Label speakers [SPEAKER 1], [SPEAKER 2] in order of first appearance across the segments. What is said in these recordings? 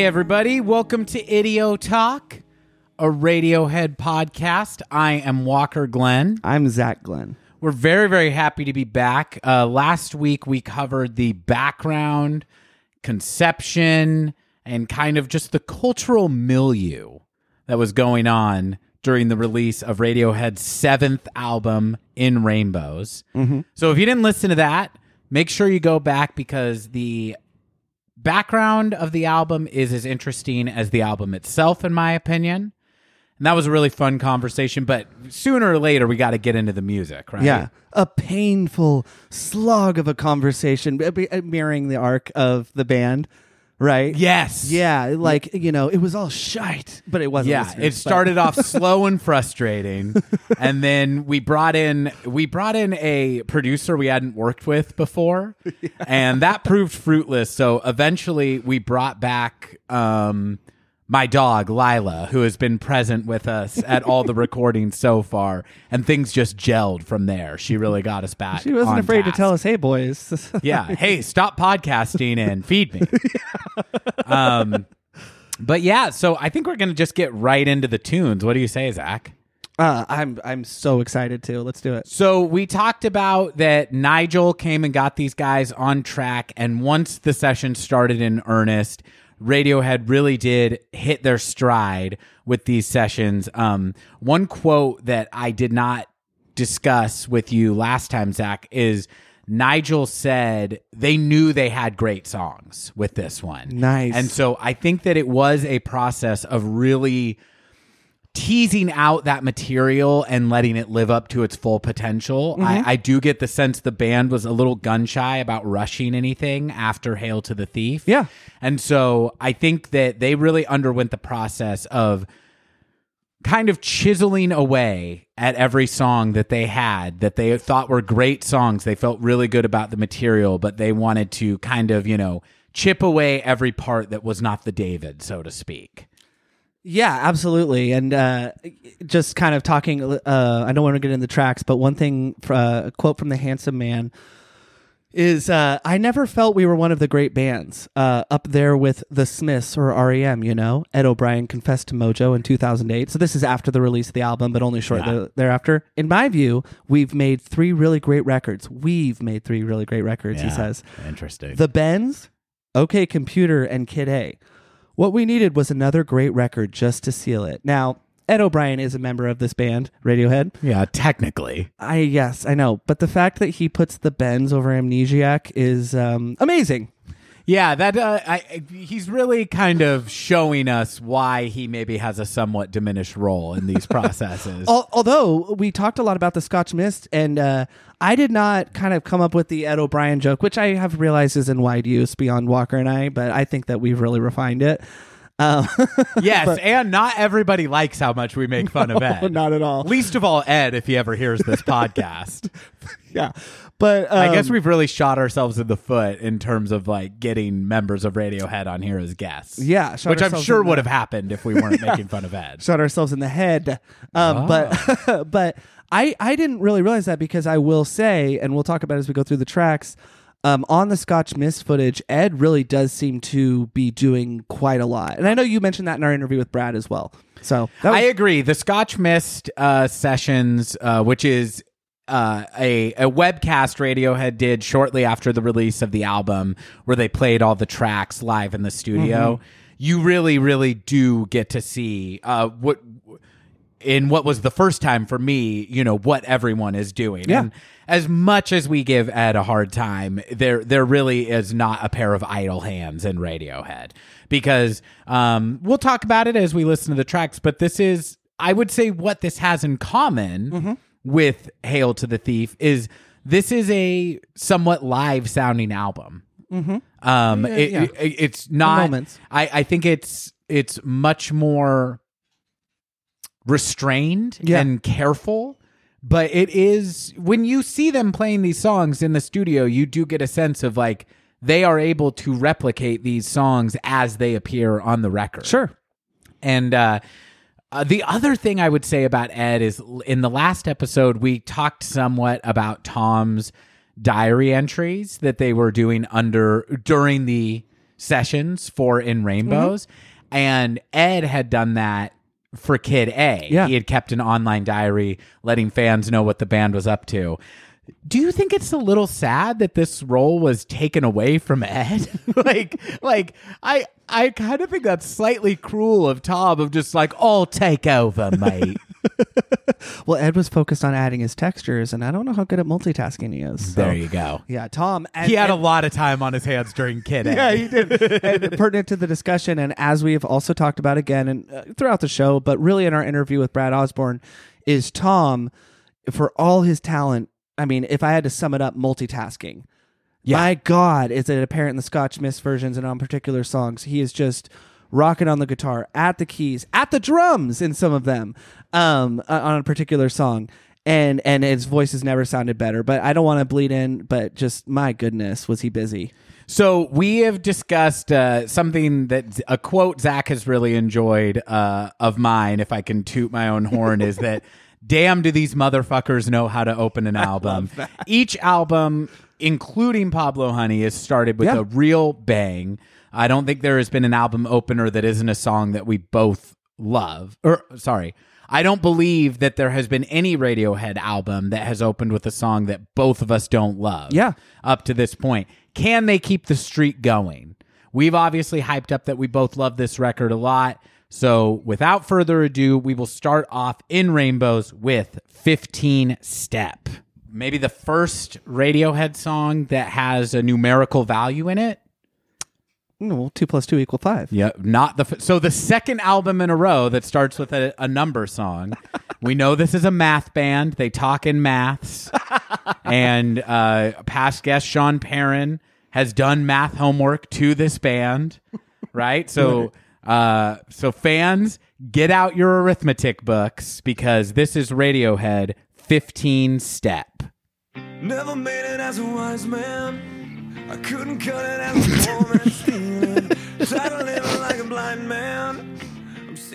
[SPEAKER 1] Hey, everybody. Welcome to Idiotalk, a Radiohead podcast. I am Walker Glenn.
[SPEAKER 2] I'm Zach Glenn.
[SPEAKER 1] We're very, very happy to be back. Uh, last week, we covered the background, conception, and kind of just the cultural milieu that was going on during the release of Radiohead's seventh album, In Rainbows. So if you didn't listen to that, make sure you go back because the background of the album is as interesting as the album itself, in my opinion. And that was a really fun conversation, but sooner or later we got to get into the music, right?
[SPEAKER 2] Yeah, a painful slog of a conversation, mirroring the arc of the band, right?
[SPEAKER 1] Yes.
[SPEAKER 2] Yeah, like you know, it was all shite, but it wasn't.
[SPEAKER 1] Yeah,
[SPEAKER 2] listeners,
[SPEAKER 1] it started off slow and frustrating, and then we brought in we brought in a producer we hadn't worked with before, and that proved fruitless. So eventually, we brought back um, my dog Lila, who has been present with us at all the recordings so far, and things just gelled from there. She really got us back.
[SPEAKER 2] She wasn't afraid to tell us, "Hey, boys."
[SPEAKER 1] yeah hey stop podcasting and feed me um but yeah so i think we're gonna just get right into the tunes what do you say zach
[SPEAKER 2] uh, I'm I'm so excited too. Let's do it.
[SPEAKER 1] so we talked about that nigel came and got these guys on track and once the session started in earnest radiohead really did hit their stride with these sessions um one quote that i did not discuss with you last time, Zach, is Nigel said they knew they had great songs with this one.
[SPEAKER 2] Nice.
[SPEAKER 1] And so I think that it was a process of really teasing out that material and letting it live up to its full potential.
[SPEAKER 2] Mm-hmm.
[SPEAKER 1] I, I do get the sense the band was a little gun shy about rushing anything after Hail to the Thief.
[SPEAKER 2] Yeah.
[SPEAKER 1] And so I think that they really underwent the process of kind of chiseling away at every song that they had that they thought were great songs. They felt really good about the material, but they wanted to kind of, you know, chip away every part that was not the David, so to speak.
[SPEAKER 2] Yeah, absolutely. And uh, just kind of talking, uh, I don't want to get into the tracks, but one thing, uh, a quote from the Handsome Man is uh, I never felt we were one of the great bands uh, up there with the Smiths or REM, you know? Ed O'Brien confessed to Mojo in 2008. So this is after the release of the album, but only shortly
[SPEAKER 1] Yeah.
[SPEAKER 2] thereafter. In my view, we've made three really great records. We've made three really great records, he says.
[SPEAKER 1] Interesting.
[SPEAKER 2] The Bends, OK Computer, and Kid A. What we needed was another great record just to seal it. Now, Ed O'Brien is a member of this band, Radiohead.
[SPEAKER 1] yeah, technically.
[SPEAKER 2] I yes, I know, but the fact that he puts the Bends over Amnesiac is um, amazing.
[SPEAKER 1] Yeah, that uh, I, he's really kind of showing us why he maybe has a somewhat diminished role in these processes.
[SPEAKER 2] Al- although we talked a lot about the Scotch Mist, and uh, I did not kind of come up with the Ed O'Brien joke, which I have realized is in wide use beyond Walker and I, but I think that we've really refined it. Um,
[SPEAKER 1] yes, and not everybody likes how much we make fun of Ed.
[SPEAKER 2] not at all.
[SPEAKER 1] Least of all, Ed, if he ever hears this podcast.
[SPEAKER 2] yeah, but
[SPEAKER 1] I guess
[SPEAKER 2] um,
[SPEAKER 1] we've really shot ourselves in the foot in terms of like getting members of Radiohead on here as guests.
[SPEAKER 2] Yeah, shot
[SPEAKER 1] which I'm sure would have happened if we weren't making fun of Ed.
[SPEAKER 2] shot ourselves in the head. Um, But but I I didn't really realize that because I will say, and we'll talk about it as we go through the tracks. Um, on the Scotch Mist footage, Ed really does seem to be doing quite a lot, and I know you mentioned that in our interview with Brad as well. So that was,
[SPEAKER 1] I agree. The Scotch Mist uh, sessions, uh, which is uh, a, a webcast Radiohead did shortly after the release of the album, where they played all the tracks live in the studio.
[SPEAKER 2] Mm-hmm.
[SPEAKER 1] You really, really do get to see uh, what in what was the first time for me, you know, what everyone is doing.
[SPEAKER 2] Yeah.
[SPEAKER 1] And as much as we give Ed a hard time, there there really is not a pair of idle hands in Radiohead. Because um, we'll talk about it as we listen to the tracks, but this is I would say what this has in common
[SPEAKER 2] Mm-hmm.
[SPEAKER 1] With Hail to the Thief is this is a somewhat live sounding album. Um, it-
[SPEAKER 2] yeah.
[SPEAKER 1] it- it's not.
[SPEAKER 2] moments.
[SPEAKER 1] I, I think it's it's much more restrained
[SPEAKER 2] Yeah.
[SPEAKER 1] and careful. But it is when you see them playing these songs in the studio, you do get a sense of like they are able to replicate these songs as they appear on the record.
[SPEAKER 2] sure.
[SPEAKER 1] And uh, uh, the other thing I would say about Ed is in the last episode, we talked somewhat about Tom's diary entries that they were doing under during the sessions for In Rainbows. And Ed had done that for Kid A.
[SPEAKER 2] Yeah.
[SPEAKER 1] He had kept an online diary letting fans know what the band was up to. Do you think it's a little sad that this role was taken away from Ed? like like I I kind of think that's slightly cruel of Tom of just like, "I'll take over, mate."
[SPEAKER 2] Well, Ed was focused on adding his textures, and I don't know how good at multitasking he is. so-
[SPEAKER 1] there you go.
[SPEAKER 2] Yeah, Tom. And,
[SPEAKER 1] He had a lot of time on his hands during Kid.
[SPEAKER 2] Yeah, he did. and pertinent to the discussion, and as we have also talked about again and uh, throughout the show, but really in our interview with Brad Osborn, is Tom for all his talent. I mean, if I had to sum it up, multitasking.
[SPEAKER 1] Yeah.
[SPEAKER 2] My God, is it apparent in the Scotch Mist versions and on particular songs? He is just rocking on the guitar, at the keys, at the drums in some of them, um, uh, on a particular song. And and his voice has never sounded better. But I don't want to bleed in. But just my goodness, was he busy?
[SPEAKER 1] So we have discussed uh, something that a quote Zach has really enjoyed uh, of mine. If I can toot my own horn, is that damn do these motherfuckers know how to open an album. Each album, including Pablo Honey, is started with
[SPEAKER 2] Yeah.
[SPEAKER 1] a real bang. I don't think there has been an album opener that isn't a song that we both love. Or sorry. I don't believe that there has been any Radiohead album that has opened with a song that both of us don't love
[SPEAKER 2] Yeah.
[SPEAKER 1] up to this point. Can they keep the streak going? We've obviously hyped up that we both love this record a lot. So, without further ado, we will start off in Rainbows with 15 Step. Maybe the first Radiohead song that has a numerical value in it.
[SPEAKER 2] Well, two plus two equal five.
[SPEAKER 1] Yeah, not the f- so the second album in a row that starts with a, a number song. we know this is a math band. They talk in maths, and uh, past guest Sean Perrin has done math homework to this band, right? So, uh, so fans, get out your arithmetic books because this is Radiohead. Fifteen step.
[SPEAKER 3] Never made it as a wise man. I couldn't cut it as a poor man stealing. Tired of living like a blind man.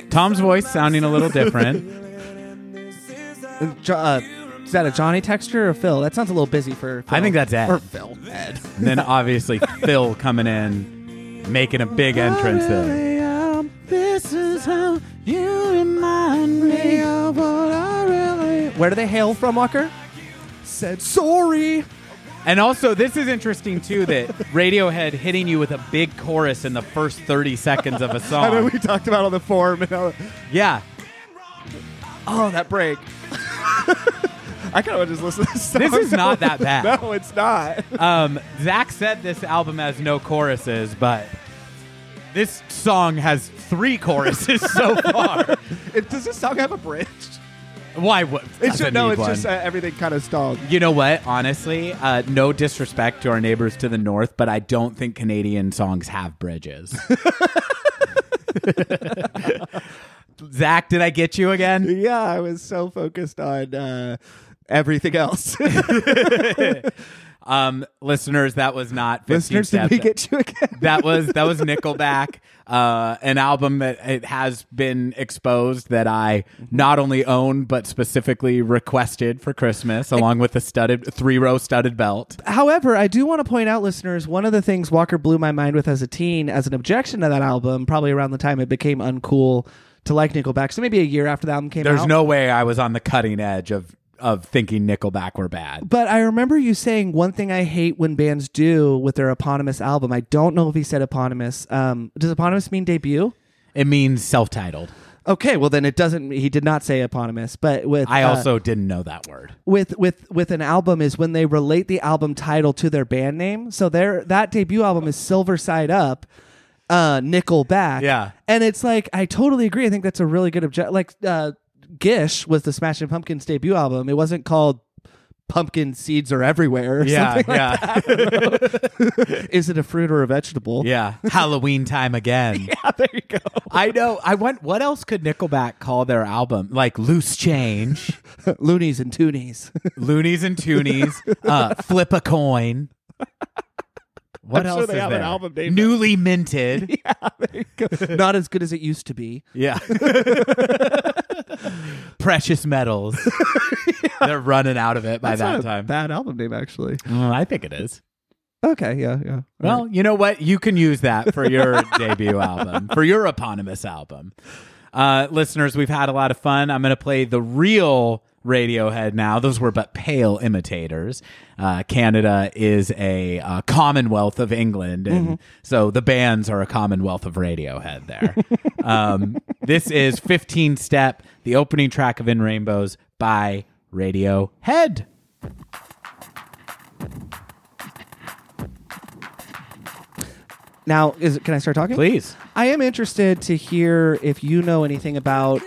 [SPEAKER 1] Tom's voice sounding a little different.
[SPEAKER 2] Uh, Jo- uh, is that a Jonny texture or Phil? That sounds a little busy for. Phil.
[SPEAKER 1] I think that's Ed.
[SPEAKER 2] Or Phil. Ed.
[SPEAKER 1] And then obviously Phil coming in, making a big entrance there.
[SPEAKER 2] This is how you remind me of what I really. Where do they hail from, Walker? Said sorry.
[SPEAKER 1] And also, this is interesting too that Radiohead hitting you with a big chorus in the first 30 seconds of a
[SPEAKER 2] I know
[SPEAKER 1] song.
[SPEAKER 2] we talked about on the forum. And all,
[SPEAKER 1] Yeah.
[SPEAKER 2] oh, that break. I kind of just listen to this. Song.
[SPEAKER 1] This is not that bad.
[SPEAKER 2] no, it's not.
[SPEAKER 1] Um, Zach said this album has no choruses, but this song has three choruses so far.
[SPEAKER 2] It, does this song have a bridge?
[SPEAKER 1] Why would
[SPEAKER 2] It's
[SPEAKER 1] doesn't
[SPEAKER 2] no,
[SPEAKER 1] need
[SPEAKER 2] it's
[SPEAKER 1] one.
[SPEAKER 2] just uh, everything kind of stalled.
[SPEAKER 1] You know what? Honestly, uh, no disrespect to our neighbors to the north, but I don't think Canadian songs have bridges. Zach, did I get you again?
[SPEAKER 2] Yeah, I was so focused on uh, everything else.
[SPEAKER 1] Um, listeners, that was not 15
[SPEAKER 2] Listeners, did we get you again?
[SPEAKER 1] that was that was Nickelback, uh, an album that it has been exposed that I not only own but specifically requested for Christmas, along with the studded three row studded belt.
[SPEAKER 2] However, I do want to point out, listeners, one of the things Walker blew my mind with as a teen, as an objection to that album, probably around the time it became uncool to like Nickelback. So maybe a year after the album came
[SPEAKER 1] There's
[SPEAKER 2] out.
[SPEAKER 1] There's no way I was on the cutting edge of of thinking Nickelback were bad.
[SPEAKER 2] But I remember you saying one thing I hate when bands do with their eponymous album. I don't know if he said eponymous. Um, does eponymous mean debut?
[SPEAKER 1] It means self titled.
[SPEAKER 2] Okay, well then it doesn't. He did not say eponymous, but with
[SPEAKER 1] I
[SPEAKER 2] uh,
[SPEAKER 1] also didn't know that word.
[SPEAKER 2] with with with an album is when they relate the album title to their band name. So their that debut album is Silver Side Up, uh, Nickelback.
[SPEAKER 1] Yeah.
[SPEAKER 2] and it's like I totally agree. I think that's a really good object. Like uh, Gish was the Smashing Pumpkins debut album. It wasn't called Pumpkin Seeds Are Everywhere. Or
[SPEAKER 1] Yeah,
[SPEAKER 2] something like
[SPEAKER 1] yeah.
[SPEAKER 2] Is it a fruit or a vegetable?
[SPEAKER 1] yeah. Halloween time again.
[SPEAKER 2] Yeah, there you go.
[SPEAKER 1] I know. I went. What else could Nickelback call their album? Like loose change.
[SPEAKER 2] Loonies and Toonies.
[SPEAKER 1] Loonies and Toonies, uh, flip a coin. What
[SPEAKER 2] I'm
[SPEAKER 1] else
[SPEAKER 2] sure they
[SPEAKER 1] is
[SPEAKER 2] have an album named
[SPEAKER 1] Newly minted.
[SPEAKER 2] Not as good as it used to be.
[SPEAKER 1] yeah. Precious metals. They're running out of it by
[SPEAKER 2] That's not
[SPEAKER 1] that
[SPEAKER 2] a
[SPEAKER 1] time.
[SPEAKER 2] Bad album name, actually.
[SPEAKER 1] Mm, I think it is.
[SPEAKER 2] Okay, yeah, yeah.
[SPEAKER 1] Well, you know what? You can use that for your debut album, for your eponymous album. Uh, listeners, we've had a lot of fun. I'm going to play the real Radiohead now. Those were but pale imitators. Uh, Canada is a uh, commonwealth of England, and so the bands are a commonwealth of Radiohead there. um, this is 15 Step, the opening track of In Rainbows by Radiohead.
[SPEAKER 2] Now, is can I start talking?
[SPEAKER 1] Please.
[SPEAKER 2] I am interested to hear if you know anything about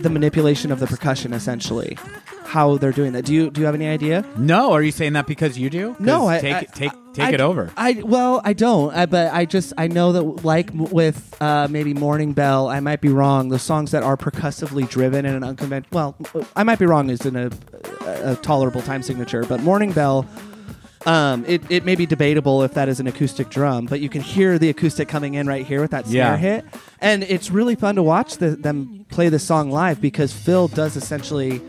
[SPEAKER 2] the manipulation of the percussion, essentially, how they're doing that. Do you do you have any idea?
[SPEAKER 1] No, are you saying that because you do? 'Cause
[SPEAKER 2] No, I
[SPEAKER 1] take
[SPEAKER 2] I-
[SPEAKER 1] it, take take
[SPEAKER 2] I-
[SPEAKER 1] it over.
[SPEAKER 2] I well, I don't. I, but I just I know that like m- with uh, maybe Morning Bell, I might be wrong. The songs that are percussively driven in an unconventional. Well, I might be wrong. Is in a, a, a tolerable time signature, but Morning Bell. Um, it, it may be debatable if that is an acoustic drum, but you can hear the acoustic coming in right here with that snare
[SPEAKER 1] Yeah.
[SPEAKER 2] hit, and it's really fun to watch the, them play the song live because Phil does essentially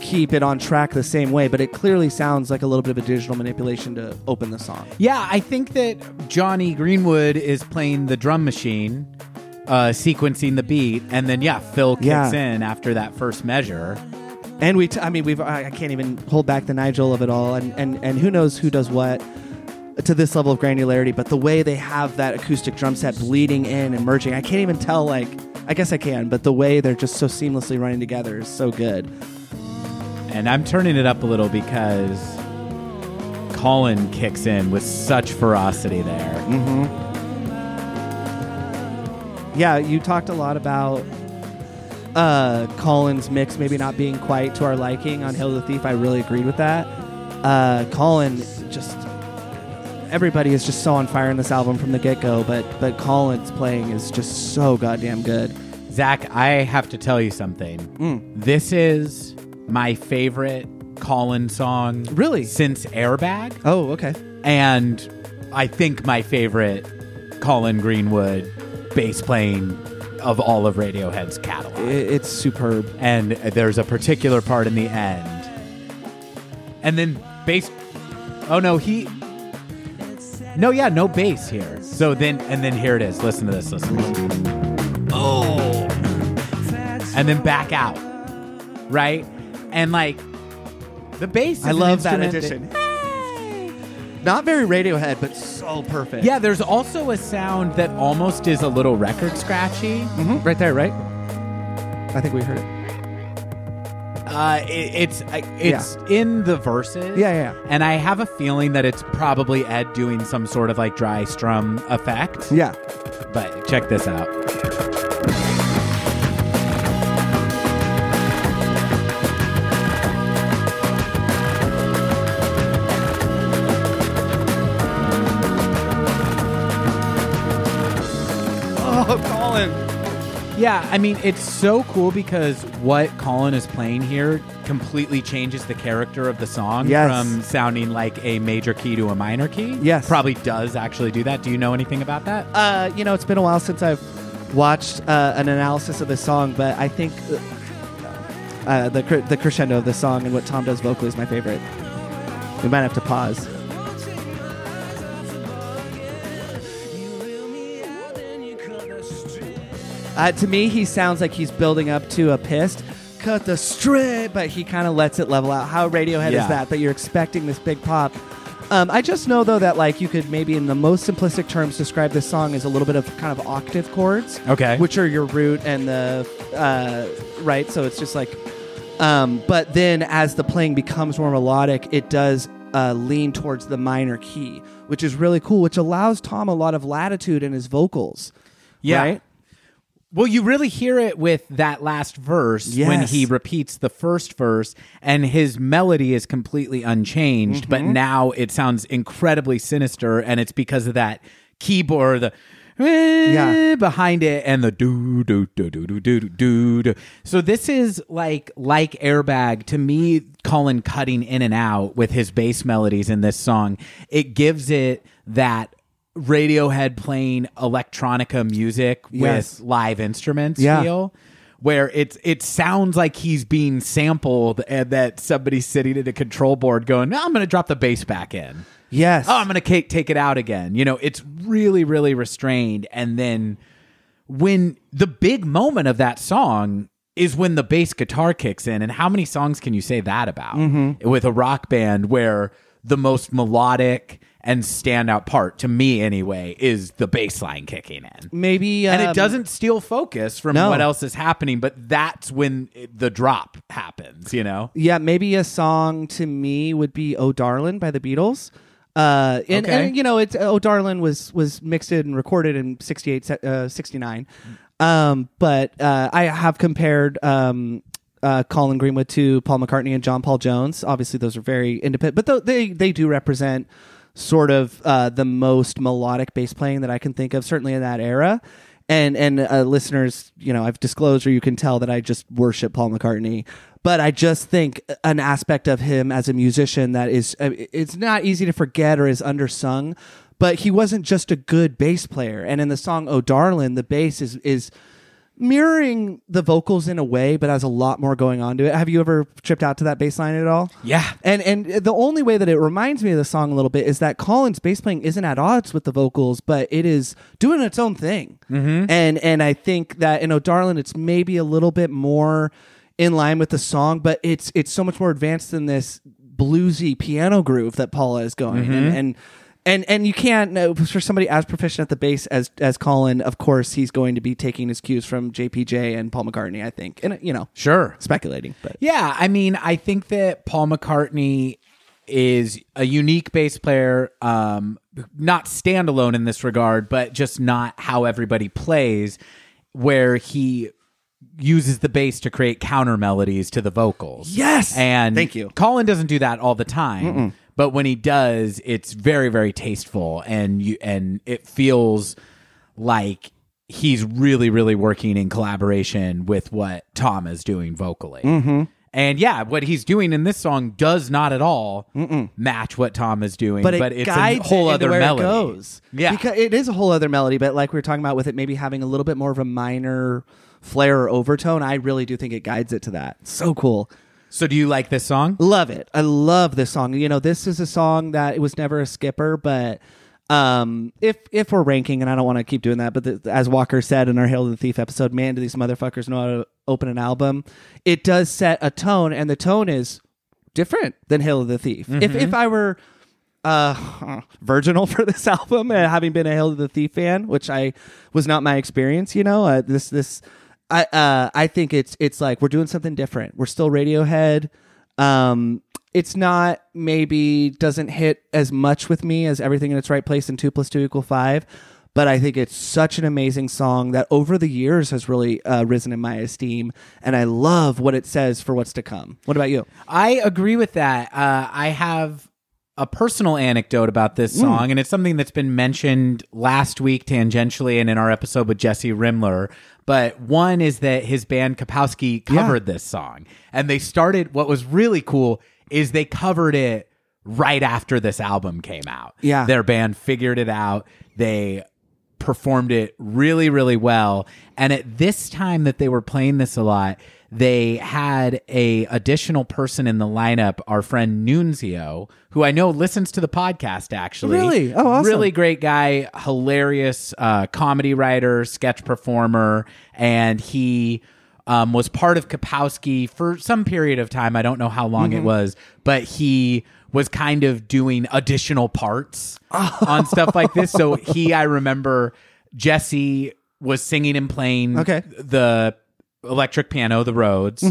[SPEAKER 2] keep it on track the same way, but it clearly sounds like a little bit of a digital manipulation to open the song.
[SPEAKER 1] Yeah, I think that Jonny Greenwood is playing the drum machine, uh, sequencing the beat, and then yeah, Phil kicks
[SPEAKER 2] Yeah.
[SPEAKER 1] in after that first measure.
[SPEAKER 2] And we, t- I mean, we've, I I can't even hold back the Nigel of it all, and, and, and who knows who does what to this level of granularity, but the way they have that acoustic drum set bleeding in and merging, I can't even tell, like, I guess I can, but the way they're just so seamlessly running together is so good.
[SPEAKER 1] And I'm turning it up a little because Colin kicks in with such ferocity there. Mm-hmm.
[SPEAKER 2] Yeah, you talked a lot about uh, Colin's mix maybe not being quite to our liking on Hail the Thief. I really agreed with that. Uh, Colin just everybody is just so on fire in this album from the get go, but but Colin's playing is just so goddamn good.
[SPEAKER 1] Zach, I have to tell you something.
[SPEAKER 2] Mm.
[SPEAKER 1] This is my favorite Colin song
[SPEAKER 2] Really?
[SPEAKER 1] since Airbag.
[SPEAKER 2] Oh, okay.
[SPEAKER 1] and I think my favorite Colin Greenwood bass playing of all of Radiohead's catalog.
[SPEAKER 2] It's superb.
[SPEAKER 1] and there's a particular part in the end. And then bass Oh no, he No, yeah, no bass here. So then and then here it is. Listen to this. Listen. To this. Oh. And then back out. Right? And like the bass is
[SPEAKER 2] I
[SPEAKER 1] an
[SPEAKER 2] love that addition. Not very Radiohead, but so perfect.
[SPEAKER 1] Yeah, there's also a sound that almost is a little record scratchy.
[SPEAKER 2] Mhm. right there, right? I think we heard it.
[SPEAKER 1] Uh, it, it's I- it's in the verses.
[SPEAKER 2] Yeah, yeah, yeah.
[SPEAKER 1] And I have a feeling that it's probably Ed doing some sort of like dry strum effect.
[SPEAKER 2] Yeah.
[SPEAKER 1] But check this out. Yeah, I mean, it's so cool because what Colin is playing here completely changes the character of the song
[SPEAKER 2] Yes.
[SPEAKER 1] from sounding like a major key to a minor key.
[SPEAKER 2] Yes.
[SPEAKER 1] Probably does actually do that. Do you know anything about that?
[SPEAKER 2] Uh, you know, it's been a while since I've watched uh, an analysis of this song, but I think uh, uh, the the crescendo of the song and what Tom does vocally is my favorite. We might have to pause. Uh, to me, he sounds like he's building up to a pissed. Cut the strip, but he kind of lets it level out. How Radiohead
[SPEAKER 1] Yeah.
[SPEAKER 2] is that? But you're expecting this big pop. Um, I just know though that like you could maybe in the most simplistic terms describe this song as a little bit of kind of octave chords,
[SPEAKER 1] Okay.
[SPEAKER 2] which are your root and the uh, right. So it's just like, um, but then as the playing becomes more melodic, it does uh, lean towards the minor key, which is really cool, which allows Tom a lot of latitude in his vocals.
[SPEAKER 1] Yeah.
[SPEAKER 2] Right?
[SPEAKER 1] Well, you really hear it with that last verse when he repeats the first verse, and his melody is completely unchanged, but
[SPEAKER 2] Mm-hmm.
[SPEAKER 1] now it sounds incredibly sinister, and it's because of that keyboard, the
[SPEAKER 2] Yeah.
[SPEAKER 1] behind it, and the do do do do do do do do. So this is like like Airbag to me. Colin cutting in and out with his bass melodies in this song, it gives it that. Radiohead playing electronica music
[SPEAKER 2] Yes.
[SPEAKER 1] with live instruments
[SPEAKER 2] Yeah.
[SPEAKER 1] feel where it's it sounds like he's being sampled and that somebody's sitting at a control board going, "No, I'm going to drop the bass back in."
[SPEAKER 2] Yes.
[SPEAKER 1] Oh, I'm going to take it out again. You know, it's really really restrained and then when the big moment of that song is when the bass guitar kicks in and how many songs can you say that about mm-hmm. with a rock band where the most melodic and standout part to me anyway is the bass line kicking in
[SPEAKER 2] Maybe
[SPEAKER 1] and
[SPEAKER 2] um,
[SPEAKER 1] it doesn't steal focus from
[SPEAKER 2] no.
[SPEAKER 1] what else is happening but that's when it- the drop happens you know
[SPEAKER 2] Yeah, maybe a song to me would be "Oh Darlin'" by the Beatles. Uh, and,
[SPEAKER 1] Okay.
[SPEAKER 2] and you know, it's "Oh Darlin'" was was mixed and recorded in 68, se- uh, 69. Um, but uh, I have compared um, uh, Colin Greenwood to Paul McCartney and John Paul Jones. Obviously, those are very independent, but th- they they do represent sort of uh, the most melodic bass playing that I can think of, certainly in that era. And and uh, listeners, you know, I've disclosed, or you can tell that I just worship Paul McCartney. But I just think an aspect of him as a musician that is uh, it's not easy to forget or is undersung. But he wasn't just a good bass player. And in the song "Oh Darlin'," the bass is is mirroring the vocals in a way, but has a lot more going on to it. Have you ever tripped out to that bass line at all?
[SPEAKER 1] Yeah.
[SPEAKER 2] And and the only way that it reminds me of the song a little bit is that Colin's bass playing isn't at odds with the vocals, but it is doing its own thing. Mm-hmm. And and I think that in O'Darlin, it's maybe a little bit more in line with the song, but it's it's so much more advanced than this bluesy piano groove that Paula is going. And, and and and you can't uh, for somebody as proficient at the bass as as Colin. Of course, he's going to be taking his cues from JPJ and Paul McCartney. I think, and uh, you know,
[SPEAKER 1] sure
[SPEAKER 2] speculating, but
[SPEAKER 1] Yeah, I mean, I think that Paul McCartney is a unique bass player, um, not standalone in this regard, but just not how everybody plays, where he uses the bass to create counter melodies to the vocals.
[SPEAKER 2] Yes!
[SPEAKER 1] And
[SPEAKER 2] Thank you.
[SPEAKER 1] Colin doesn't do that all the time, but when he does, it's very, very tasteful and you and it feels like he's really, really working in collaboration with what Tom is doing vocally.
[SPEAKER 2] Mm-hmm.
[SPEAKER 1] And yeah, what he's doing in this song does not at all match what Tom is doing,
[SPEAKER 2] but
[SPEAKER 1] but,
[SPEAKER 2] it
[SPEAKER 1] it's
[SPEAKER 2] guides
[SPEAKER 1] a whole
[SPEAKER 2] it
[SPEAKER 1] other
[SPEAKER 2] where
[SPEAKER 1] melody.
[SPEAKER 2] It goes.
[SPEAKER 1] Yeah.
[SPEAKER 2] because it is a whole other melody. But like we were talking about with it, maybe having a little bit more of a minor flair or overtone. I really do think it guides it to that. So cool.
[SPEAKER 1] So do you like this song?
[SPEAKER 2] Love it. I love this song. You know, this is a song that it was never a skipper, but um, if if we're ranking, and I don't want to keep doing that, but the, as Walker said in our Hail to the Thief episode, man, do these motherfuckers know how to open an album? It does set a tone, and the tone is different than Hail to the Thief. If if I were uh virginal for this album and having been a Hail to the Thief fan, which I was not my experience, you know, uh, this this I uh I think it's it's like we're doing something different. We're still Radiohead. Um it's not maybe doesn't hit as much with me as everything in its right place and two plus two equal five. But I think it's such an amazing song that over the years has really uh, risen in my esteem, and I love what it says for what's to come. What about you?
[SPEAKER 1] I agree with that. Uh, I have a personal anecdote about this song, and it's something that's been mentioned last week tangentially and in our episode with Jesse Rimler. But one is that his band Kapowski covered this song, and they started. What was really cool is they covered it right after this album came out.
[SPEAKER 2] Yeah.
[SPEAKER 1] their band figured it out. They performed it really really well and at this time that they were playing this a lot they had a additional person in the lineup our friend Nunzio who I know listens to the podcast actually
[SPEAKER 2] Really? Oh, awesome.
[SPEAKER 1] really great guy hilarious uh, comedy writer sketch performer and he um, was part of Kapowski for some period of time. I don't know how long it was, but he was kind of doing additional parts on stuff like this. So he, I remember Jesse was singing and playing
[SPEAKER 2] Okay.
[SPEAKER 1] the electric piano, the Rhodes.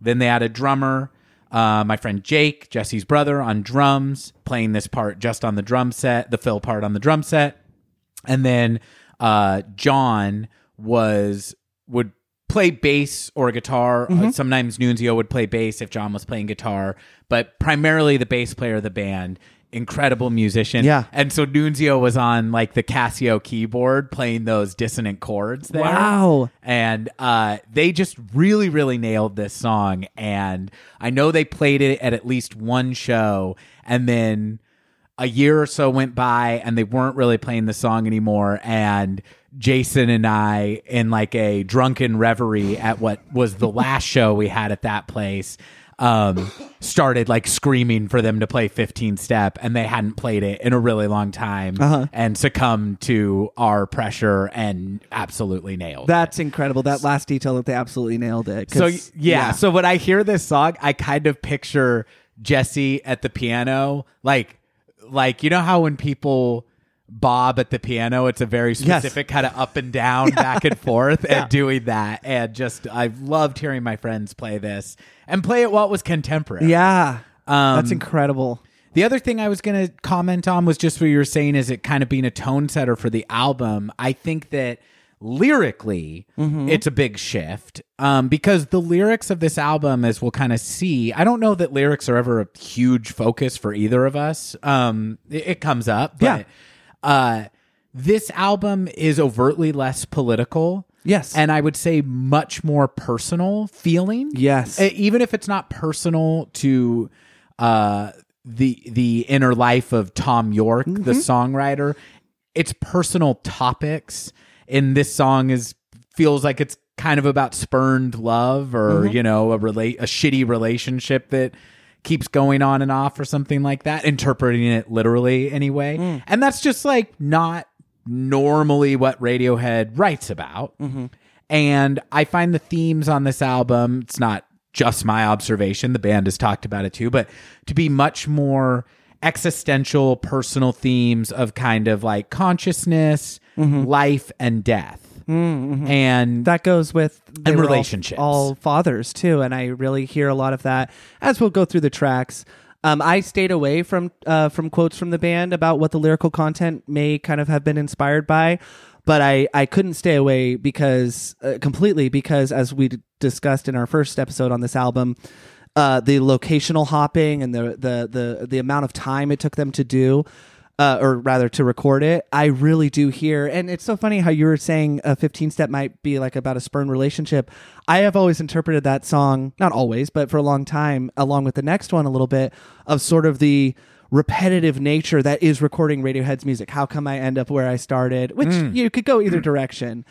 [SPEAKER 1] Then they had a drummer, uh, my friend Jake, Jesse's brother, on drums, playing this part just on the drum set, the fill part on the drum set and then uh, John was would play bass or guitar. Uh, sometimes Nunzio would play bass if John was playing guitar, but primarily the bass player of the band. Incredible musician,
[SPEAKER 2] Yeah.
[SPEAKER 1] And so Nunzio was on like the Casio keyboard playing those dissonant chords there.
[SPEAKER 2] Wow.
[SPEAKER 1] And uh, they just really, really nailed this song. And I know they played it at at least one show, and then a year or so went by and they weren't really playing the song anymore and Jason and I in like a drunken reverie at what was the last show we had at that place um started like screaming for them to play 15 step and they hadn't played it in a really long time
[SPEAKER 2] Uh-huh.
[SPEAKER 1] and succumbed to our pressure and absolutely nailed it.
[SPEAKER 2] That's incredible. That last detail that they absolutely nailed it.
[SPEAKER 1] So yeah, so when I hear this song, I kind of picture Jesse at the piano, like like you know how when people bob at the piano, it's a very specific kind of up and down, back and forth, and doing that. And just I loved hearing my friends play this and play it while it was contemporary.
[SPEAKER 2] yeah,
[SPEAKER 1] Um,
[SPEAKER 2] that's incredible.
[SPEAKER 1] The other thing I was going to comment on was just what you were saying is it kind of being a tone setter for the album. I think that lyrically, it's a big shift um, because the lyrics of this album, as we'll kind of see, I don't know that lyrics are ever a huge focus for either of us. Um, it, it comes up, but
[SPEAKER 2] Yeah.
[SPEAKER 1] Uh, this album is overtly less political.
[SPEAKER 2] Yes.
[SPEAKER 1] And I would say much more personal feeling.
[SPEAKER 2] Yes.
[SPEAKER 1] Even if it's not personal to uh the the inner life of Tom Yorke, the
[SPEAKER 2] Mm-hmm.
[SPEAKER 1] songwriter, it's personal topics. And this song is feels like it's kind of about spurned love or
[SPEAKER 2] Mm-hmm.
[SPEAKER 1] you know a relate a shitty relationship that keeps going on and off or something like that interpreting it literally anyway
[SPEAKER 2] Mm.
[SPEAKER 1] and that's just like not normally what radiohead writes about
[SPEAKER 2] Mm-hmm.
[SPEAKER 1] and I find the themes on this album, it's not just my observation, the band has talked about it too, but to be much more existential, personal themes of kind of like consciousness, life, and death. And
[SPEAKER 2] that goes with
[SPEAKER 1] And
[SPEAKER 2] were all-
[SPEAKER 1] relationships.
[SPEAKER 2] All, fathers too, and I really hear a lot of that as we'll go through the tracks. Um, I stayed away from uh, from quotes from the band about what the lyrical content may kind of have been inspired by, but I I couldn't stay away because uh, completely because as we d- discussed in our first episode on this album. Uh, the locational hopping and the, the the the amount of time it took them to do, uh, or rather to record it, I really do hear. And it's so funny how you were saying a 15 step might be like about a spurn relationship. I have always interpreted that song, not always, but for a long time, along with the next one, a little bit of sort of the repetitive nature that is recording Radiohead's music. How come I end up where I started? Which you could go either direction.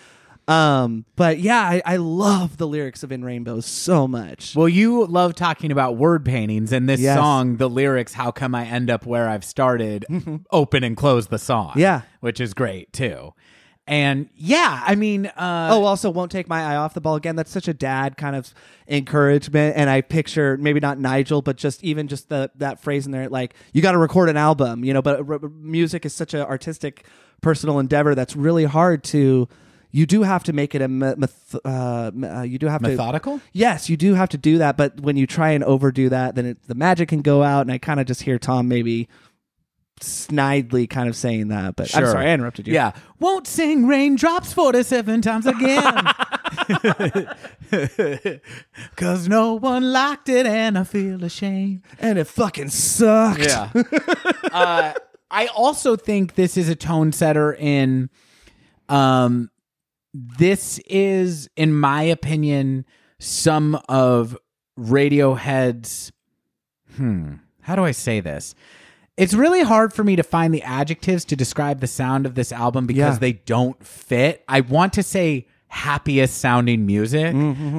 [SPEAKER 2] Um, but yeah, I, I love the lyrics of In Rainbows so much.
[SPEAKER 1] well, you love talking about word paintings, and this
[SPEAKER 2] Yes.
[SPEAKER 1] song, the lyrics, How Come I End Up Where I've Started, open and close the song.
[SPEAKER 2] Yeah.
[SPEAKER 1] Which is great too. And yeah, I mean, uh,
[SPEAKER 2] Oh, also won't take my eye off the ball again. That's such a dad kind of encouragement, and I picture maybe not Nigel, but just even just the that phrase in there, like you got to record an album, you know. But r- r- music is such an artistic, personal endeavor that's really hard to. You do have to make it a me- meth- uh, uh, you do have to
[SPEAKER 1] methodical?
[SPEAKER 2] Yes, you do have to do that, but when you try and overdo that, then it, the magic can go out. And I kind of just hear Tom maybe snidely kind of saying that. But I'm sorry, I interrupted you.
[SPEAKER 1] Yeah. Won't sing raindrops 47 times again. Cause no one liked it and I feel ashamed.
[SPEAKER 2] and it fucking sucked.
[SPEAKER 1] Yeah. uh, I also think this is a tone setter in um this is in my opinion some of Radiohead's hmm how do I say this? It's really hard for me to find the adjectives to describe the sound of this album because
[SPEAKER 2] Yeah.
[SPEAKER 1] they don't fit. I want to say happiest sounding music,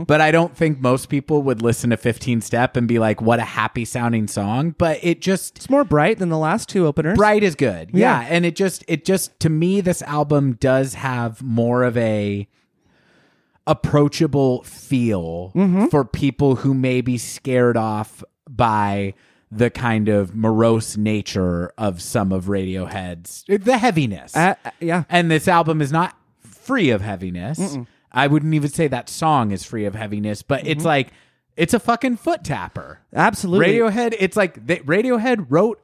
[SPEAKER 1] but I don't think most people would listen to 15 Step and be like, what a happy sounding song. But it just,
[SPEAKER 2] It's more bright than the last two openers.
[SPEAKER 1] Bright is good. Yeah.
[SPEAKER 2] Yeah.
[SPEAKER 1] And it just, it just, to me, this album does have more of a approachable feel for people who may be scared off by the kind of morose nature of some of Radiohead's, the heaviness.
[SPEAKER 2] Uh, uh, yeah.
[SPEAKER 1] And this album is not free of heaviness. I wouldn't even say that song is free of heaviness, but it's mm-hmm. like, it's a fucking foot tapper.
[SPEAKER 2] Absolutely.
[SPEAKER 1] Radiohead, it's like they, Radiohead wrote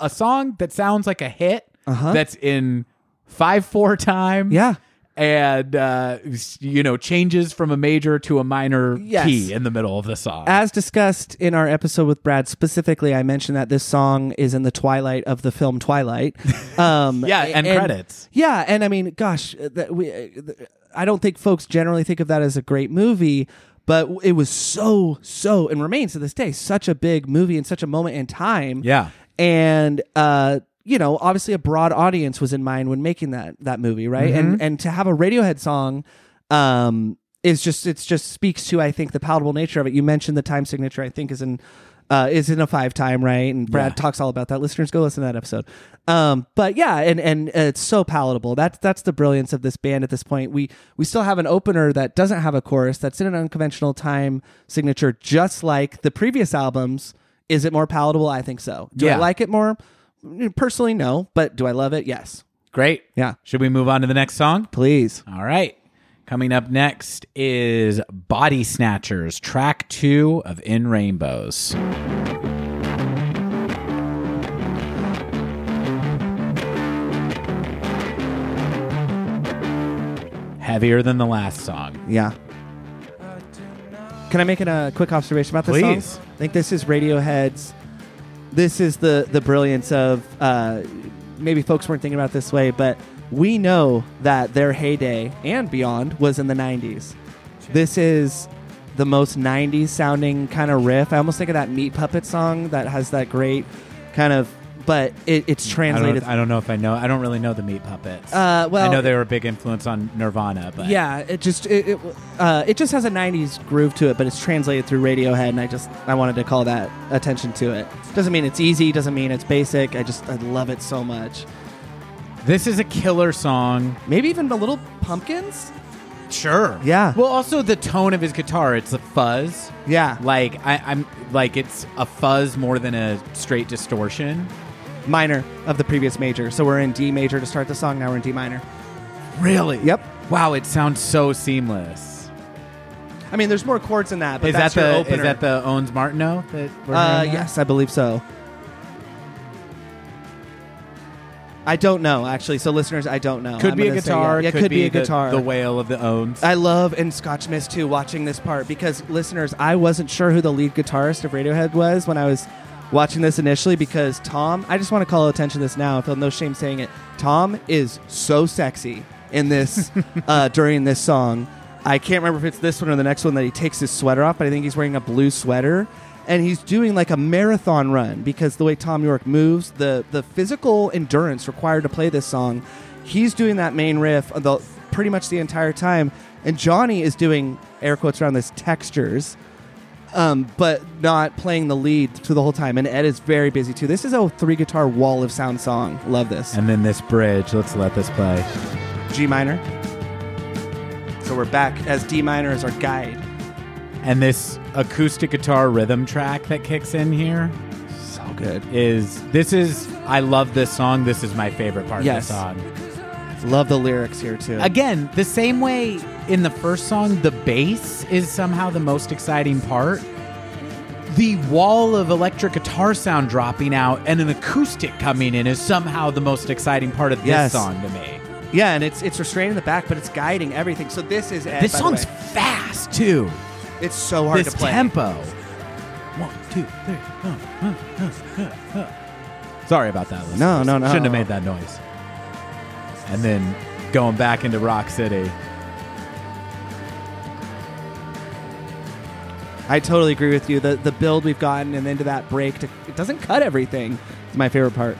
[SPEAKER 1] a song that sounds like a hit uh-huh. that's in five four time.
[SPEAKER 2] Yeah.
[SPEAKER 1] And uh, you know changes from a major to a minor
[SPEAKER 2] Yes.
[SPEAKER 1] key in the middle of the song.
[SPEAKER 2] As discussed in our episode with Brad, specifically, I mentioned that this song is in the twilight of the film Twilight. Um,
[SPEAKER 1] Yeah, and credits.
[SPEAKER 2] Yeah, and I mean, gosh, that we, I don't think folks generally think of that as a great movie, but it was so, so, and remains to this day, such a big movie and such a moment in time.
[SPEAKER 1] Yeah.
[SPEAKER 2] and uh, you know, obviously a broad audience was in mind when making that that movie, right? And and to have a Radiohead song, um, is just it's just speaks to I think the palatable nature of it. You mentioned the time signature. I think is in. Uh, is in a five time right, and Brad
[SPEAKER 1] Yeah.
[SPEAKER 2] talks all about that. Listeners, go listen to that episode. Um, but yeah, and and it's so palatable. That's that's the brilliance of this band at this point. We we still have an opener that doesn't have a chorus. That's in an unconventional time signature, just like the previous albums. Is it more palatable? I think so. Do I like it more? Personally, no. But do I love it? Yes.
[SPEAKER 1] Great.
[SPEAKER 2] Yeah.
[SPEAKER 1] Should we move on to the next song?
[SPEAKER 2] Please.
[SPEAKER 1] All right. Coming up next is Body Snatchers, track two of In Rainbows. Heavier than the last song.
[SPEAKER 2] Yeah. Can I make an, a quick observation about this
[SPEAKER 1] Please.
[SPEAKER 2] song? I think this is Radiohead's. This is the the brilliance of uh, maybe folks weren't thinking about this way, but we know that their heyday and beyond was in the '90s. This is the most '90s sounding kind of riff. I almost think of that Meat Puppet song that has that great kind of, but it, it's
[SPEAKER 1] I
[SPEAKER 2] translated.
[SPEAKER 1] don't, I don't know if I know. I don't really know the Meat Puppets.
[SPEAKER 2] Uh, well,
[SPEAKER 1] I know they were a big influence on Nirvana, but
[SPEAKER 2] Yeah, it just it it, uh, it just has a '90s groove to it, but it's translated through Radiohead, and I just I wanted to call that attention to it. Doesn't mean it's easy, doesn't mean it's basic. I just I love it so much.
[SPEAKER 1] this is a killer song.
[SPEAKER 2] Maybe even a little pumpkins.
[SPEAKER 1] Sure.
[SPEAKER 2] Yeah.
[SPEAKER 1] Well, also the tone of his guitar, it's a fuzz.
[SPEAKER 2] Yeah,
[SPEAKER 1] Like I, I'm like it's a fuzz more than a straight distortion.
[SPEAKER 2] Minor of the previous major. So we're in D major to start the song. Now we're in D minor.
[SPEAKER 1] Really?
[SPEAKER 2] Yep.
[SPEAKER 1] Wow, it sounds so seamless.
[SPEAKER 2] I mean, there's more chords in that, but
[SPEAKER 1] is that
[SPEAKER 2] that's your
[SPEAKER 1] the
[SPEAKER 2] opener.
[SPEAKER 1] is that the Ondes Martenot that we're
[SPEAKER 2] Uh,
[SPEAKER 1] hearing now?
[SPEAKER 2] yes, I believe so. I don't know actually. So listeners, I don't know.
[SPEAKER 1] Could
[SPEAKER 2] I'm
[SPEAKER 1] be a
[SPEAKER 2] gonna say
[SPEAKER 1] guitar.
[SPEAKER 2] yeah. Yeah,
[SPEAKER 1] could,
[SPEAKER 2] be, a
[SPEAKER 1] the-
[SPEAKER 2] guitar.
[SPEAKER 1] The, wail of the ondes.
[SPEAKER 2] I love in Scotch Mist too watching this part because listeners, I wasn't sure who the lead guitarist of Radiohead was when I was watching this initially because Tom, I just want to call attention to this now. I feel no shame saying it. Tom is so sexy in this uh, during this song. I can't remember if it's this one or the next one that he takes his sweater off, but I think he's wearing a blue sweater. And he's doing like a marathon run because the way Tom Yorke moves, the the physical endurance required to play this song, he's doing that main riff the pretty much the entire time, and Jonny is doing air quotes around this textures, um, but not playing the lead to the whole time. And Ed is very busy too. This is a three guitar wall of sound song. Love this.
[SPEAKER 1] and then this bridge. Let's let this play.
[SPEAKER 2] G minor. So we're back as D minor as our guide.
[SPEAKER 1] And this acoustic guitar rhythm track that kicks in here
[SPEAKER 2] So good.
[SPEAKER 1] is this is I love this song. This is my favorite part
[SPEAKER 2] Yes.
[SPEAKER 1] of the song.
[SPEAKER 2] Love the lyrics here too.
[SPEAKER 1] Again, the same way in the first song, the bass is somehow the most exciting part. The wall of electric guitar sound dropping out and an acoustic coming in is somehow the most exciting part of this
[SPEAKER 2] Yes.
[SPEAKER 1] song to me.
[SPEAKER 2] Yeah, and it's it's restrained in the back, but it's guiding everything. So this is Ed,
[SPEAKER 1] this
[SPEAKER 2] by the
[SPEAKER 1] song's
[SPEAKER 2] way.
[SPEAKER 1] fast too.
[SPEAKER 2] it's so hard
[SPEAKER 1] this
[SPEAKER 2] to play.
[SPEAKER 1] tempo. One, two, three. uh, uh, uh, uh, uh. Sorry about that. listeners.
[SPEAKER 2] No, no, no.
[SPEAKER 1] Shouldn't have made that noise. And then going back into Rock City.
[SPEAKER 2] I totally agree with you. The the build we've gotten and into that break, to, it doesn't cut everything. It's my favorite part.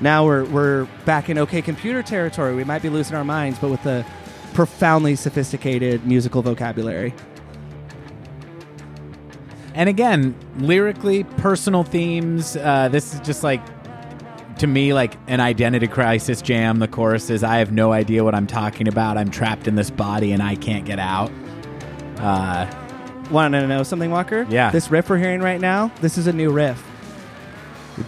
[SPEAKER 2] Now we're we're back in OK Computer territory. We might be losing our minds, but with the profoundly sophisticated musical vocabulary.
[SPEAKER 1] And again, lyrically, personal themes. Uh, this is just like, to me, like an identity crisis jam. The chorus is, I have no idea what I'm talking about. I'm trapped in this body and I can't get out. Uh,
[SPEAKER 2] Want to know something, Walker?
[SPEAKER 1] Yeah.
[SPEAKER 2] This riff we're hearing right now, this is a new riff.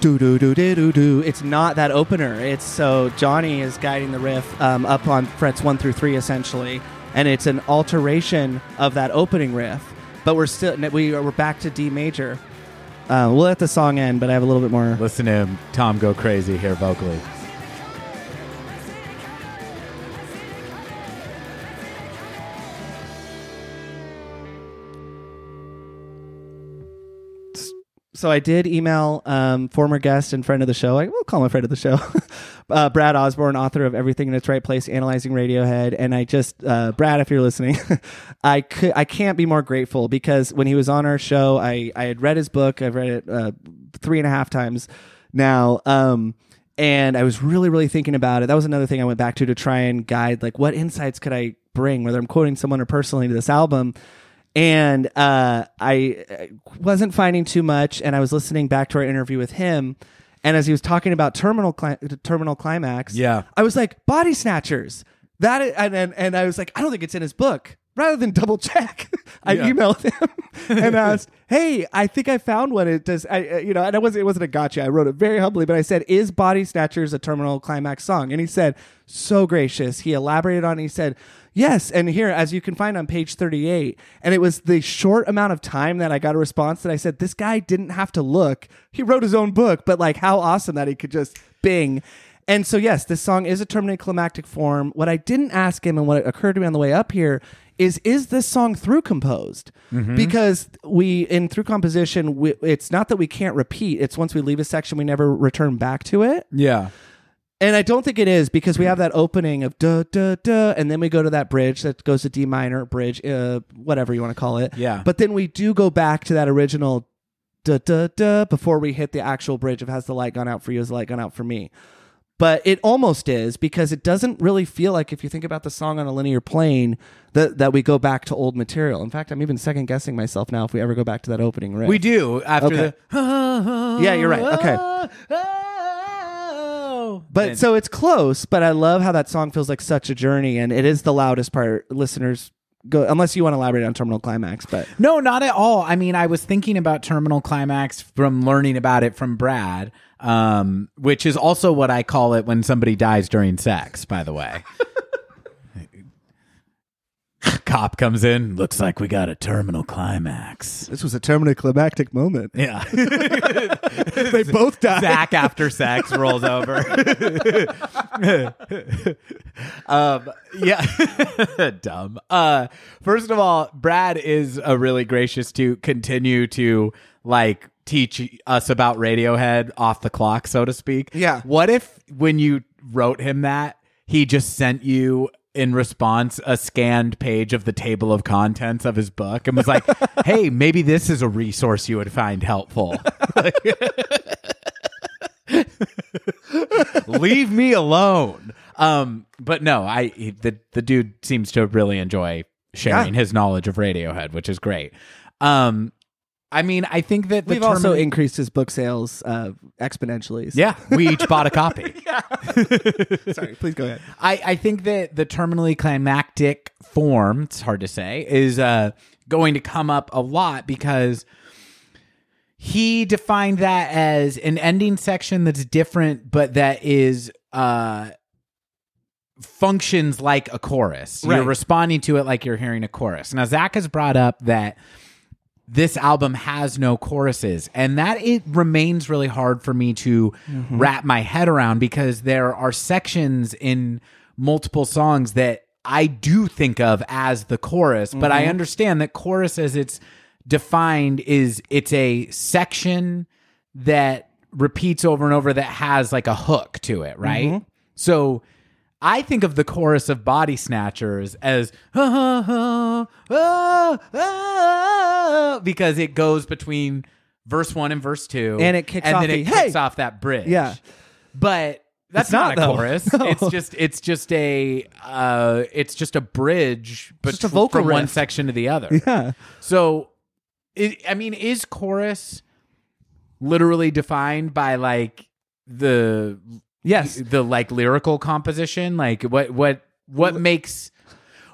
[SPEAKER 2] Do do do do do do. It's not that opener. It's so Jonny is guiding the riff um, up on frets one through three essentially, and it's an alteration of that opening riff. But we're still we we're back to D major. Uh, we'll let the song end, but I have a little bit more.
[SPEAKER 1] listen to him, Tom go crazy here vocally.
[SPEAKER 2] So I did email um, former guest and friend of the show. I will call him friend of the show, uh, Brad Osborn, author of Everything in Its Right Place, analyzing Radiohead. And I just, uh, Brad, if you're listening, I could, I can't be more grateful because when he was on our show, I, I had read his book. I've read it uh, three and a half times now. Um, and I was really, really thinking about it. That was another thing I went back to to try and guide, like, what insights could I bring, whether I'm quoting someone or personally to this album and uh, I uh, wasn't finding too much. And I was listening back to our interview with him, and as he was talking about terminal cli- terminal climax,
[SPEAKER 1] Yeah.
[SPEAKER 2] I was like body snatchers. That and, and and I was like, I don't think it's in his book. Rather than double check, I
[SPEAKER 1] Yeah.
[SPEAKER 2] emailed him and asked, "Hey, I think I found one. It does, I, uh, you know." And I wasn't, it wasn't a gotcha. I wrote it very humbly, but I said, "Is Body Snatchers a terminal climax song?" And he said, so gracious. He elaborated on. it. He said, "Yes." And here, as you can find on page thirty-eight, and it was the short amount of time that I got a response that I said, "This guy didn't have to look. He wrote his own book." But like, how awesome that he could just bing. And so, yes, this song is a terminally climactic form. What I didn't ask him and what occurred to me on the way up here is is this song through composed? Mm-hmm. Because we, in through composition, we, it's not that we can't repeat, it's once we leave a section, we never return back to it.
[SPEAKER 1] Yeah.
[SPEAKER 2] And I don't think it is because we have that opening of duh, duh, duh, and then we go to that bridge that goes to D minor bridge, uh, whatever you want to call it.
[SPEAKER 1] Yeah.
[SPEAKER 2] But then we do go back to that original duh, duh, duh before we hit the actual bridge of has the light gone out for you, has the light gone out for me. But it almost is because it doesn't really feel like if you think about the song on a linear plane that that we go back to old material. In fact, I'm even second guessing myself now if we ever go back to that opening riff.
[SPEAKER 1] We do after
[SPEAKER 2] Okay.
[SPEAKER 1] the.
[SPEAKER 2] Yeah, you're right. Okay. But
[SPEAKER 1] And-
[SPEAKER 2] so it's close, but I love how that song feels like such a journey and it is the loudest part. Listeners go unless you want to elaborate on terminal climax, but
[SPEAKER 1] No, not at all. I mean, I was thinking about Terminal Climax from learning about it from Brad, um, which is also what I call it when somebody dies during sex, by the way. Cop comes in, looks like we got a terminal climax.
[SPEAKER 2] this was a terminal climactic moment.
[SPEAKER 1] Yeah.
[SPEAKER 2] they both died.
[SPEAKER 1] Zach after sex rolls over. um, yeah, dumb. Uh, first of all, Brad is a really gracious to continue to like teach us about Radiohead off the clock, so to speak.
[SPEAKER 2] Yeah.
[SPEAKER 1] What if when you wrote him that he just sent you? In response, a scanned page of the table of contents of his book and was like, Hey, maybe this is a resource you would find helpful. leave me alone um but no i he- the the dude seems to really enjoy sharing
[SPEAKER 2] Yeah.
[SPEAKER 1] his knowledge of radiohead which is great um i mean i think that the
[SPEAKER 2] We've also increased his book sales uh, exponentially. so-
[SPEAKER 1] yeah we each bought a copy
[SPEAKER 2] Sorry, please go ahead.
[SPEAKER 1] I, I think that the terminally climactic form, it's hard to say, is uh, going to come up a lot because he defined that as an ending section that's different, but that is uh, functions like a chorus. You're responding to it like you're hearing a chorus. Now, Zach has brought up that this album has no choruses. And that it remains really hard for me to mm-hmm. wrap my head around because there are sections in multiple songs that I do think of as the chorus but I mm-hmm. understand that chorus as it's defined is it's a section that repeats over and over that has like a hook to it right? Mm-hmm. So I think of the chorus of Body Snatchers as "Ah, ah, ah," because it goes between verse one and verse two,
[SPEAKER 2] And it kicks
[SPEAKER 1] and
[SPEAKER 2] off
[SPEAKER 1] then
[SPEAKER 2] the,
[SPEAKER 1] it kicks
[SPEAKER 2] "Hey!"
[SPEAKER 1] off that bridge.
[SPEAKER 2] Yeah.
[SPEAKER 1] but that's
[SPEAKER 2] It's
[SPEAKER 1] not,
[SPEAKER 2] not,
[SPEAKER 1] a chorus.
[SPEAKER 2] No.
[SPEAKER 1] It's just it's just a uh, it's just a bridge, but
[SPEAKER 2] just a vocal
[SPEAKER 1] from one section to the other.
[SPEAKER 2] Yeah.
[SPEAKER 1] So, it, I mean, is chorus literally defined by like the
[SPEAKER 2] Yes.
[SPEAKER 1] the like lyrical composition like what what what makes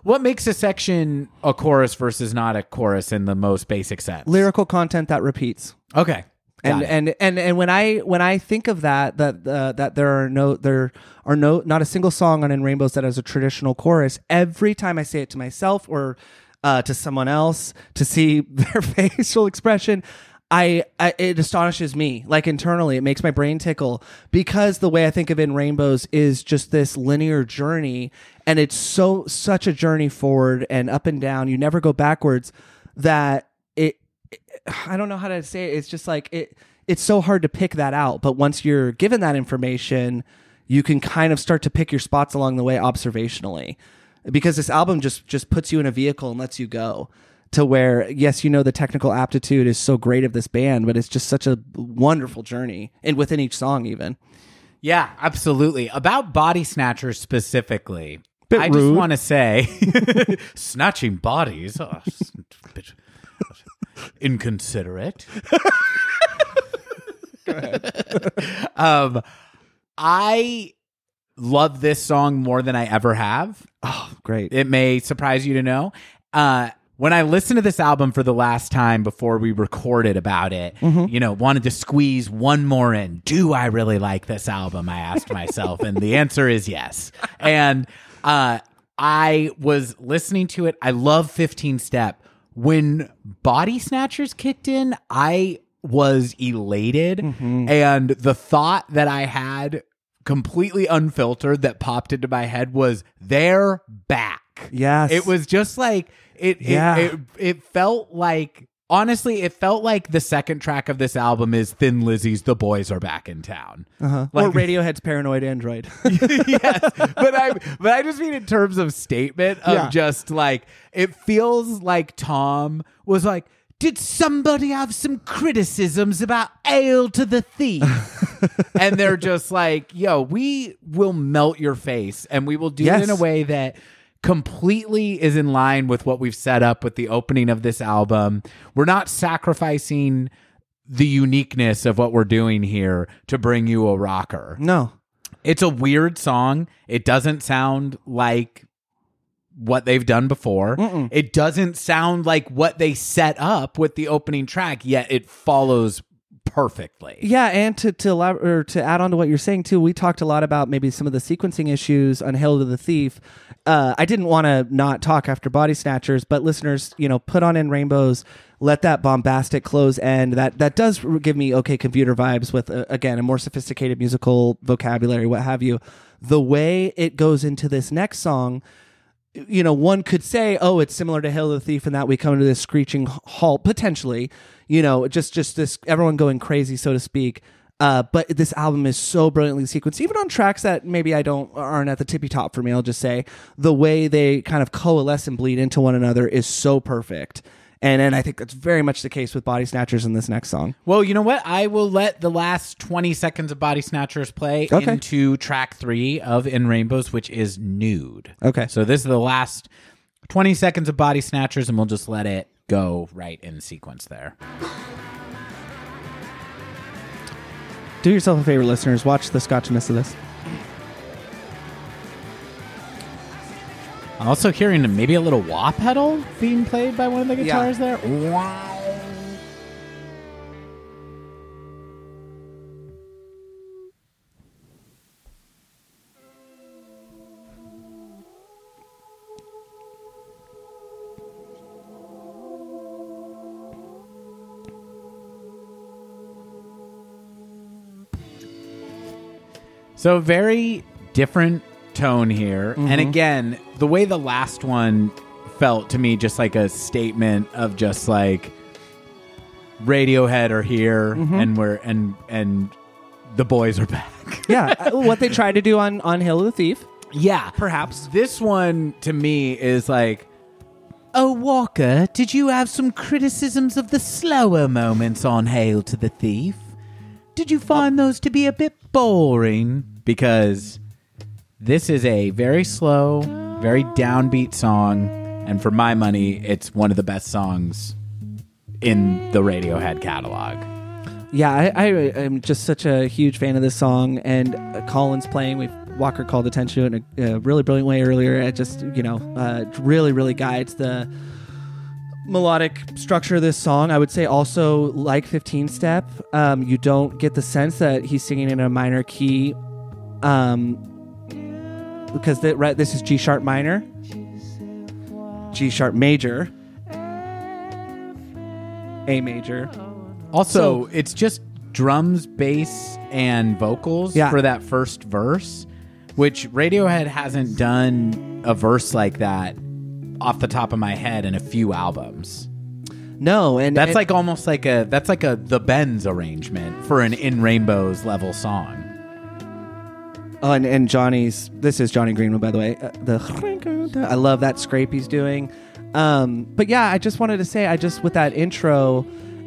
[SPEAKER 1] what makes a section a chorus versus not a chorus in the most basic sense
[SPEAKER 2] Lyrical content that repeats.
[SPEAKER 1] okay
[SPEAKER 2] and and and and when I when I think of that that uh, that there are no there are no not a single song on In Rainbows that has a traditional chorus. Every time I say it to myself or uh, to someone else to see their facial expression. I, I it astonishes me like internally it makes my brain tickle because the way I think of in rainbows is just this linear journey and it's so such a journey forward and up and down you never go backwards that it I don't know how to say it. It's just like it. It's so hard to pick that out. But once you're given that information, you can kind of start to pick your spots along the way observationally, because this album just just puts you in a vehicle and lets you go to where yes, you know the technical aptitude is so great of this band, but it's just such a wonderful journey, and within each song even.
[SPEAKER 1] Yeah, absolutely. About body snatchers specifically,
[SPEAKER 2] Bit
[SPEAKER 1] I just want to say, snatching bodies, oh, bit inconsiderate. um, I love this song more than I ever have.
[SPEAKER 2] Oh, great.
[SPEAKER 1] It may surprise you to know. Uh, when I listened to this album for the last time before we recorded about it, you know, wanted to squeeze one more in. Do I really like this album? I asked myself, and the answer is yes. And uh, I was listening to it. I love 15 Step. When Body Snatchers kicked in, I was elated. And the thought that I had completely unfiltered that popped into my head was they're back.
[SPEAKER 2] Yes.
[SPEAKER 1] It was just like it
[SPEAKER 2] Yeah.
[SPEAKER 1] it, it it felt like honestly it felt like the second track of this album is Thin Lizzy's The Boys Are Back in Town.
[SPEAKER 2] uh-huh.
[SPEAKER 1] like-
[SPEAKER 2] or Radiohead's Paranoid Android.
[SPEAKER 1] yes, but I but I just mean in terms of statement of
[SPEAKER 2] Yeah.
[SPEAKER 1] just like it feels like Tom was like, did somebody have some criticisms about Hail to the Thief? and they're just like, yo, we will melt your face, and we will do it in a way that completely is in line with what we've set up with the opening of this album. We're not sacrificing the uniqueness of what we're doing here to bring you a rocker.
[SPEAKER 2] no.
[SPEAKER 1] It's a weird song. It doesn't sound like what they've done before. It doesn't sound like what they set up with the opening track, yet it follows perfectly.
[SPEAKER 2] Yeah, and to to elab- or to add on to what you're saying too, we talked a lot about maybe some of the sequencing issues on Hail to the Thief. Uh, I didn't want to not talk after Body Snatchers, but listeners, you know, put on in rainbows. Let that bombastic close end. That that does give me okay computer vibes with uh, again a more sophisticated musical vocabulary, what have you. The way it goes into this next song, you know, one could say, oh, it's similar to Hail the Thief, and that we come to this screeching halt potentially. You know, just just this everyone going crazy, so to speak. Uh, but this album is so brilliantly sequenced, even on tracks that maybe I don't aren't at the tippy top for me. I'll just say the way they kind of coalesce and bleed into one another is so perfect, and and I think that's very much the case with Body Snatchers in this next song.
[SPEAKER 1] Well, you know what? I will let the last 20 seconds of Body Snatchers play
[SPEAKER 2] Okay.
[SPEAKER 1] into track three of In Rainbows, which is Nude.
[SPEAKER 2] Okay.
[SPEAKER 1] So this is the last 20 seconds of Body Snatchers, and we'll just let it go right in sequence there.
[SPEAKER 2] Do yourself a favor, listeners. Watch the scotchiness of this.
[SPEAKER 1] I'm also hearing maybe a little wah pedal being played by one of the
[SPEAKER 2] Yeah.
[SPEAKER 1] guitars there. Wow. So very different tone here. And again, the way the last one felt to me just like a statement of just like Radiohead are here and we're and and the boys are back.
[SPEAKER 2] Yeah, uh, what they tried to do on on Hail to the Thief.
[SPEAKER 1] yeah.
[SPEAKER 2] Perhaps.
[SPEAKER 1] This one to me is like Oh Walker, did you have some criticisms of the slower moments on Hail to the Thief? Did you find those to be a bit boring? Because this is a very slow, very downbeat song, and for my money, it's one of the best songs in the Radiohead catalog.
[SPEAKER 2] Yeah, I, am just such a huge fan of this song, and uh, Colin's playing. We've Walker called attention to it in a, a really brilliant way earlier. It just you know uh, really really guides the melodic structure of this song. I would say also like 15 Step, um, you don't get the sense that he's singing in a minor key, um, because the, right this is G sharp minor, G sharp major, A major.
[SPEAKER 1] Also, it's just drums, bass, and vocals
[SPEAKER 2] Yeah.
[SPEAKER 1] for that first verse, which Radiohead hasn't done a verse like that off the top of my head in a few albums.
[SPEAKER 2] No, and
[SPEAKER 1] That's
[SPEAKER 2] and-
[SPEAKER 1] like almost like a that's like a the Bends arrangement for an In Rainbows level song.
[SPEAKER 2] Oh, and, and Jonny's. This is Jonny Greenwood, by the way. Uh, the I love that scrape he's doing. Um, but yeah, I just wanted to say, I just with that intro,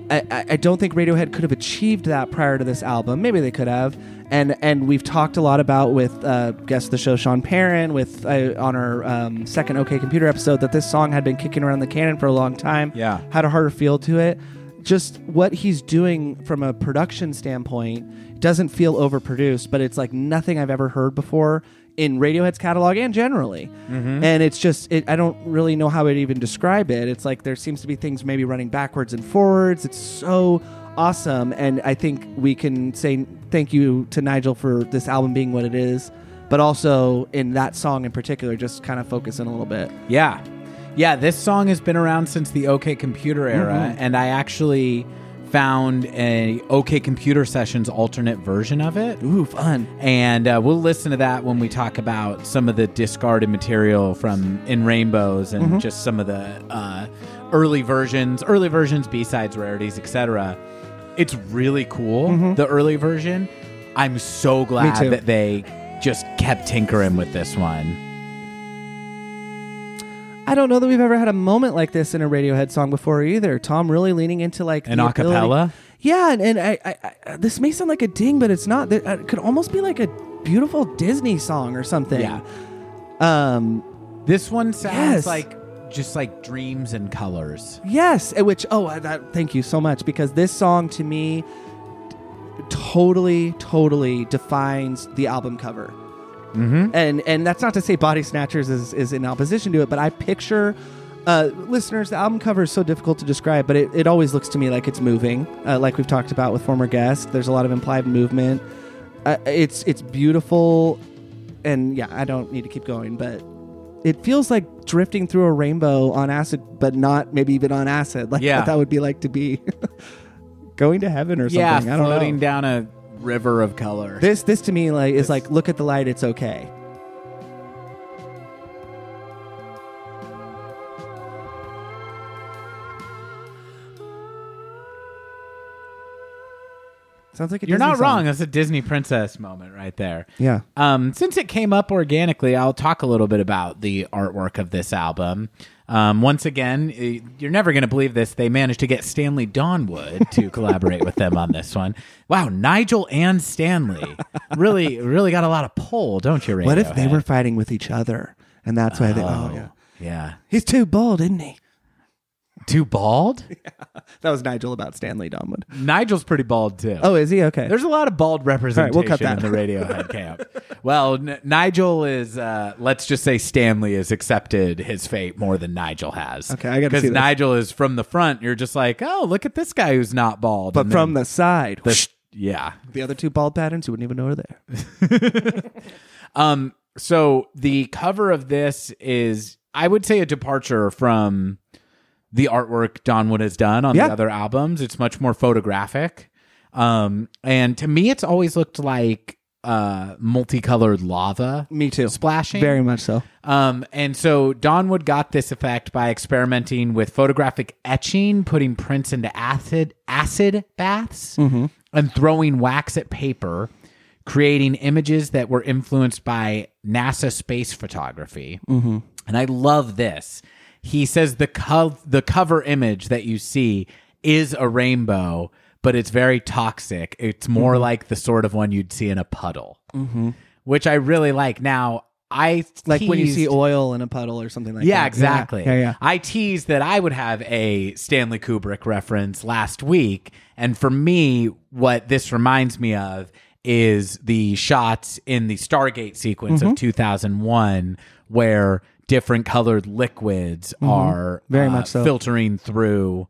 [SPEAKER 2] I, I, I don't think Radiohead could have achieved that prior to this album. Maybe they could have. And and we've talked a lot about with uh, guest of the show Sean Perrin with uh, on our um, second OK Computer episode that this song had been kicking around the canon for a long time.
[SPEAKER 1] Yeah.
[SPEAKER 2] had a harder feel to it. Just what he's doing from a production standpoint doesn't feel overproduced, but it's like nothing I've ever heard before in Radiohead's catalog and generally. Mm-hmm. And it's just, it, I don't really know how to even describe it. It's like there seems to be things maybe running backwards and forwards. It's so awesome. And I think we can say thank you to Nigel for this album being what it is, but also in that song in particular, just kind of focusing a little bit.
[SPEAKER 1] Yeah. Yeah, this song has been around since the OK Computer era, mm-hmm. and I actually found a OK Computer Sessions alternate version of it.
[SPEAKER 2] Ooh, fun.
[SPEAKER 1] And uh, we'll listen to that when we talk about some of the discarded material from In Rainbows and just some of the uh, early versions, early versions, B sides, rarities, etc. It's really cool, the early version. I'm so glad that they just kept tinkering with this one.
[SPEAKER 2] I don't know that we've ever had a moment like this in a Radiohead song before either. Tom really leaning into like
[SPEAKER 1] An
[SPEAKER 2] the
[SPEAKER 1] a
[SPEAKER 2] ability-
[SPEAKER 1] cappella?
[SPEAKER 2] Yeah, and, and I, I, I, this may sound like a ding, but it's not. It could almost be like a beautiful Disney song or something.
[SPEAKER 1] Yeah.
[SPEAKER 2] Um.
[SPEAKER 1] This one sounds
[SPEAKER 2] Yes.
[SPEAKER 1] like just like dreams and colors.
[SPEAKER 2] Yes. uh, Which. Oh, uh, that, thank you so much because this song to me totally, totally defines the album cover. Mm-hmm. And and that's not to say Body Snatchers is, is in opposition to it, but I picture uh, listeners. The album cover is so difficult to describe, but it, it always looks to me like it's moving, uh, like we've talked about with former guests. There's a lot of implied movement. Uh, it's it's beautiful, and yeah, I don't need to keep going, but it feels like drifting through a rainbow on acid, but not maybe even on acid. Like
[SPEAKER 1] Yeah.
[SPEAKER 2] what that would be like to be going to heaven or something.
[SPEAKER 1] Yeah,
[SPEAKER 2] I don't
[SPEAKER 1] floating
[SPEAKER 2] know.
[SPEAKER 1] down a river of color.
[SPEAKER 2] This this to me like is like look at the light, it's okay. Sounds like a
[SPEAKER 1] You're
[SPEAKER 2] Disney
[SPEAKER 1] not
[SPEAKER 2] song.
[SPEAKER 1] wrong. That's a Disney princess moment right there.
[SPEAKER 2] Yeah.
[SPEAKER 1] Um, since it came up organically, I'll talk a little bit about the artwork of this album. Um, once again, eh, you're never going to believe this. They managed to get Stanley Donwood to collaborate with them on this one. Wow, Nigel and Stanley really, really got a lot of pull, don't you?
[SPEAKER 2] What if they were fighting with each other? And that's why they oh yeah.
[SPEAKER 1] Yeah,
[SPEAKER 2] He's too bold, isn't he?
[SPEAKER 1] Too bald. Yeah.
[SPEAKER 2] That was Nigel about Stanley Donwood.
[SPEAKER 1] Nigel's pretty bald too.
[SPEAKER 2] Oh, is he? Okay.
[SPEAKER 1] There's a lot of bald representation
[SPEAKER 2] we'll cut that.
[SPEAKER 1] in the Radiohead camp. Well, N- Nigel is, uh, let's just say Stanley has accepted his fate more than Nigel has.
[SPEAKER 2] Okay, I gotta
[SPEAKER 1] Because
[SPEAKER 2] see this.
[SPEAKER 1] Nigel is from the front. You're just like, oh, look at this guy who's not bald.
[SPEAKER 2] but
[SPEAKER 1] And
[SPEAKER 2] from
[SPEAKER 1] then
[SPEAKER 2] the side.
[SPEAKER 1] the, yeah.
[SPEAKER 2] the other two bald patterns, you wouldn't even know are there.
[SPEAKER 1] Um. So the cover of this is, I would say, a departure from the artwork Donwood has done on
[SPEAKER 2] Yeah.
[SPEAKER 1] the other albums. It's much more photographic. Um, and to me, it's always looked like uh multicolored lava
[SPEAKER 2] Me too.
[SPEAKER 1] splashing.
[SPEAKER 2] Very much so.
[SPEAKER 1] Um, and so Donwood got this effect by experimenting with photographic etching, putting prints into acid acid baths, and throwing wax at paper, creating images that were influenced by NASA space photography. Mm-hmm. And I love this. He says the co- the cover image that you see is a rainbow, but it's very toxic. It's more like the sort of one you'd see in a puddle, mm-hmm. which I really like. Now, I
[SPEAKER 2] Like when you see oil in a puddle or something like
[SPEAKER 1] yeah,
[SPEAKER 2] that.
[SPEAKER 1] exactly.
[SPEAKER 2] Yeah, yeah.
[SPEAKER 1] I teased that I would have a Stanley Kubrick reference last week. And for me, what this reminds me of is the shots in the Stargate sequence
[SPEAKER 2] Mm-hmm.
[SPEAKER 1] of 2001 where different colored liquids are
[SPEAKER 2] Mm-hmm. Very
[SPEAKER 1] uh,
[SPEAKER 2] much so.
[SPEAKER 1] filtering through.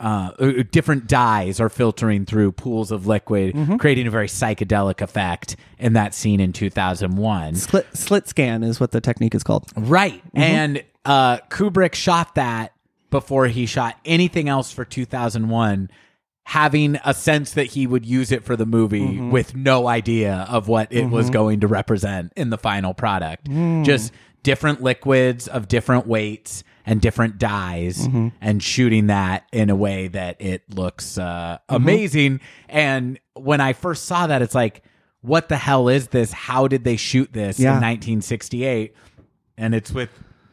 [SPEAKER 1] Uh, uh, different dyes are filtering through pools of liquid,
[SPEAKER 2] Mm-hmm.
[SPEAKER 1] creating a very psychedelic effect in that scene in 2001.
[SPEAKER 2] Slit, slit scan is what the technique is called.
[SPEAKER 1] Right.
[SPEAKER 2] Mm-hmm.
[SPEAKER 1] And uh, Kubrick shot that before he shot anything else for 2001, having a sense that he would use it for the movie
[SPEAKER 2] Mm-hmm.
[SPEAKER 1] with no idea of what it was going to represent in the final product.
[SPEAKER 2] Mm.
[SPEAKER 1] Just different liquids of different weights and different dyes and shooting that in a way that it looks uh, amazing. And when I first saw that, it's like, what the hell is this? How did they shoot this
[SPEAKER 2] Yeah.
[SPEAKER 1] in 1968? And it's with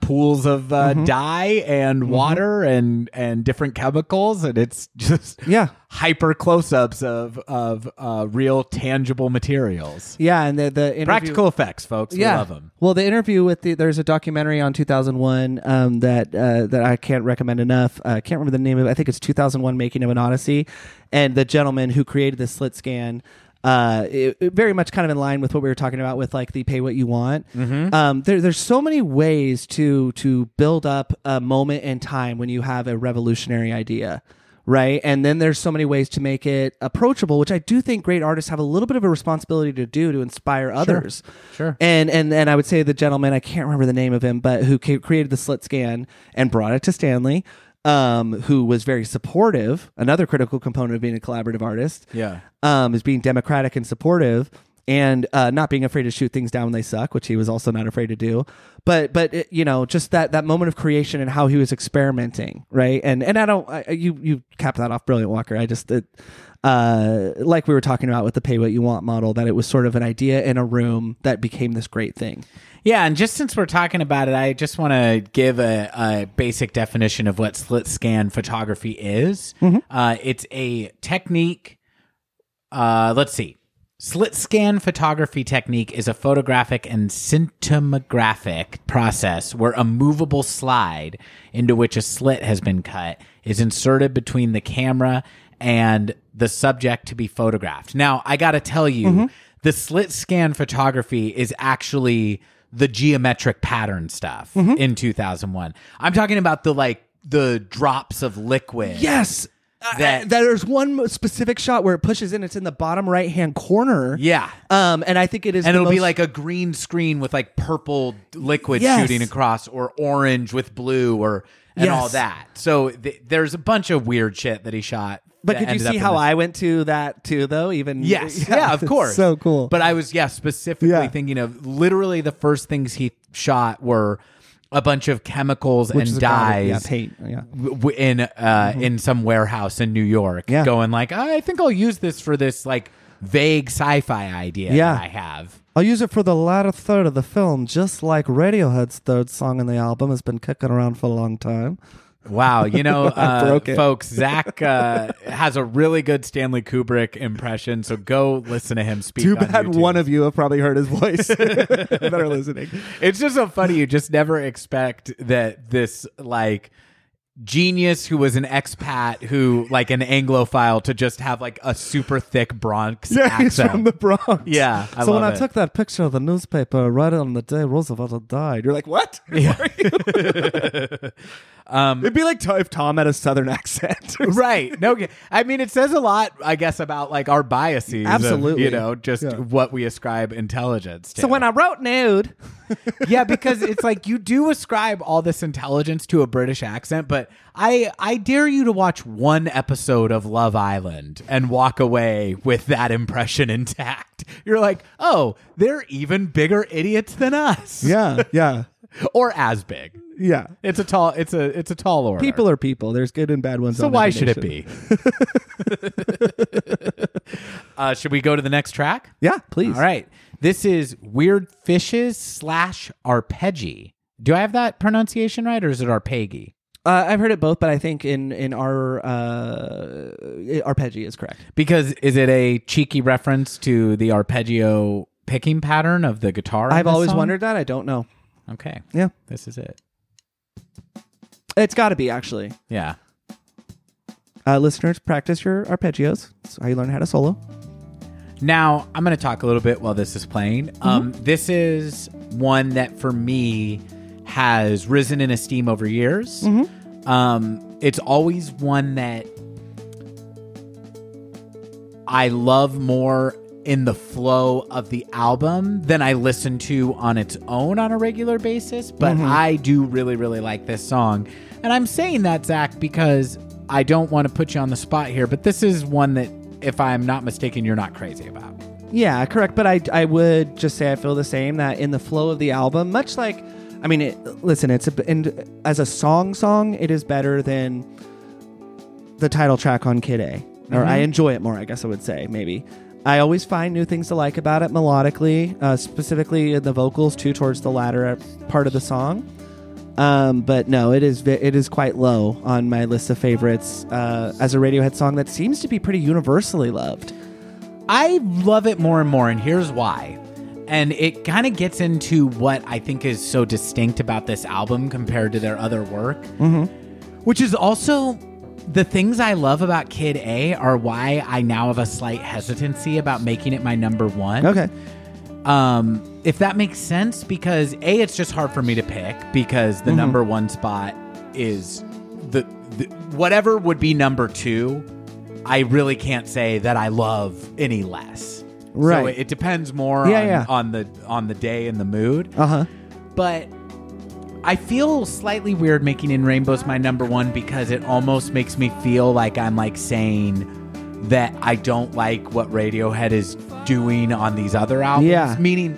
[SPEAKER 1] pools of uh,
[SPEAKER 2] Mm-hmm.
[SPEAKER 1] dye and water and and different chemicals, and it's just
[SPEAKER 2] Yeah.
[SPEAKER 1] hyper close-ups of of uh, real tangible materials.
[SPEAKER 2] Yeah, and the the interview,
[SPEAKER 1] Practical effects, folks. We love them.
[SPEAKER 2] Well, the interview with the there's a documentary on 2001 um, that uh, that I can't recommend enough. Uh, I can't remember the name of it. I think it's 2001 Making of an Odyssey, and the gentleman who created the slit scan. Uh, it, it very much kind of in line with what we were talking about with like the pay what you want. Um, there, there's so many ways to to build up a moment in time when you have a revolutionary idea right? And then there's so many ways to make it approachable, which I do think great artists have a little bit of a responsibility to do to inspire others.
[SPEAKER 1] Sure.
[SPEAKER 2] And and and I would say the gentleman I can't remember the name of him, but who created the slit scan and brought it to Stanley. Um, who was very supportive? Another critical component of being a collaborative artist
[SPEAKER 1] Yeah.
[SPEAKER 2] um, is being democratic and supportive and uh, not being afraid to shoot things down when they suck, which he was also not afraid to do. But but it, you know, just that that moment of creation and how he was experimenting, right? And and I don't I, you you capped that off brilliant, Walker. I just it, uh, like we were talking about with the pay what you want model, that it was sort of an idea in a room that became this great thing.
[SPEAKER 1] Yeah, and just since we're talking about it, I just want to give a, a basic definition of what slit scan photography is. Uh, it's a technique. Uh, let's see. Slit scan photography technique is a photographic and cinematographic process where a movable slide into which a slit has been cut is inserted between the camera and the subject to be photographed. Now, I got to tell you, the slit scan photography is actually the geometric pattern stuff in 2001. I'm talking about the like the drops of liquid.
[SPEAKER 2] Yes.
[SPEAKER 1] That-
[SPEAKER 2] Uh, there's one specific shot where it pushes in. It's in the bottom right hand corner.
[SPEAKER 1] Yeah.
[SPEAKER 2] Um, and I think it is.
[SPEAKER 1] and it'll be like a green screen with like purple liquid
[SPEAKER 2] Yes.
[SPEAKER 1] shooting across or orange with blue or and
[SPEAKER 2] Yes.
[SPEAKER 1] all that so th- there's a bunch of weird shit that he shot
[SPEAKER 2] But could you see how
[SPEAKER 1] this-
[SPEAKER 2] I went to that too, though? Even
[SPEAKER 1] yes yeah, of course
[SPEAKER 2] so cool.
[SPEAKER 1] but i was yeah specifically
[SPEAKER 2] Yeah.
[SPEAKER 1] thinking of literally the first things he shot were a bunch of chemicals
[SPEAKER 2] Which
[SPEAKER 1] and
[SPEAKER 2] a gotta-
[SPEAKER 1] dyes
[SPEAKER 2] yeah, paint, yeah.
[SPEAKER 1] w- w- in uh in some warehouse in New York
[SPEAKER 2] Yeah.
[SPEAKER 1] going like I think I'll use this for this like vague sci-fi idea
[SPEAKER 2] Yeah.
[SPEAKER 1] that I have
[SPEAKER 2] I'll use it for the latter third of the film, just like Radiohead's third song in the album has been kicking around for a long time.
[SPEAKER 1] Wow, you know, uh, folks, Zach uh, has a really good Stanley Kubrick impression, so go listen to him speak.
[SPEAKER 2] Too
[SPEAKER 1] on
[SPEAKER 2] bad
[SPEAKER 1] YouTube.
[SPEAKER 2] one of you have probably heard his voice that are listening.
[SPEAKER 1] It's just so funny. You just never expect that this like genius who was an expat who like an Anglophile to just have like a super thick Bronx
[SPEAKER 2] Yeah, he's from the Bronx.
[SPEAKER 1] Yeah, I
[SPEAKER 2] so when I
[SPEAKER 1] it.
[SPEAKER 2] took that picture of the newspaper right on the day Roosevelt died, you're like, what?
[SPEAKER 1] Um,
[SPEAKER 2] It'd be like to- if Tom had a Southern accent.
[SPEAKER 1] right. No, I mean it says a lot, I guess, about like our biases. of,
[SPEAKER 2] Absolutely.
[SPEAKER 1] you know, just
[SPEAKER 2] Yeah.
[SPEAKER 1] what we ascribe intelligence to.
[SPEAKER 2] so when I wrote nude,
[SPEAKER 1] yeah, because it's like you do ascribe all this intelligence to a British accent, but I I dare you to watch one episode of Love Island and walk away with that impression intact. You're like, oh, they're even bigger idiots than us.
[SPEAKER 2] yeah, yeah,
[SPEAKER 1] Or as big.
[SPEAKER 2] Yeah.
[SPEAKER 1] It's a tall it's a it's a tall order.
[SPEAKER 2] People are people. There's good and bad ones.
[SPEAKER 1] so why should it be? uh, should we go to the next track?
[SPEAKER 2] Yeah, please.
[SPEAKER 1] All right. This is Weird Fishes slash Arpeggi. Do I have that pronunciation right or is it Arpeggi?
[SPEAKER 2] Uh, I've heard it both, but I think in in our uh, arpeggio is correct.
[SPEAKER 1] Because is it a cheeky reference to the arpeggio picking pattern of the guitar?
[SPEAKER 2] I've always
[SPEAKER 1] song?
[SPEAKER 2] wondered that. I don't know.
[SPEAKER 1] Okay,
[SPEAKER 2] Yeah,
[SPEAKER 1] this is it.
[SPEAKER 2] It's got to be actually.
[SPEAKER 1] Yeah.
[SPEAKER 2] Uh, listeners, practice your arpeggios. That's how you learn how to solo.
[SPEAKER 1] Now I'm going to talk a little bit while this is playing. Um, this is one that for me has risen in esteem over years. Um, it's always one that I love more in the flow of the album than I listen to on its own on a regular basis. But I do really, really like this song. And I'm saying that, Zach, because I don't want to put you on the spot here, but this is one that, if I'm not mistaken, you're not crazy about.
[SPEAKER 2] Yeah, correct. But I, I would just say I feel the same that in the flow of the album, much like I mean, it, listen, it's a and as a song song, it is better than the title track on Kid A. Or I enjoy it more, I guess I would say, maybe. I always find new things to like about it melodically, uh, specifically in the vocals too, towards the latter part of the song. Um, but no, it is it is quite low on my list of favorites uh, as a Radiohead song that seems to be pretty universally loved.
[SPEAKER 1] I love it more and more, and here's why. And it kind of gets into what I think is so distinct about this album compared to their other work, mm-hmm. which is also the things I love about Kid A are why I now have a slight hesitancy about making it my number one.
[SPEAKER 2] Okay.
[SPEAKER 1] Um, if that makes sense, because A, it's just hard for me to pick because the number one spot is the, the whatever would be number two. I really can't say that I love any less. So
[SPEAKER 2] Right.
[SPEAKER 1] it, it depends more
[SPEAKER 2] Yeah,
[SPEAKER 1] on,
[SPEAKER 2] yeah.
[SPEAKER 1] on the on the day and the mood.
[SPEAKER 2] Uh huh.
[SPEAKER 1] But I feel slightly weird making In Rainbows my number one because it almost makes me feel like I'm like saying that I don't like what Radiohead is doing on these other albums.
[SPEAKER 2] Yeah.
[SPEAKER 1] Meaning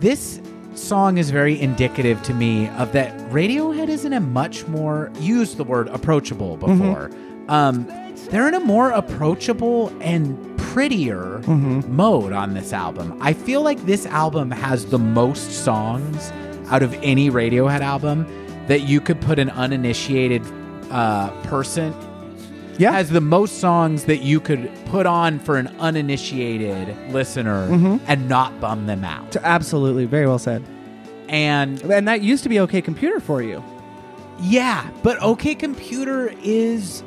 [SPEAKER 1] this song is very indicative to me of that Radiohead is in a much more use the word approachable before. Um they're in a more approachable and prettier mode on this album. I feel like this album has the most songs out of any Radiohead album that you could put an uninitiated uh, person
[SPEAKER 2] Yeah.
[SPEAKER 1] has the most songs that you could put on for an uninitiated listener mm-hmm. and not bum them out.
[SPEAKER 2] Absolutely. Very well said.
[SPEAKER 1] And
[SPEAKER 2] And that used to be OK Computer for you.
[SPEAKER 1] yeah, but OK Computer is.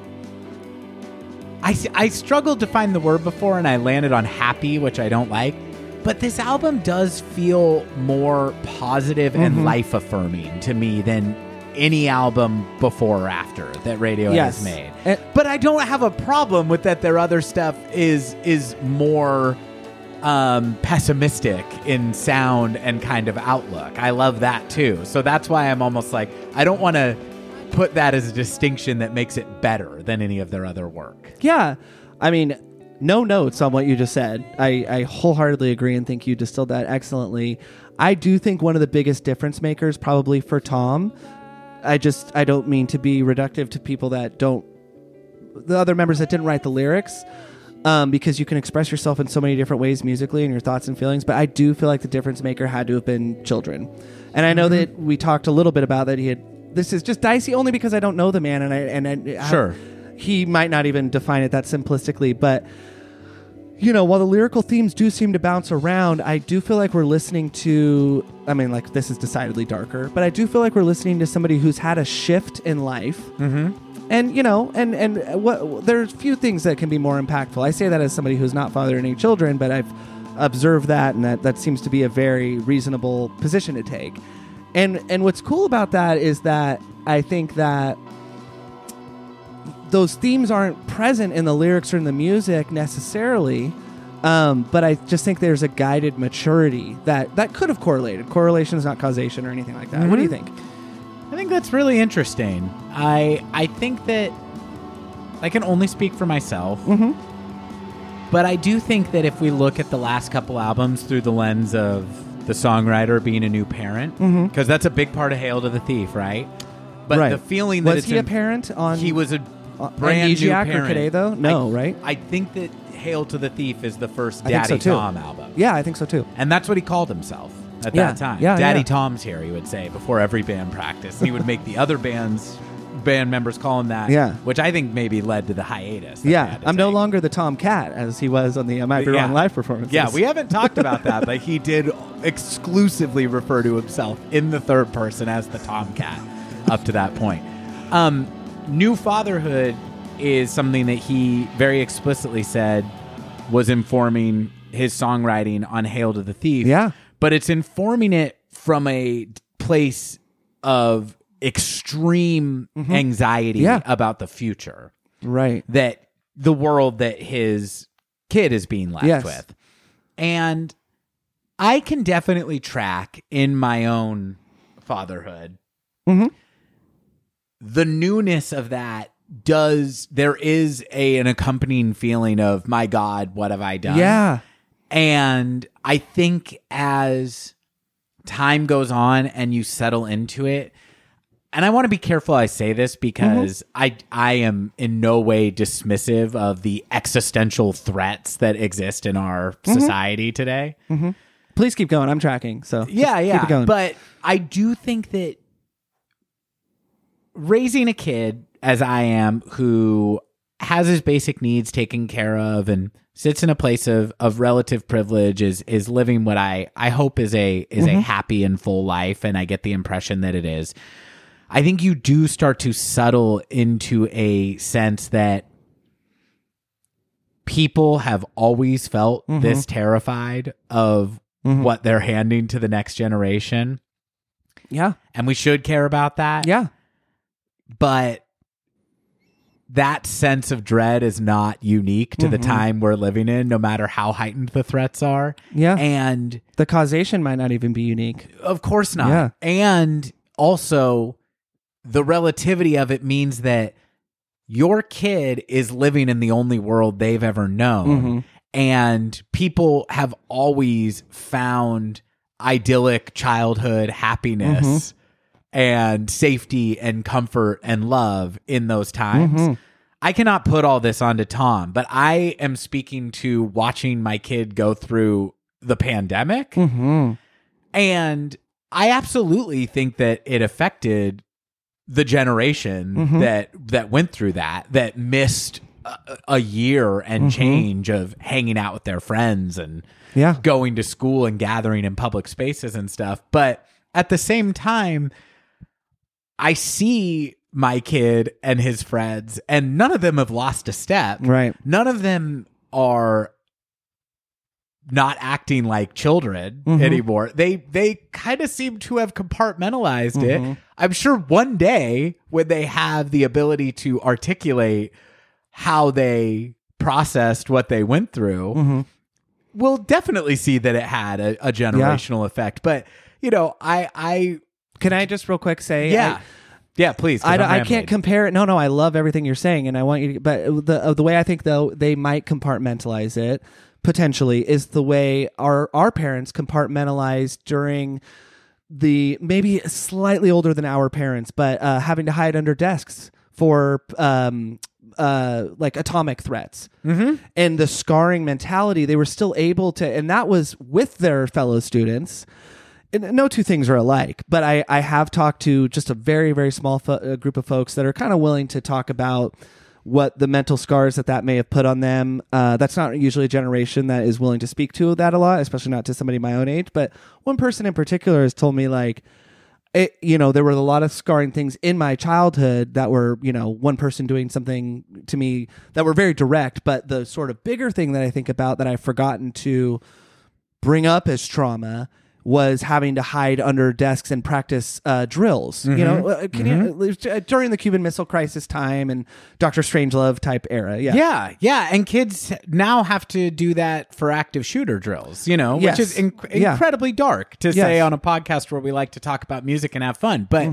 [SPEAKER 1] I, I struggled to find the word before and I landed on happy, which I don't like. But this album does feel more positive and mm-hmm. life affirming to me than any album before or after that Radiohead
[SPEAKER 2] Yes.
[SPEAKER 1] has made.
[SPEAKER 2] And-
[SPEAKER 1] but I don't have a problem with that their other stuff is is more um, pessimistic in sound and kind of outlook. I love that too. So that's why I'm almost like I don't want to put that as a distinction that makes it better than any of their other work.
[SPEAKER 2] Yeah. I mean, no notes on what you just said. I, I wholeheartedly agree and think you distilled that excellently. I do think one of the biggest difference makers, probably for Tom, I just, I don't mean to be reductive to people that don't, the other members that didn't write the lyrics. Um, because you can express yourself in so many different ways musically and your thoughts and feelings, but I do feel like the difference maker had to have been children. And I know that we talked a little bit about that he had. This is just dicey only because I don't know the man, and I and I,
[SPEAKER 1] Sure.
[SPEAKER 2] he might not even define it that simplistically, but you know, while the lyrical themes do seem to bounce around, I do feel like we're listening to. I mean, like this is decidedly darker, but I do feel like we're listening to somebody who's had a shift in life. Mm-hmm. And you know, and and what there's few things that can be more impactful. I say that as somebody who's not fathering any children, but I've observed that, and that that seems to be a very reasonable position to take. And and what's cool about that is that I think that those themes aren't present in the lyrics or in the music necessarily. Um, but I just think there's a guided maturity that that could have correlated. Correlation is not causation or anything like that. What do you think?
[SPEAKER 1] I think that's really interesting. I I think that I can only speak for myself.
[SPEAKER 2] Mm-hmm.
[SPEAKER 1] But I do think that if we look at the last couple albums through the lens of the songwriter being a new parent, because that's a big part of Hail to the Thief, right? But
[SPEAKER 2] Mm-hmm. Right.
[SPEAKER 1] the feeling that
[SPEAKER 2] Was
[SPEAKER 1] it's
[SPEAKER 2] he a parent on?
[SPEAKER 1] he was a brand new
[SPEAKER 2] Amnesiac or
[SPEAKER 1] parent.
[SPEAKER 2] Kid A, though? No,
[SPEAKER 1] I-
[SPEAKER 2] right?
[SPEAKER 1] I think that Hail to the Thief is the first
[SPEAKER 2] I think
[SPEAKER 1] Daddy
[SPEAKER 2] so, too.
[SPEAKER 1] Tom album.
[SPEAKER 2] Yeah, I think so too.
[SPEAKER 1] And that's what he called himself at
[SPEAKER 2] Yeah,
[SPEAKER 1] that time.
[SPEAKER 2] yeah,
[SPEAKER 1] Daddy
[SPEAKER 2] yeah.
[SPEAKER 1] Tom's here, he would say, before every band practice. He would make the other bands band members call him that.
[SPEAKER 2] Yeah.
[SPEAKER 1] Which I think maybe led to the hiatus. that they
[SPEAKER 2] Yeah,
[SPEAKER 1] had to
[SPEAKER 2] I'm no
[SPEAKER 1] take.
[SPEAKER 2] longer the Tom Cat as he was on the I Might Be
[SPEAKER 1] Yeah.
[SPEAKER 2] Wrong live performances.
[SPEAKER 1] Yeah, we haven't talked about that, but he did exclusively refer to himself in the third person as the Tomcat up to that point. Um, new fatherhood is something that he very explicitly said was informing his songwriting on Hail to the Thief.
[SPEAKER 2] Yeah.
[SPEAKER 1] But it's informing it from a place of extreme anxiety
[SPEAKER 2] Mm-hmm. Yeah.
[SPEAKER 1] about the future
[SPEAKER 2] right.
[SPEAKER 1] that the world that his kid is being left
[SPEAKER 2] Yes.
[SPEAKER 1] with. And I can definitely track in my own fatherhood
[SPEAKER 2] Mhm.
[SPEAKER 1] The newness of that does there is a an accompanying feeling of my god what have i done
[SPEAKER 2] Yeah.
[SPEAKER 1] and i think as time goes on and you settle into it, and I want to be careful I say this because mm-hmm. I I am in no way dismissive of the existential threats that exist in our mm-hmm. society today. Mm-hmm.
[SPEAKER 2] Please keep going. I'm tracking. So
[SPEAKER 1] Yeah, yeah.
[SPEAKER 2] keep it going.
[SPEAKER 1] But I do think that raising a kid as I am who has his basic needs taken care of and sits in a place of, of relative privilege is is living what I, I hope is a is
[SPEAKER 2] Mm-hmm.
[SPEAKER 1] a happy and full life and I get the impression that it is. I think you do start to settle into a sense that people have always felt
[SPEAKER 2] Mm-hmm.
[SPEAKER 1] this terrified of what they're handing to the next generation
[SPEAKER 2] yeah,
[SPEAKER 1] and we should care about that
[SPEAKER 2] yeah,
[SPEAKER 1] but that sense of dread is not unique to the
[SPEAKER 2] Mm-hmm.
[SPEAKER 1] time we're living in no matter how heightened the threats are
[SPEAKER 2] yeah.
[SPEAKER 1] and
[SPEAKER 2] the causation might not even be unique.
[SPEAKER 1] of course not
[SPEAKER 2] Yeah.
[SPEAKER 1] and also the relativity of it means that your kid is living in the only world they've ever known
[SPEAKER 2] Mm-hmm.
[SPEAKER 1] and people have always found idyllic childhood happiness
[SPEAKER 2] Mm-hmm.
[SPEAKER 1] And safety and comfort and love in those times.
[SPEAKER 2] Mm-hmm.
[SPEAKER 1] I cannot put all this onto Tom, but I am speaking to watching my kid go through the pandemic.
[SPEAKER 2] Mm-hmm.
[SPEAKER 1] And I absolutely think that it affected the generation
[SPEAKER 2] Mm-hmm.
[SPEAKER 1] that that went through that that missed a, a year and change of hanging out with their friends and
[SPEAKER 2] Yeah.
[SPEAKER 1] going to school and gathering in public spaces and stuff. But at the same time, I see my kid and his friends, and none of them have lost a step.
[SPEAKER 2] Right.
[SPEAKER 1] None of them are not acting like children
[SPEAKER 2] Mm-hmm.
[SPEAKER 1] anymore. They they kind of seem to have compartmentalized
[SPEAKER 2] Mm-hmm.
[SPEAKER 1] it. I'm sure one day when they have the ability to articulate how they processed what they went through,
[SPEAKER 2] Mm-hmm.
[SPEAKER 1] we'll definitely see that it had a, a generational effect. But you know, I I
[SPEAKER 2] Can I just real quick say?
[SPEAKER 1] yeah. yeah, please. 'cause
[SPEAKER 2] I,
[SPEAKER 1] I'm
[SPEAKER 2] I
[SPEAKER 1] rambling.
[SPEAKER 2] can't compare it. No, no, I love everything you're saying, and I want you to. But the uh, the way I think though they might compartmentalize it potentially is the way our our parents compartmentalized during the maybe slightly older than our parents, but uh, having to hide under desks for um uh like atomic threats mm-hmm. and the scarring mentality they were still able to and that was with their fellow students no two things are alike, but I, I have talked to just a very, very small fo- uh, group of folks that are kind of willing to talk about what the mental scars that that may have put on them. Uh, that's not usually a generation that is willing to speak to that a lot, especially not to somebody my own age. But one person in particular has told me, like, it, you know, there were a lot of scarring things in my childhood that were, you know, one person doing something to me that were very direct. But the sort of bigger thing that I think about that I've forgotten to bring up as trauma was having to hide under desks and practice uh, drills. You know, uh, can you, uh, during the Cuban Missile Crisis time and Doctor Strangelove type era. Yeah.
[SPEAKER 1] Yeah, yeah, and kids now have to do that for active shooter drills, you know,
[SPEAKER 2] Yes.
[SPEAKER 1] which is inc-
[SPEAKER 2] Yeah.
[SPEAKER 1] incredibly dark to
[SPEAKER 2] Yes.
[SPEAKER 1] say on a podcast where we like to talk about music and have fun. But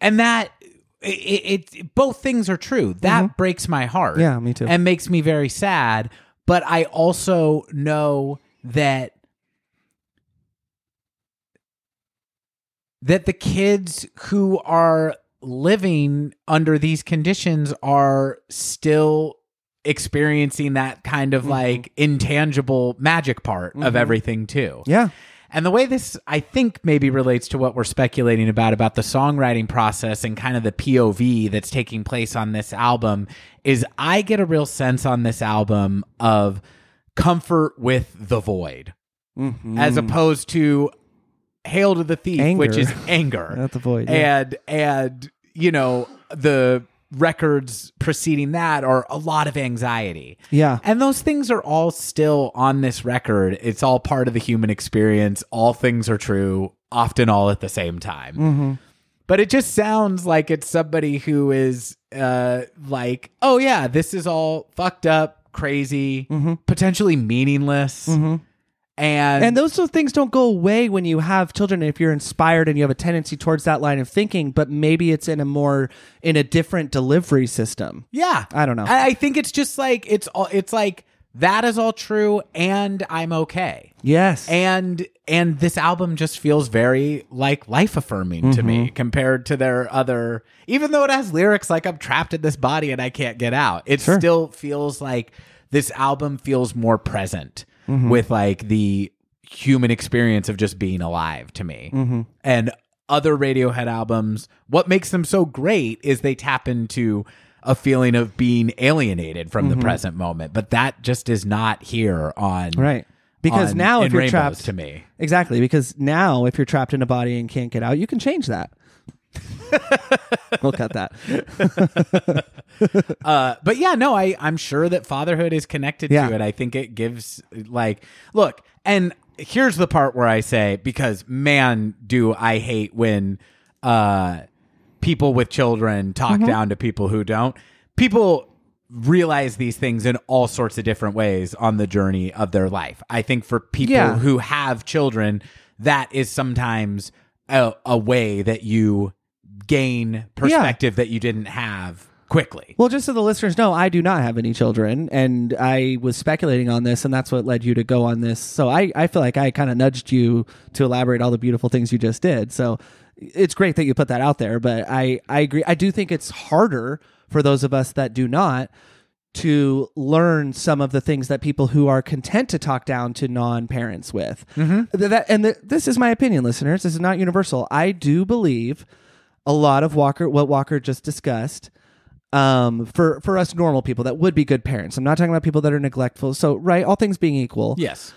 [SPEAKER 1] and that it, it both things are true. That breaks my heart.
[SPEAKER 2] Yeah, me too.
[SPEAKER 1] And makes me very sad, but I also know that that the kids who are living under these conditions are still experiencing that kind
[SPEAKER 2] Mm-hmm.
[SPEAKER 1] of like intangible magic part of everything too.
[SPEAKER 2] Yeah.
[SPEAKER 1] And the way this, I think, maybe relates to what we're speculating about, about the songwriting process and kind of the POV that's taking place on this album, is I get a real sense on this album of comfort with the void, as opposed to Hail to the Thief,
[SPEAKER 2] Anger.
[SPEAKER 1] which is anger.
[SPEAKER 2] The void, yeah.
[SPEAKER 1] And, and, you know, the records preceding that are a lot of anxiety.
[SPEAKER 2] Yeah.
[SPEAKER 1] And those things are all still on this record. It's all part of the human experience. All things are true, often all at the same time.
[SPEAKER 2] Mm-hmm.
[SPEAKER 1] But it just sounds like it's somebody who is uh, like, oh, yeah, this is all fucked up, crazy, potentially meaningless.
[SPEAKER 2] Mm-hmm. And those sort of things don't go away when you have children. If you're inspired and you have a tendency towards that line of thinking, but maybe it's in a more in a different delivery system.
[SPEAKER 1] yeah,
[SPEAKER 2] I don't know.
[SPEAKER 1] I, I think it's just like it's all. It's like that is all true and I'm okay.
[SPEAKER 2] Yes.
[SPEAKER 1] And and this album just feels very like life affirming to
[SPEAKER 2] Mm-hmm.
[SPEAKER 1] me compared to their other even though it has lyrics like I'm trapped in this body and I can't get out. It still feels like this album feels more present
[SPEAKER 2] Mm-hmm.
[SPEAKER 1] with like the human experience of just being alive to me.
[SPEAKER 2] Mm-hmm.
[SPEAKER 1] And other Radiohead albums, what makes them so great is they tap into a feeling of being alienated from
[SPEAKER 2] Mm-hmm.
[SPEAKER 1] the present moment, but that just is not here on
[SPEAKER 2] right. Because
[SPEAKER 1] on
[SPEAKER 2] now if you're trapped
[SPEAKER 1] to me.
[SPEAKER 2] Exactly, because now if you're trapped in a body and can't get out, you can change that. we'll cut that.
[SPEAKER 1] Uh, but yeah, no, I I'm sure that fatherhood is connected
[SPEAKER 2] Yeah.
[SPEAKER 1] to it. I think it gives like look, and here's the part where I say because man, do I hate when uh people with children talk
[SPEAKER 2] Mm-hmm.
[SPEAKER 1] down to people who don't. People realize these things in all sorts of different ways on the journey of their life. I think for people
[SPEAKER 2] Yeah.
[SPEAKER 1] who have children, that is sometimes a, a way that you gain perspective that you didn't have quickly.
[SPEAKER 2] Well, just so the listeners know, I do not have any children, and I was speculating on this, and that's what led you to go on this. So I, I feel like I kind of nudged you to elaborate all the beautiful things you just did. So it's great that you put that out there, but I, I agree. I do think it's harder for those of us that do not to learn some of the things that people who are content to talk down to non-parents with. Mm-hmm. That, and th- this is my opinion, listeners. This is not universal. I do believe a lot of Walker, what Walker just discussed, um, for for us normal people that would be good parents. I'm not talking about people that are neglectful. So, right, all things being equal,
[SPEAKER 1] Yes.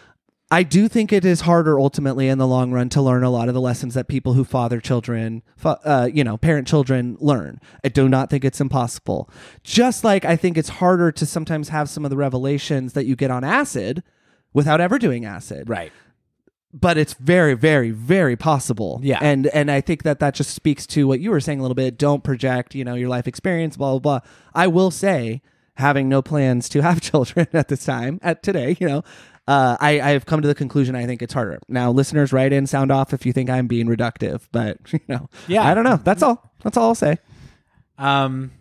[SPEAKER 2] I do think it is harder ultimately in the long run to learn a lot of the lessons that people who father children, uh, you know, parent children learn. I do not think it's impossible. Just like I think it's harder to sometimes have some of the revelations that you get on acid without ever doing acid
[SPEAKER 1] Right.
[SPEAKER 2] But it's very very very possible
[SPEAKER 1] Yeah.
[SPEAKER 2] and and i think that that just speaks to what you were saying a little bit don't project you know your life experience blah blah blah i will say having no plans to have children at this time at today you know uh, I, I have come to the conclusion I think it's harder. Now, listeners, write in, sound off if you think I'm being reductive, but you know,
[SPEAKER 1] Yeah.
[SPEAKER 2] I don't know. That's all. That's all I'll say.
[SPEAKER 1] Um,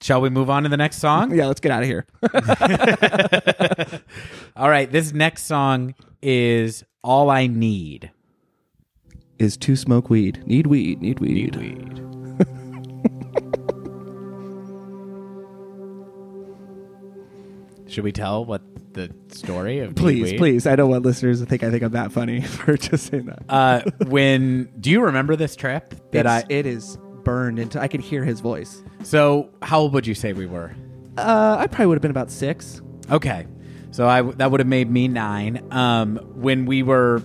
[SPEAKER 1] shall we move on to the next song?
[SPEAKER 2] Yeah, let's get out of here.
[SPEAKER 1] All right. This next song is All I Need.
[SPEAKER 2] Is to smoke weed. Need weed. Need weed.
[SPEAKER 1] Need weed. Should we tell what the story of Need
[SPEAKER 2] Please,
[SPEAKER 1] Weed?
[SPEAKER 2] please. I don't want listeners to think I think I'm that funny for just saying that.
[SPEAKER 1] Uh, when do you remember this trip that
[SPEAKER 2] It's-
[SPEAKER 1] I?
[SPEAKER 2] it is burned into. I could hear his voice.
[SPEAKER 1] so how old would you say we were?
[SPEAKER 2] Uh, I probably would have been about six.
[SPEAKER 1] Okay, so I that would have made me nine. Um, when we were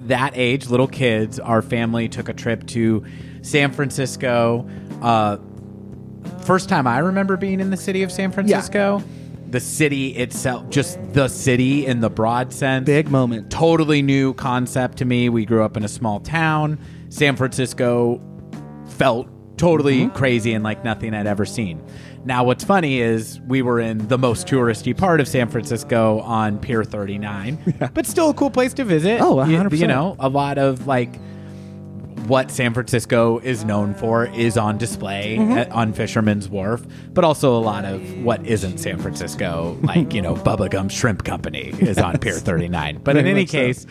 [SPEAKER 1] that age, little kids, our family took a trip to San Francisco. Uh, first time I remember being in the city of San Francisco. The city itself, just the city in the broad sense,
[SPEAKER 2] Big moment.
[SPEAKER 1] totally new concept to me. We grew up in a small town. San Francisco felt totally crazy and like nothing I'd ever seen. Now, what's funny is we were in the most touristy part of San Francisco on Pier 39, but still a cool place to visit.
[SPEAKER 2] Oh,
[SPEAKER 1] You-
[SPEAKER 2] 100%.
[SPEAKER 1] You know, a lot of like what San Francisco is known for is on display at, on Fisherman's Wharf, but also a lot of what isn't San Francisco, like, you know, Bubba Gump Shrimp Company is on Pier 39. But in any
[SPEAKER 2] much so.
[SPEAKER 1] case,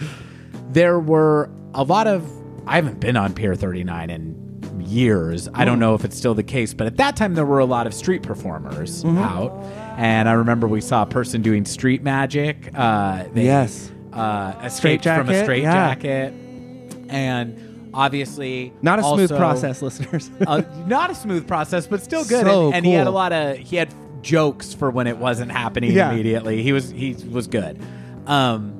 [SPEAKER 1] there were a lot of I haven't been on Pier 39 in years. I don't know if it's still the case, but at that time there were a lot of street performers out. And I remember we saw a person doing street magic. Uh, they,
[SPEAKER 2] Yes.
[SPEAKER 1] Uh, escaped
[SPEAKER 2] Straight
[SPEAKER 1] from a straight
[SPEAKER 2] yeah.
[SPEAKER 1] jacket. And obviously
[SPEAKER 2] Not a smooth process, listeners.
[SPEAKER 1] uh, not a smooth process, but still good.
[SPEAKER 2] So
[SPEAKER 1] and, and he had a lot of he had jokes for when it wasn't happening
[SPEAKER 2] Yeah.
[SPEAKER 1] immediately. He was he was good. Um,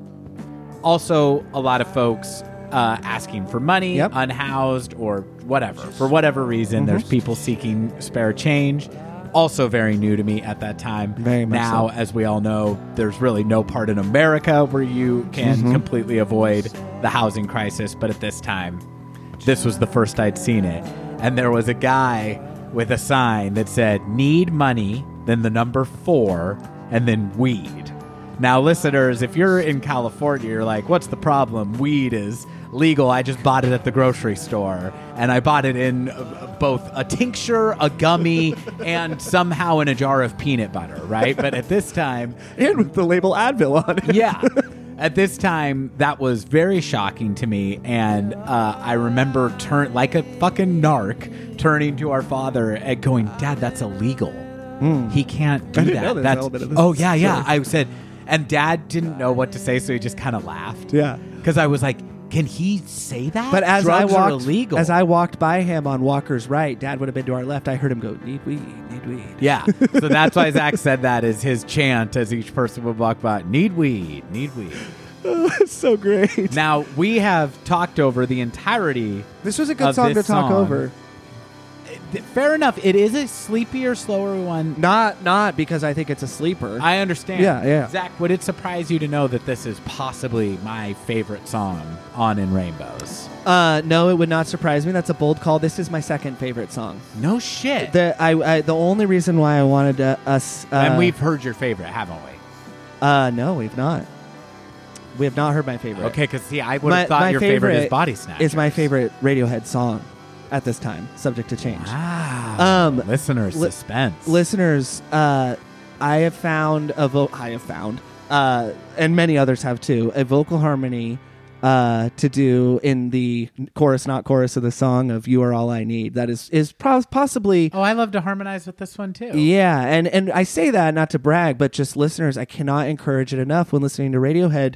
[SPEAKER 1] also, a lot of folks uh, asking for money,
[SPEAKER 2] Yep.
[SPEAKER 1] unhoused or whatever for whatever reason.
[SPEAKER 2] Mm-hmm.
[SPEAKER 1] There's people seeking spare change. Also, very new to me at that time. Now,
[SPEAKER 2] so.
[SPEAKER 1] as we all know, there's really no part in America where you can
[SPEAKER 2] Mm-hmm.
[SPEAKER 1] completely avoid the housing crisis. But at this time, this was the first I'd seen it. And there was a guy with a sign that said, Need money, then the number four, and then weed. Now, listeners, if you're in California, you're like, What's the problem? Weed is legal. I just bought it at the grocery store, and I bought it in uh, both a tincture, a gummy, and somehow in a jar of peanut butter. Right, but at this time,
[SPEAKER 2] and with the label Advil on it.
[SPEAKER 1] yeah. At this time, that was very shocking to me, and uh, I remember turn like a fucking narc, turning to our father and going, "Dad, that's illegal. He can't do that." that's
[SPEAKER 2] element of this
[SPEAKER 1] oh yeah, yeah.
[SPEAKER 2] story.
[SPEAKER 1] I said, and Dad didn't know what to say, so he just kind of laughed.
[SPEAKER 2] Yeah.
[SPEAKER 1] because I was like, "Can he say that?"
[SPEAKER 2] But as
[SPEAKER 1] Drugs
[SPEAKER 2] I walked,
[SPEAKER 1] illegal.
[SPEAKER 2] as I walked by him on Walker's right, Dad would have been to our left. I heard him go, "Need weed, need weed."
[SPEAKER 1] yeah, so that's why Zach said that is his chant as each person would walk by. Need weed, need weed.
[SPEAKER 2] Oh, it's so great.
[SPEAKER 1] Now we have talked over the entirety.
[SPEAKER 2] This was a good
[SPEAKER 1] Of
[SPEAKER 2] song to
[SPEAKER 1] this
[SPEAKER 2] talk
[SPEAKER 1] song.
[SPEAKER 2] over.
[SPEAKER 1] Fair enough. It is a sleepier, slower one.
[SPEAKER 2] Not not because I think it's a sleeper.
[SPEAKER 1] I understand.
[SPEAKER 2] Yeah, yeah.
[SPEAKER 1] Zach, would it surprise you to know that this is possibly my favorite song on In Rainbows?
[SPEAKER 2] uh, no, it would not surprise me. That's a bold call. This is my second favorite song.
[SPEAKER 1] No shit.
[SPEAKER 2] The I, I the only reason why I wanted uh, us uh,
[SPEAKER 1] and we've heard your favorite, haven't we?
[SPEAKER 2] uh no we've not we have not heard my favorite.
[SPEAKER 1] Okay, because see, I would
[SPEAKER 2] My-
[SPEAKER 1] have thought
[SPEAKER 2] my
[SPEAKER 1] your favorite, is
[SPEAKER 2] favorite
[SPEAKER 1] Body Snatch.
[SPEAKER 2] Is my favorite Radiohead song at this time, subject to change.
[SPEAKER 1] Wow.
[SPEAKER 2] Um,
[SPEAKER 1] Listeners,
[SPEAKER 2] li-
[SPEAKER 1] suspense.
[SPEAKER 2] listeners, uh, I have found a vo- I have found, uh, and many others have too, a vocal harmony uh, to do in the chorus, not chorus of the song of "You Are All I Need." That is is pos- possibly.
[SPEAKER 1] Oh, I love to harmonize with this one too.
[SPEAKER 2] Yeah, and and I say that not to brag, but just listeners, I cannot encourage it enough when listening to Radiohead.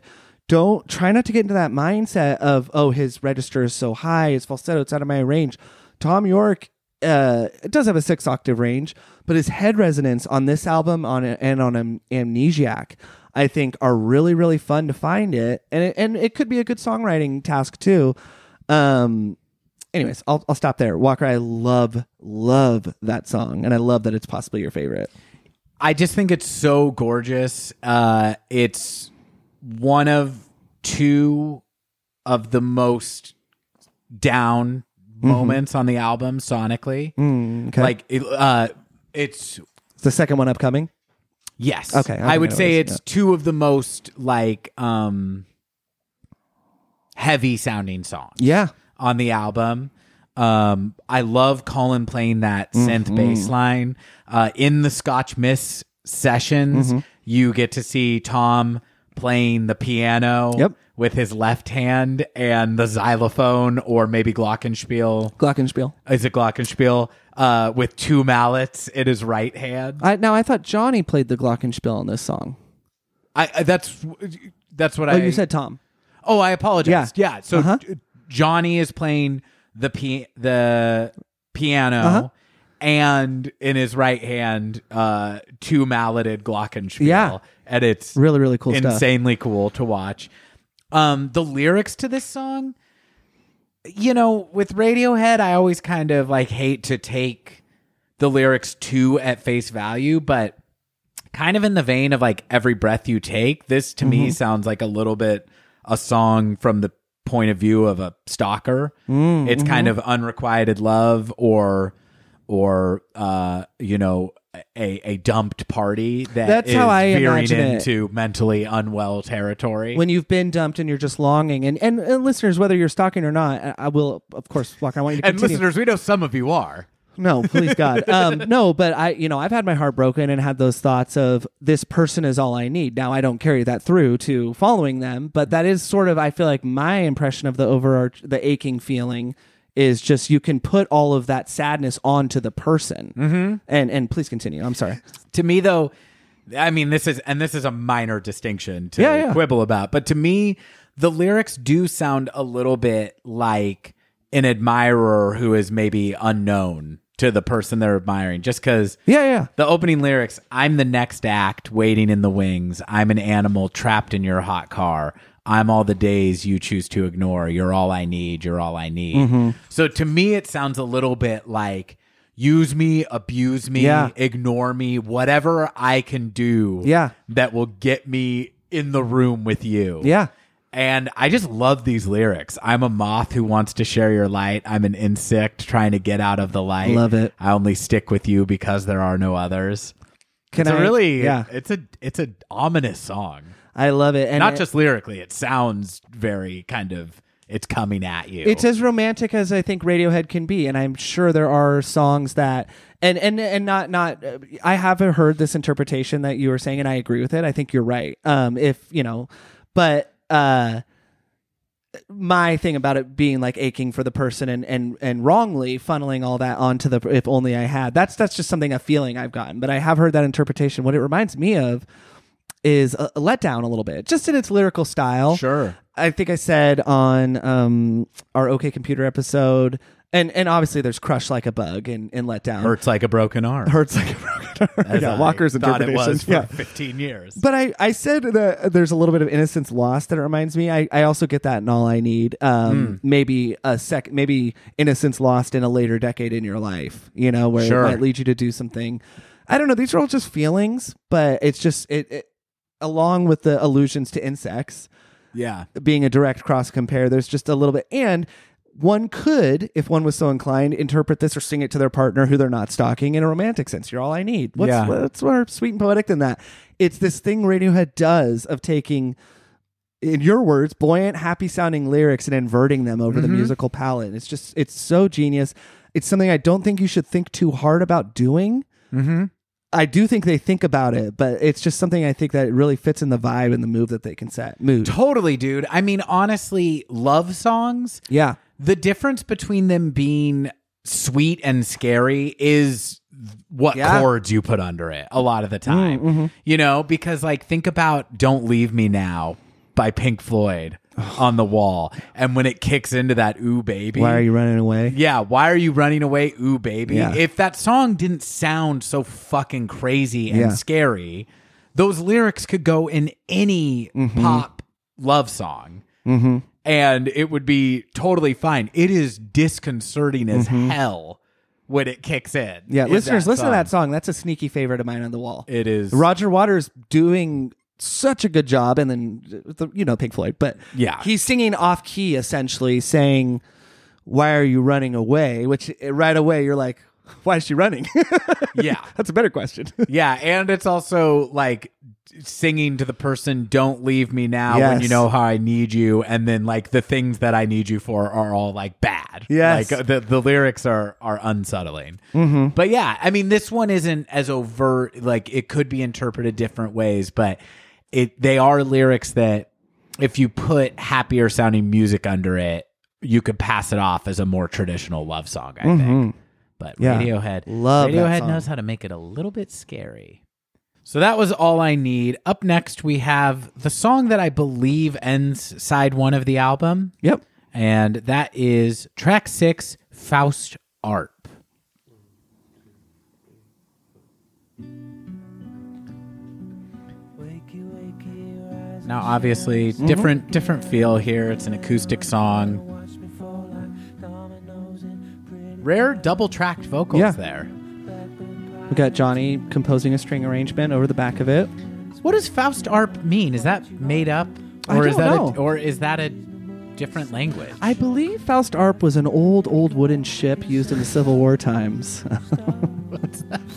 [SPEAKER 2] Don't try not to get into that mindset of oh his register is so high, his falsetto it's out of my range. Tom Yorke uh, does have a six octave range, but his head resonance on this album on and on Am- Amnesiac, I think are really really fun to find it, and it, and it could be a good songwriting task too. Um, anyways, I'll I'll stop there. Walker, I love love that song, and I love that it's possibly your favorite.
[SPEAKER 1] I just think it's so gorgeous. Uh, it's one of two of the most down moments on the album sonically.
[SPEAKER 2] Mm, okay.
[SPEAKER 1] Like, it, uh, it's
[SPEAKER 2] the second one upcoming.
[SPEAKER 1] yes.
[SPEAKER 2] Okay, I
[SPEAKER 1] I, would say it's two of the most like um heavy sounding songs.
[SPEAKER 2] Yeah.
[SPEAKER 1] on the album. Um, I love Colin playing that synth
[SPEAKER 2] Mm-hmm.
[SPEAKER 1] bass line. Uh, in the Scotch Mist sessions,
[SPEAKER 2] Mm-hmm.
[SPEAKER 1] you get to see Tom playing the piano
[SPEAKER 2] Yep.
[SPEAKER 1] with his left hand and the xylophone or maybe glockenspiel.
[SPEAKER 2] Glockenspiel.
[SPEAKER 1] Is it glockenspiel? Uh, with two mallets in his right hand.
[SPEAKER 2] I now I thought Jonny played the Glockenspiel on this song.
[SPEAKER 1] I, I that's that's what
[SPEAKER 2] Oh,
[SPEAKER 1] I.
[SPEAKER 2] you said Tom.
[SPEAKER 1] Oh, I apologize.
[SPEAKER 2] Yeah.
[SPEAKER 1] Yeah. So
[SPEAKER 2] Uh-huh.
[SPEAKER 1] Jonny is playing the pi- the piano,
[SPEAKER 2] Uh-huh.
[SPEAKER 1] and in his right hand, uh, two malleted glockenspiel.
[SPEAKER 2] Yeah.
[SPEAKER 1] And it's
[SPEAKER 2] Really, really cool stuff.
[SPEAKER 1] insanely cool to watch. Um, the lyrics to this song, you know, with Radiohead, I always kind of like hate to take the lyrics too at face value, but kind of in the vein of like every breath you take, this to
[SPEAKER 2] Mm-hmm.
[SPEAKER 1] me sounds like a little bit a song from the point of view of a stalker.
[SPEAKER 2] Mm,
[SPEAKER 1] It's kind
[SPEAKER 2] mm-hmm.
[SPEAKER 1] of unrequited love or or uh you know a a dumped party that
[SPEAKER 2] That's
[SPEAKER 1] is
[SPEAKER 2] how I
[SPEAKER 1] veering
[SPEAKER 2] imagine it.
[SPEAKER 1] into mentally unwell territory.
[SPEAKER 2] When you've been dumped and you're just longing, and, and, and listeners, whether you're stalking or not, I, I will, of course, Walker. I want you to
[SPEAKER 1] and
[SPEAKER 2] continue.
[SPEAKER 1] listeners, we know some of you are.
[SPEAKER 2] No, please God. Um, no, but I, you know, I've had my heart broken and had those thoughts of this person is all I need. Now I don't carry that through to following them, but that is sort of I feel like my impression of the overarch, the aching feeling is just you can put all of that sadness onto the person. Mm-hmm. And and please continue. I'm sorry.
[SPEAKER 1] to me though i mean this is and this is a minor distinction to
[SPEAKER 2] Yeah, yeah.
[SPEAKER 1] quibble about but to me the lyrics do sound a little bit like an admirer who is maybe unknown to the person they're admiring just because
[SPEAKER 2] Yeah, yeah.
[SPEAKER 1] the opening lyrics i'm the next act waiting in the wings i'm an animal trapped in your hot car i'm all the days you choose to ignore you're all i need you're all i need
[SPEAKER 2] Mm-hmm.
[SPEAKER 1] so to me it sounds a little bit like use me abuse me
[SPEAKER 2] Yeah.
[SPEAKER 1] ignore me whatever i can do
[SPEAKER 2] Yeah.
[SPEAKER 1] that will get me in the room with you
[SPEAKER 2] Yeah.
[SPEAKER 1] and I just love these lyrics. I'm a moth who wants to share your light. I'm an insect trying to get out of the light.
[SPEAKER 2] Love it.
[SPEAKER 1] I only stick with you because there are no others.
[SPEAKER 2] Can
[SPEAKER 1] it's a
[SPEAKER 2] I
[SPEAKER 1] really
[SPEAKER 2] Yeah.
[SPEAKER 1] it's a it's a ominous song.
[SPEAKER 2] I love it. And
[SPEAKER 1] Not
[SPEAKER 2] it-
[SPEAKER 1] just lyrically, it sounds very kind of it's coming at you.
[SPEAKER 2] It's as romantic as I think Radiohead can be, and I'm sure there are songs that and and and not not. I haven't heard this interpretation that you were saying, and I agree with it. I think you're right. Um, if you know, but uh, my thing about it being like aching for the person and and and wrongly funneling all that onto the if only I had. That's that's just something a feeling I've gotten, but I have heard that interpretation. What it reminds me of is a, a letdown a little bit, just in its lyrical style.
[SPEAKER 1] sure.
[SPEAKER 2] I think I said on um, our OK Computer episode, and and obviously there's Crush Like a Bug and, and Let Down.
[SPEAKER 1] Hurts like a broken arm.
[SPEAKER 2] Hurts like a broken arm.
[SPEAKER 1] as
[SPEAKER 2] yeah,
[SPEAKER 1] I
[SPEAKER 2] Walker's
[SPEAKER 1] thought it
[SPEAKER 2] interpretation.
[SPEAKER 1] was for
[SPEAKER 2] yeah.
[SPEAKER 1] 15 years.
[SPEAKER 2] But I, I said that there's a little bit of innocence lost that it reminds me. I, I also get that in All I Need. Um,
[SPEAKER 1] Hmm.
[SPEAKER 2] Maybe a sec, maybe innocence lost in a later decade in your life. You know, where
[SPEAKER 1] Sure.
[SPEAKER 2] it might lead you to do something. I don't know. These are all just feelings, but it's just it, it along with the allusions to insects
[SPEAKER 1] yeah.
[SPEAKER 2] being a direct cross compare, there's just a little bit. And one could, if one was so inclined, interpret this or sing it to their partner who they're not stalking in a romantic sense. You're all I need. What's,
[SPEAKER 1] Yeah.
[SPEAKER 2] what's more sweet and poetic than that? It's this thing Radiohead does of taking, in your words, buoyant, happy sounding lyrics and inverting them over the musical palette. It's just, it's so genius. It's something I don't think you should think too hard about doing.
[SPEAKER 1] Mm-hmm.
[SPEAKER 2] I do think they think about it, but it's just something I think that really fits in the vibe and the move that they can set. Mood.
[SPEAKER 1] Totally, dude. I mean, honestly, love songs,
[SPEAKER 2] Yeah.
[SPEAKER 1] the difference between them being sweet and scary is what
[SPEAKER 2] Yeah.
[SPEAKER 1] chords you put under it a lot of the mm, time. Mm-hmm. You know, because like think about Don't Leave Me Now by Pink Floyd on the wall. And when it kicks into that ooh baby.
[SPEAKER 2] Why are you running away?
[SPEAKER 1] Yeah, why are you running away, ooh baby?
[SPEAKER 2] Yeah.
[SPEAKER 1] If that song didn't sound so fucking crazy and
[SPEAKER 2] Yeah.
[SPEAKER 1] scary, those lyrics could go in any
[SPEAKER 2] Mm-hmm.
[SPEAKER 1] pop love song. And it would be totally fine. It is disconcerting as hell when it kicks in.
[SPEAKER 2] Mm-hmm. Yeah, listeners, listen to that song. That's a sneaky favorite of mine on the wall.
[SPEAKER 1] It is
[SPEAKER 2] Roger Waters doing such a good job, and then you know Pink Floyd, but
[SPEAKER 1] Yeah.
[SPEAKER 2] he's singing off key essentially, saying, "Why are you running away?" Which uh, right away you're like, "Why is she running?"
[SPEAKER 1] Yeah.
[SPEAKER 2] That's a better question.
[SPEAKER 1] Yeah, and it's also like singing to the person don't leave me now when you know how I need you and then like the things that I need you for are all like bad.
[SPEAKER 2] Yes.
[SPEAKER 1] Like uh, the the lyrics are are unsettling. Mm-hmm. But yeah, I mean this one isn't as overt like it could be interpreted different ways, but it they are lyrics that if you put happier sounding music under it, you could pass it off as a more traditional love song, I think. But
[SPEAKER 2] Mm-hmm. Yeah.
[SPEAKER 1] Radiohead
[SPEAKER 2] Love
[SPEAKER 1] Radiohead knows how to make it a little bit scary. So that was all I need. Up next, we have the song that I believe ends side one of the album,
[SPEAKER 2] yep.
[SPEAKER 1] and that is track six, Faust Arp. Now, obviously,
[SPEAKER 2] Mm-hmm.
[SPEAKER 1] different different feel here. It's an acoustic song. Rare double tracked vocals
[SPEAKER 2] Yeah.
[SPEAKER 1] there.
[SPEAKER 2] We got Jonny composing a string arrangement over the back of it.
[SPEAKER 1] What does Faust Arp mean? Is that made up,
[SPEAKER 2] I
[SPEAKER 1] or is
[SPEAKER 2] don't
[SPEAKER 1] that
[SPEAKER 2] know.
[SPEAKER 1] A, or is that a different language?
[SPEAKER 2] I believe Faust Arp was an old, old wooden ship used in the Civil War times.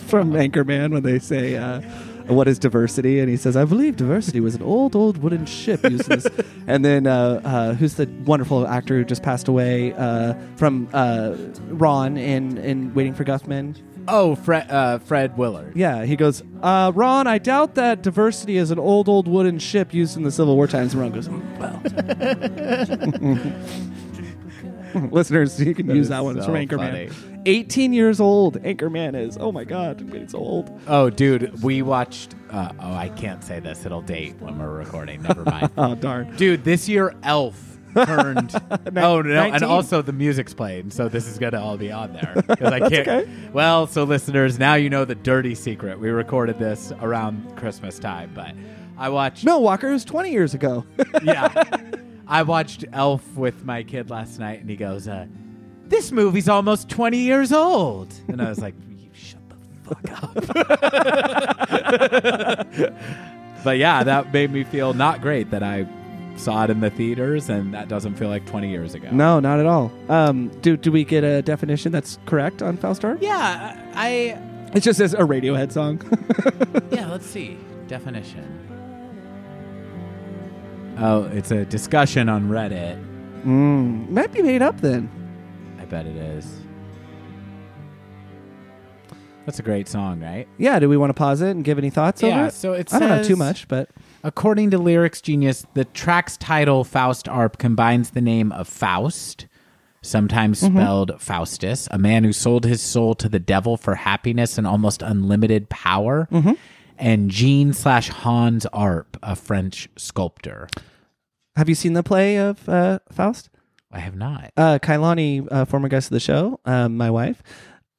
[SPEAKER 2] From Anchorman, when they say, uh, "What is diversity?" and he says, "I believe diversity was an old, old wooden ship used in this." and then, uh, uh, who's the wonderful actor who just passed away uh, from uh, Ron in in Waiting for Guffman?
[SPEAKER 1] oh, Fred uh, Fred Willard.
[SPEAKER 2] Yeah, he goes, uh, "Ron, I doubt that diversity is an old, old wooden ship used in the Civil War times." And Ron goes, "Mm, "Well." Listeners, you can use that one. It's
[SPEAKER 1] so
[SPEAKER 2] from Anchorman.
[SPEAKER 1] funny.
[SPEAKER 2] 18 years old, Anchorman is. Oh my God, it's so old.
[SPEAKER 1] Oh, dude, we watched. Uh, oh, I can't say this. It'll date when we're recording. Never mind.
[SPEAKER 2] Oh, darn.
[SPEAKER 1] Dude, this year Elf turned. oh no, and also the music's playing, so this is gonna all be on there because I can't.
[SPEAKER 2] okay.
[SPEAKER 1] Well, so listeners, now you know the dirty secret. We recorded this around Christmas time, but I watched.
[SPEAKER 2] No, Walker, was 20 years ago.
[SPEAKER 1] yeah. I watched Elf with my kid last night, and he goes, uh, "This movie's almost twenty years old," and I was like, "You shut the fuck up." but yeah, that made me feel not great that I saw it in the theaters, and that doesn't feel like twenty years ago.
[SPEAKER 2] no, not at all. Um, do, do we get a definition that's correct on Faust Arp?
[SPEAKER 1] Yeah, I.
[SPEAKER 2] It just says a Radiohead song.
[SPEAKER 1] Yeah, let's see definition. Oh, it's a discussion on Reddit.
[SPEAKER 2] Mm, might be made up then.
[SPEAKER 1] Bet it is. That's a great song, right?
[SPEAKER 2] Yeah. Do we want to pause it and give any thoughts
[SPEAKER 1] Yeah,
[SPEAKER 2] over it?
[SPEAKER 1] so it
[SPEAKER 2] I don't know too much, but
[SPEAKER 1] According to Lyrics Genius, the track's title, Faust Arp, combines the name of Faust, sometimes spelled Faustus, a man who sold his soul to the devil for happiness and almost unlimited power, and Jean slash Hans Arp, a French sculptor.
[SPEAKER 2] have you seen the play of uh, Faust?
[SPEAKER 1] I have not.
[SPEAKER 2] Uh, Kailani, uh, former guest of the show, um, my wife,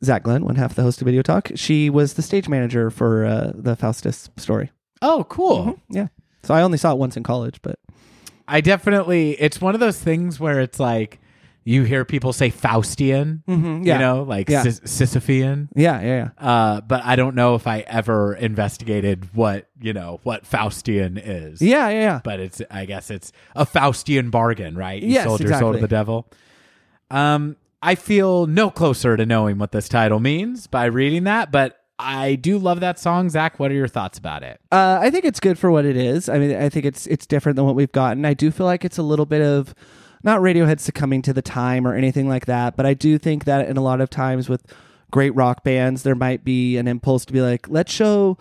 [SPEAKER 2] Zach Glenn, one half of the host of Idiotalk, she was the stage manager for uh, the Faustus story.
[SPEAKER 1] Oh, cool.
[SPEAKER 2] Yeah. So I only saw it once in college, but
[SPEAKER 1] I definitely, it's one of those things where it's like you hear people say Faustian,
[SPEAKER 2] Mm-hmm. yeah.
[SPEAKER 1] you know, like
[SPEAKER 2] Yeah.
[SPEAKER 1] Sis- Sisyphean.
[SPEAKER 2] yeah, yeah, yeah.
[SPEAKER 1] Uh, but I don't know if I ever investigated what you know what Faustian is.
[SPEAKER 2] Yeah, yeah, yeah.
[SPEAKER 1] but it's I guess it's a Faustian bargain, right? You
[SPEAKER 2] Yes,
[SPEAKER 1] sold your soul to the devil. Um, I feel no closer to knowing what this title means by reading that, but I do love that song. Zach, what are your thoughts about it?
[SPEAKER 2] Uh, I think it's good for what it is. I mean, I think it's it's different than what we've gotten. I do feel like it's a little bit of not Radiohead succumbing to the time or anything like that, but I do think that in a lot of times with great rock bands, there might be an impulse to be like, let's show.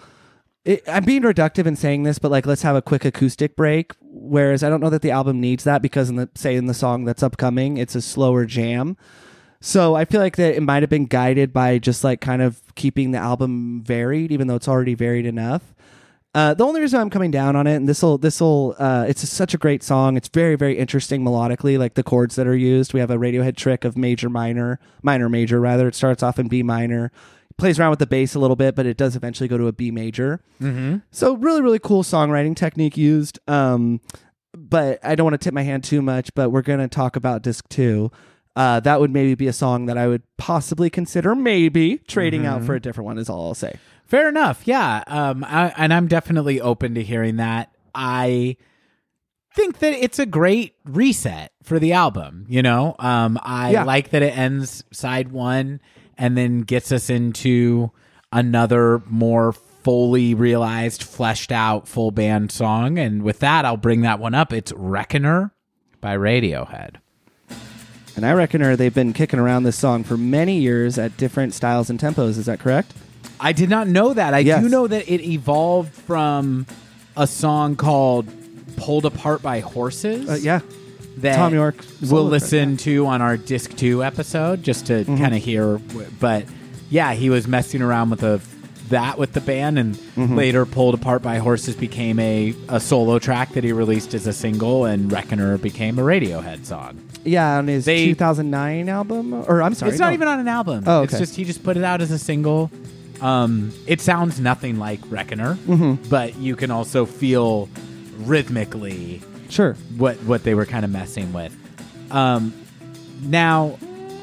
[SPEAKER 2] It, I'm being reductive in saying this, but like, let's have a quick acoustic break. Whereas I don't know that the album needs that because, in the say in the song that's upcoming, it's a slower jam. So I feel like that it might have been guided by just like kind of keeping the album varied, even though it's already varied enough. Uh, the only reason I'm coming down on it, and this will, this will, uh, it's such a great song. It's very, very interesting melodically, like the chords that are used. We have a Radiohead trick of major, minor, minor, major. Rather, it starts off in B minor, plays around with the bass a little bit, but it does eventually go to a B major. Mm-hmm. So really, really cool songwriting technique used. Um, but I don't want to tip my hand too much. But we're gonna talk about disc two. Uh, that would maybe be a song that I would possibly consider maybe trading out for a different one. Is all I'll say.
[SPEAKER 1] Fair enough. Yeah. Um, I, and I'm definitely open to hearing that. I think that it's a great reset for the album. You know, um, I
[SPEAKER 2] Yeah.
[SPEAKER 1] like that it ends side one and then gets us into another more fully realized, fleshed out full band song. And with that, I'll bring that one up. It's Reckoner by Radiohead.
[SPEAKER 2] And I reckon they've been kicking around this song for many years at different styles and tempos. Is that correct?
[SPEAKER 1] I did not know that. I
[SPEAKER 2] Yes.
[SPEAKER 1] do know that it evolved from a song called Pulled Apart by Horses.
[SPEAKER 2] Uh, yeah.
[SPEAKER 1] that
[SPEAKER 2] Tom Yorke
[SPEAKER 1] we'll
[SPEAKER 2] track,
[SPEAKER 1] listen to on our disc 2 episode just to
[SPEAKER 2] Mm-hmm.
[SPEAKER 1] kind of hear but yeah he was messing around with the that with the band and
[SPEAKER 2] Mm-hmm.
[SPEAKER 1] later pulled apart by horses became a, a solo track that he released as a single and reckoner became a radiohead song
[SPEAKER 2] Yeah, on his
[SPEAKER 1] They-
[SPEAKER 2] 2009 album, or I'm sorry,
[SPEAKER 1] it's not
[SPEAKER 2] no.
[SPEAKER 1] even on an album
[SPEAKER 2] Oh,
[SPEAKER 1] it's
[SPEAKER 2] okay.
[SPEAKER 1] just he just put it out as a single um, it sounds nothing like reckoner
[SPEAKER 2] Mm-hmm.
[SPEAKER 1] but you can also feel rhythmically
[SPEAKER 2] Sure.
[SPEAKER 1] what what they were kind of messing with. Um, now,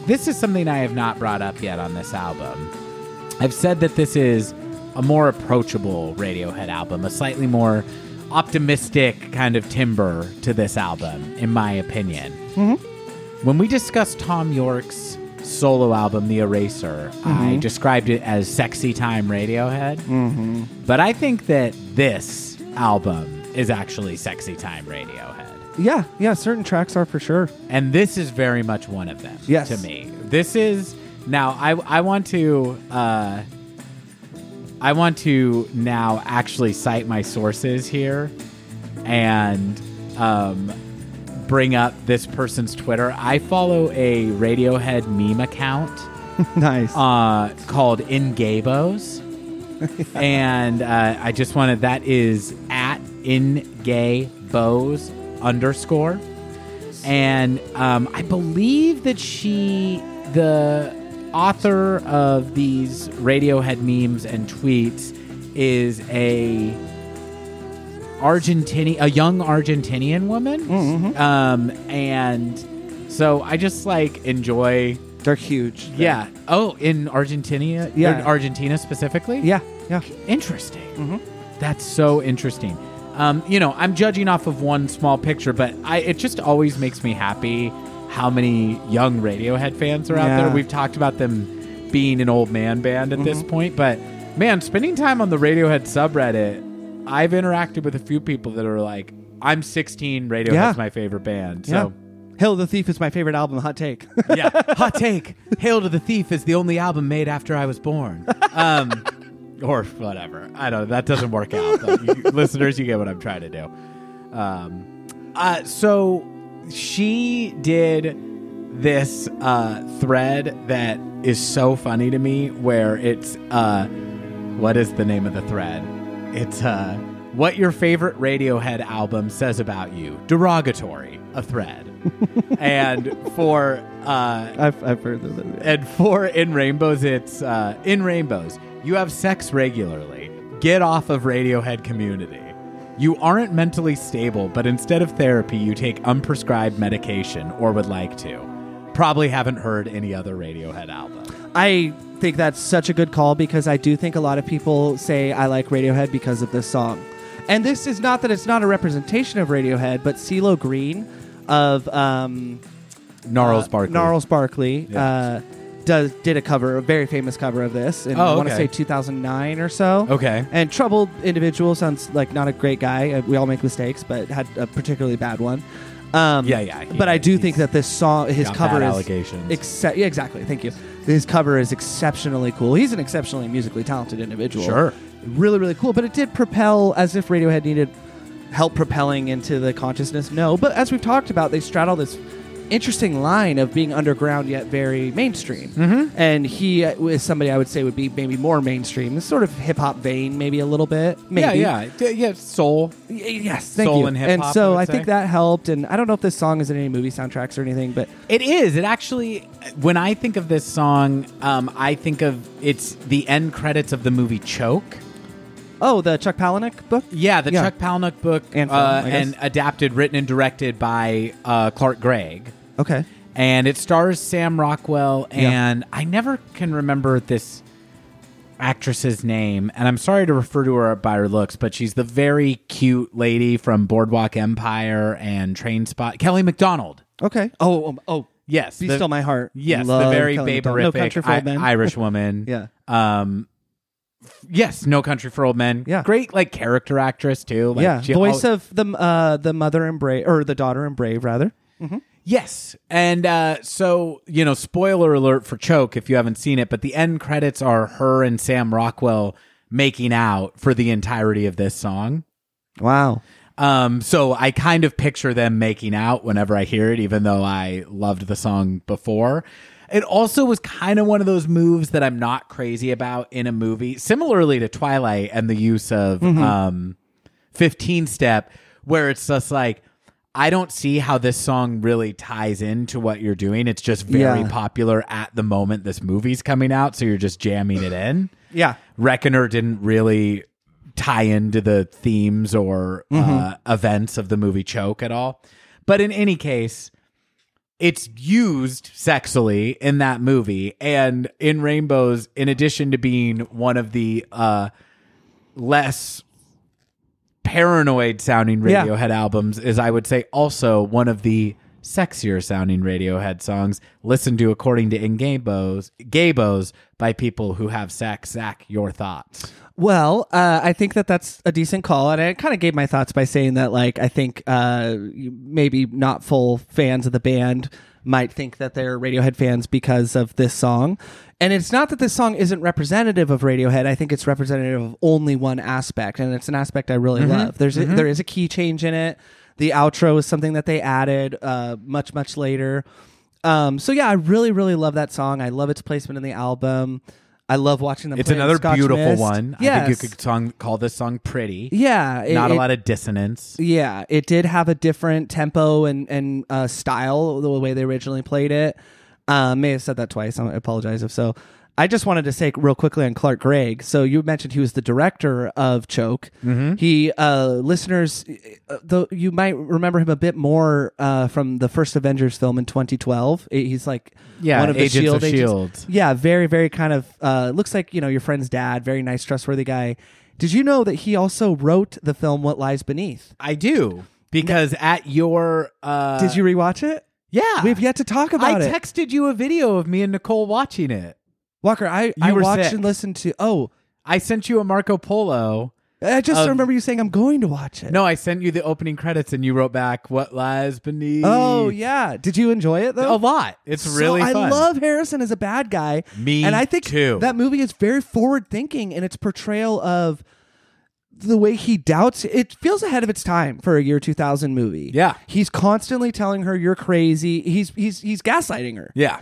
[SPEAKER 1] this is something I have not brought up yet on this album. I've said that this is a more approachable Radiohead album, a slightly more optimistic kind of timber to this album, in my opinion. When we discussed Tom Yorke's solo album, The Eraser, I described it as sexy time Radiohead. But I think that this album is actually sexy time Radiohead.
[SPEAKER 2] Yeah, yeah. Certain tracks are for sure.
[SPEAKER 1] And this is very much one of them
[SPEAKER 2] Yes.
[SPEAKER 1] to me. This is now I I want to uh I want to now actually cite my sources here and um bring up this person's Twitter. I follow a Radiohead meme account
[SPEAKER 2] nice.
[SPEAKER 1] uh, called Ingabos. and uh, I just wanted that is at Ingabos underscore. And um, I believe that she, the author of these Radiohead memes and tweets, is a Argentinian, a young Argentinian woman. Um, and so I just like enjoy
[SPEAKER 2] They're huge.
[SPEAKER 1] yeah. Oh, in Argentina?
[SPEAKER 2] Yeah.
[SPEAKER 1] Argentina specifically?
[SPEAKER 2] Yeah, yeah.
[SPEAKER 1] Interesting. That's so interesting. Um, you know, I'm judging off of one small picture, but I it just always makes me happy how many young Radiohead fans are out
[SPEAKER 2] Yeah.
[SPEAKER 1] there. We've talked about them being an old man band at this point, but man, spending time on the Radiohead subreddit, I've interacted with a few people that are like, "I'm 16, Radiohead's
[SPEAKER 2] Yeah.
[SPEAKER 1] my favorite band." So
[SPEAKER 2] Hail to the Thief is my favorite album. Hot take.
[SPEAKER 1] yeah. Hot take. Hail to the Thief is the only album made after I was born. Um, or whatever. I don't know. That doesn't work out. But you, listeners, you get what I'm trying to do. Um, uh, so she did this uh, thread that is so funny to me where it's uh, what is the name of the thread? It's uh, what your favorite Radiohead album says about you. Derogatory, a thread. and for uh,
[SPEAKER 2] I've, I've heard this.
[SPEAKER 1] and for in rainbows, it's uh, in rainbows. You have sex regularly. Get off of Radiohead community. You aren't mentally stable, but instead of therapy, you take unprescribed medication or would like to. Probably haven't heard any other Radiohead album.
[SPEAKER 2] I think that's such a good call because I do think a lot of people say I like Radiohead because of this song. And this is not that it's not a representation of Radiohead, but CeeLo Green of um,
[SPEAKER 1] Gnarls
[SPEAKER 2] uh,
[SPEAKER 1] Barkley.
[SPEAKER 2] Gnarls Barkley
[SPEAKER 1] Yeah.
[SPEAKER 2] uh, does did a cover, a very famous cover of this, in
[SPEAKER 1] Oh,
[SPEAKER 2] I want to say 2009 or so.
[SPEAKER 1] Okay.
[SPEAKER 2] And troubled individual sounds like not a great guy. Uh, We all make mistakes, but had a particularly bad one. Um,
[SPEAKER 1] Yeah, yeah, he-
[SPEAKER 2] but I do think that this song, his cover is
[SPEAKER 1] allegations.
[SPEAKER 2] Exce- yeah, exactly. Thank you. His cover is exceptionally cool. He's an exceptionally musically talented individual.
[SPEAKER 1] Sure.
[SPEAKER 2] Really, really cool. But it did propel as if Radiohead needed help propelling into the consciousness. No. But as we've talked about, they straddle this interesting line of being underground yet very mainstream. Mm-hmm. And he uh, is somebody I would say would be maybe more mainstream, this sort of hip hop vein, maybe a little bit. Maybe.
[SPEAKER 1] Yeah, yeah, yeah. Soul.
[SPEAKER 2] Yes, thank
[SPEAKER 1] Soul
[SPEAKER 2] you.
[SPEAKER 1] and hip-hop, I
[SPEAKER 2] so
[SPEAKER 1] would
[SPEAKER 2] I, think that helped. And I don't know if this song is in any movie soundtracks or anything, but
[SPEAKER 1] It is. It actually, when I think of this song, um, I think of it's the end credits of the movie Choke.
[SPEAKER 2] oh, the Chuck Palahniuk book.
[SPEAKER 1] Yeah, the
[SPEAKER 2] Yeah.
[SPEAKER 1] Chuck Palahniuk book,
[SPEAKER 2] And film,
[SPEAKER 1] uh, and adapted, written and directed by uh, Clark Gregg,
[SPEAKER 2] Okay.
[SPEAKER 1] and it stars Sam Rockwell,
[SPEAKER 2] Yeah.
[SPEAKER 1] and I never can remember this actress's name, and I'm sorry to refer to her by her looks, but she's the very cute lady from Boardwalk Empire and Train Spot, Kelly Macdonald.
[SPEAKER 2] Okay. Oh, um, oh.
[SPEAKER 1] Yes,
[SPEAKER 2] Be
[SPEAKER 1] the-
[SPEAKER 2] still my heart.
[SPEAKER 1] Yes,
[SPEAKER 2] Love
[SPEAKER 1] the very
[SPEAKER 2] Kelly Macdonald. No
[SPEAKER 1] baberific
[SPEAKER 2] Country for
[SPEAKER 1] I-
[SPEAKER 2] Men.
[SPEAKER 1] Irish woman.
[SPEAKER 2] Yeah.
[SPEAKER 1] Um. Yes, No Country for Old Men.
[SPEAKER 2] Yeah.
[SPEAKER 1] Great, like character actress too. Like,
[SPEAKER 2] yeah.
[SPEAKER 1] she-
[SPEAKER 2] Voice of the uh the mother in Brave or the daughter in Brave rather.
[SPEAKER 1] Yes, and uh, so you know, spoiler alert for Choke if you haven't seen it, but the end credits are her and Sam Rockwell making out for the entirety of this song.
[SPEAKER 2] Wow.
[SPEAKER 1] Um, so I kind of picture them making out whenever I hear it, even though I loved the song before. It also was kind of one of those moves that I'm not crazy about in a movie, similarly to Twilight and the use of um, 15 step, where it's just like, I don't see how this song really ties into what you're doing. It's just very
[SPEAKER 2] Yeah.
[SPEAKER 1] popular at the moment this movie's coming out, so you're just jamming it in.
[SPEAKER 2] Yeah.
[SPEAKER 1] Reckoner didn't really tie into the themes or uh, events of the movie Choke at all. But in any case, it's used sexily in that movie. And in Rainbows, in addition to being one of the uh, less paranoid sounding
[SPEAKER 2] Yeah.
[SPEAKER 1] Radiohead albums, is I would say also one of the sexier sounding Radiohead songs listened to according to In Gabos, Gabos by people who have sex. Zach, your thoughts?
[SPEAKER 2] Well, uh, I think that that's a decent call, and I kind of gave my thoughts by saying that, like, I think uh, maybe not full fans of the band might think that they're Radiohead fans because of this song, and it's not that this song isn't representative of Radiohead. I think it's representative of only one aspect, and it's an aspect I really love. There's a, there is a key change in it. The outro is something that they added uh, much much later. Um, so yeah, I really really love that song. I love its placement in the album. I love watching them.
[SPEAKER 1] It's another
[SPEAKER 2] Scotch
[SPEAKER 1] beautiful
[SPEAKER 2] Mist.
[SPEAKER 1] one.
[SPEAKER 2] Yes.
[SPEAKER 1] I think you could song call this song pretty.
[SPEAKER 2] Yeah, it-
[SPEAKER 1] Not a
[SPEAKER 2] it-
[SPEAKER 1] lot of dissonance.
[SPEAKER 2] Yeah, it did have a different tempo and and uh, style the way they originally played it. Uh, may have said that twice. I apologize if so. I just wanted to say real quickly on Clark Gregg. So you mentioned he was the director of Choke.
[SPEAKER 1] Mm-hmm.
[SPEAKER 2] He uh, listeners, uh, though you might remember him a bit more uh, from the first Avengers film in 2012. He's like
[SPEAKER 1] Yeah,
[SPEAKER 2] one of the
[SPEAKER 1] Agents
[SPEAKER 2] Shield
[SPEAKER 1] of
[SPEAKER 2] agents.
[SPEAKER 1] Shield.
[SPEAKER 2] Yeah, very very kind of uh, looks like you know your friend's dad. Very nice, trustworthy guy. Did you know that he also wrote the film What Lies Beneath?
[SPEAKER 1] I do because at your uh,
[SPEAKER 2] Did you rewatch it?
[SPEAKER 1] Yeah,
[SPEAKER 2] We've yet to talk
[SPEAKER 1] I
[SPEAKER 2] about it.
[SPEAKER 1] I texted you a video of me and Nicole watching it.
[SPEAKER 2] Walker, I, I
[SPEAKER 1] were
[SPEAKER 2] watched
[SPEAKER 1] sick.
[SPEAKER 2] and listened to. Oh,
[SPEAKER 1] I sent you a Marco Polo
[SPEAKER 2] I just
[SPEAKER 1] of-
[SPEAKER 2] remember you saying I'm going to watch it.
[SPEAKER 1] No, I sent you the opening credits and you wrote back what lies beneath.
[SPEAKER 2] Oh yeah. Did you enjoy it though?
[SPEAKER 1] a lot. It's
[SPEAKER 2] So
[SPEAKER 1] really
[SPEAKER 2] I love Harrison as a bad guy.
[SPEAKER 1] Me
[SPEAKER 2] and I think
[SPEAKER 1] too.
[SPEAKER 2] that movie is very forward thinking in its portrayal of the way he doubts it feels ahead of its time for a year 2000 movie.
[SPEAKER 1] Yeah.
[SPEAKER 2] He's constantly telling her you're crazy. He's he's he's gaslighting her.
[SPEAKER 1] Yeah.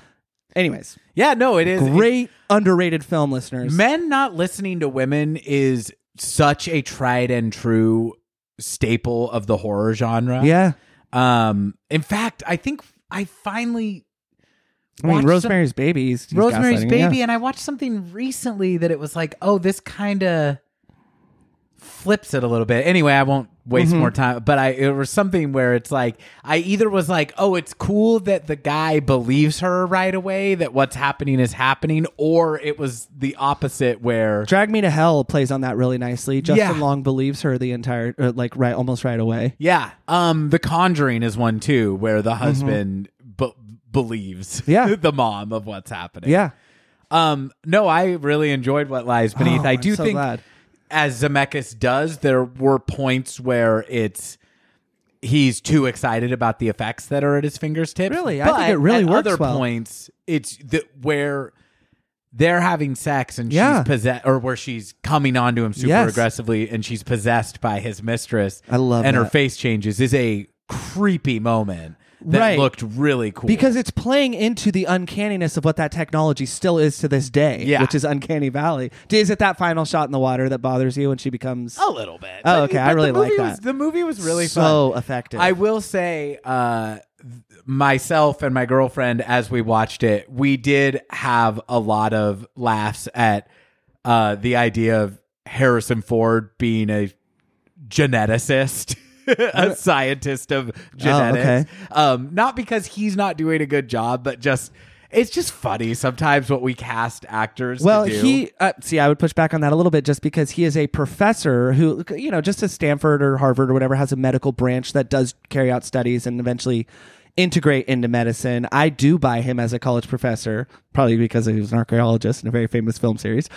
[SPEAKER 2] Anyways,
[SPEAKER 1] Yeah, no, it is
[SPEAKER 2] great underrated film listeners.
[SPEAKER 1] Men not listening to women is such a tried and true staple of the horror genre.
[SPEAKER 2] yeah.
[SPEAKER 1] Um in fact, I think I finally
[SPEAKER 2] I mean
[SPEAKER 1] some-
[SPEAKER 2] Rosemary's Baby. he's
[SPEAKER 1] Rosemary's Baby
[SPEAKER 2] yeah.
[SPEAKER 1] and I watched something recently that it was like, "Oh, this kind of flips it a little bit." Anyway, I won't waste
[SPEAKER 2] Mm-hmm.
[SPEAKER 1] more time, but I it was something where it's like I either was like, "Oh, it's cool that the guy believes her right away that what's happening is happening," or it was the opposite where
[SPEAKER 2] Drag Me to Hell plays on that really nicely. Justin
[SPEAKER 1] Yeah.
[SPEAKER 2] Long believes her the entire uh, like right almost right away.
[SPEAKER 1] Yeah. Um The Conjuring is one too where the husband be- believes
[SPEAKER 2] Mm-hmm. Yeah.
[SPEAKER 1] the mom of what's happening.
[SPEAKER 2] Yeah.
[SPEAKER 1] Um no, I really enjoyed what lies beneath.
[SPEAKER 2] Oh,
[SPEAKER 1] I do
[SPEAKER 2] so
[SPEAKER 1] think
[SPEAKER 2] glad.
[SPEAKER 1] As Zemeckis does, there were points where it's he's too excited about the effects that are at his fingertips.
[SPEAKER 2] Really? I think it really
[SPEAKER 1] at
[SPEAKER 2] works
[SPEAKER 1] other
[SPEAKER 2] well.
[SPEAKER 1] points it's the where they're having sex and
[SPEAKER 2] Yeah.
[SPEAKER 1] she's possessed or where she's coming onto him super
[SPEAKER 2] Yes.
[SPEAKER 1] aggressively and she's possessed by his mistress.
[SPEAKER 2] I love
[SPEAKER 1] and her
[SPEAKER 2] that.
[SPEAKER 1] face changes is a creepy moment that
[SPEAKER 2] Right.
[SPEAKER 1] looked really cool.
[SPEAKER 2] Because it's playing into the uncanniness of what that technology still is to this day,
[SPEAKER 1] Yeah.
[SPEAKER 2] which is Uncanny Valley. Is it that final shot in the water that bothers you when she becomes
[SPEAKER 1] a little bit.
[SPEAKER 2] Oh, okay. I really like that.
[SPEAKER 1] Was, the movie was really fun.
[SPEAKER 2] so effective?
[SPEAKER 1] I will say, uh, myself and my girlfriend, as we watched it, we did have a lot of laughs at uh, the idea of Harrison Ford being a geneticist. a scientist of genetics. Um, not because he's not doing a good job, but just it's just funny sometimes what we cast actors.
[SPEAKER 2] well,
[SPEAKER 1] to do.
[SPEAKER 2] he uh, see, I would push back on that a little bit, just because he is a professor who, you know, just as Stanford or Harvard or whatever has a medical branch that does carry out studies and eventually integrate into medicine. I do buy him as a college professor, probably because he was an archaeologist in a very famous film series.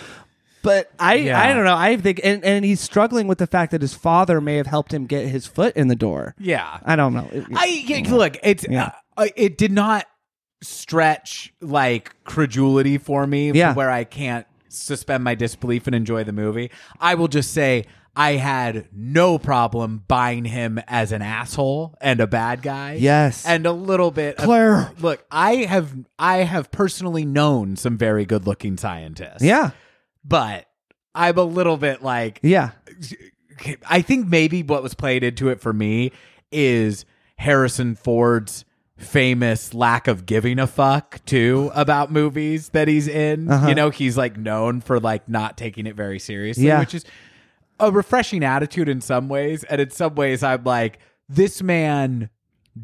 [SPEAKER 2] But I,
[SPEAKER 1] Yeah.
[SPEAKER 2] I don't know. I think, and, and he's struggling with the fact that his father may have helped him get his foot in the door.
[SPEAKER 1] yeah,
[SPEAKER 2] I don't know.
[SPEAKER 1] I yeah, look. It's
[SPEAKER 2] Yeah.
[SPEAKER 1] uh, it did not stretch like credulity for me,
[SPEAKER 2] Yeah.
[SPEAKER 1] where I can't suspend my disbelief and enjoy the movie. I will just say I had no problem buying him as an asshole and a bad guy.
[SPEAKER 2] Yes.
[SPEAKER 1] and a little bit. of-
[SPEAKER 2] Claire.
[SPEAKER 1] look, I have I have personally known some very good looking scientists.
[SPEAKER 2] yeah,
[SPEAKER 1] but I'm a little bit like
[SPEAKER 2] yeah,
[SPEAKER 1] I think maybe what was played into it for me is Harrison Ford's famous lack of giving a fuck too about movies that he's in.
[SPEAKER 2] Uh-huh.
[SPEAKER 1] You know, he's like known for like not taking it very seriously,
[SPEAKER 2] Yeah.
[SPEAKER 1] which is a refreshing attitude in some ways, and in some ways I'm like this man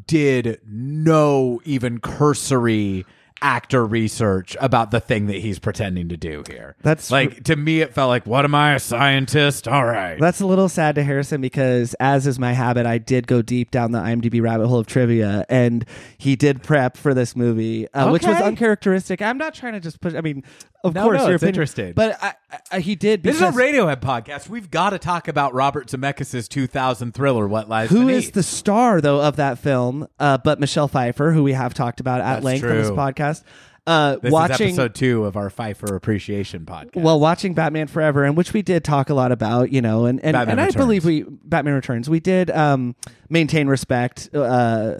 [SPEAKER 1] did no even cursory actor research about the thing that he's pretending to do here.
[SPEAKER 2] That's-
[SPEAKER 1] like to me it felt like what am I a scientist? All right.
[SPEAKER 2] That's a little sad to Harrison because, as is my habit, I did go deep down the IMDb rabbit hole of trivia, and he did prep for this movie, uh, which was uncharacteristic. I'm not trying to just push. I mean, of
[SPEAKER 1] No,
[SPEAKER 2] course,
[SPEAKER 1] no,
[SPEAKER 2] your
[SPEAKER 1] it's
[SPEAKER 2] opinion-
[SPEAKER 1] interesting.
[SPEAKER 2] but I, I, he did.
[SPEAKER 1] This is a Radiohead podcast. We've got to talk about Robert Zemeckis' 2000 thriller, What Lies
[SPEAKER 2] Who
[SPEAKER 1] Beneath.
[SPEAKER 2] is the star though of that film? Uh, but Michelle Pfeiffer, who we have talked about at
[SPEAKER 1] That's
[SPEAKER 2] length on this podcast. Uh,
[SPEAKER 1] This
[SPEAKER 2] watching
[SPEAKER 1] is episode two of our Pfeiffer Appreciation podcast.
[SPEAKER 2] well, watching Batman Forever, and which we did talk a lot about, you know, and and,
[SPEAKER 1] Batman
[SPEAKER 2] and I believe we Batman Returns. We did um, maintain respect. Uh,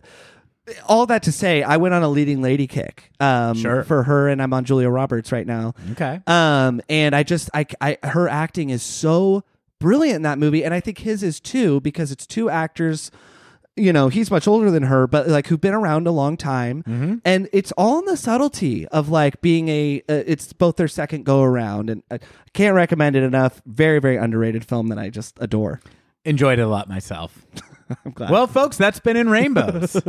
[SPEAKER 2] all that to say, I went on a leading lady kick um,
[SPEAKER 1] Sure.
[SPEAKER 2] for her, and I'm on Julia Roberts right now.
[SPEAKER 1] okay.
[SPEAKER 2] Um, and I just, I, I, her acting is so brilliant in that movie, and I think his is too because it's two actors. You know, he's much older than her, but like who've been around a long time,
[SPEAKER 1] Mm-hmm.
[SPEAKER 2] and it's all in the subtlety of like being a. Uh, it's both their second go around, and I can't recommend it enough. Very, very underrated film that I just adore.
[SPEAKER 1] Enjoyed it a lot myself.
[SPEAKER 2] I'm glad.
[SPEAKER 1] Well, folks, that's been in Rainbows.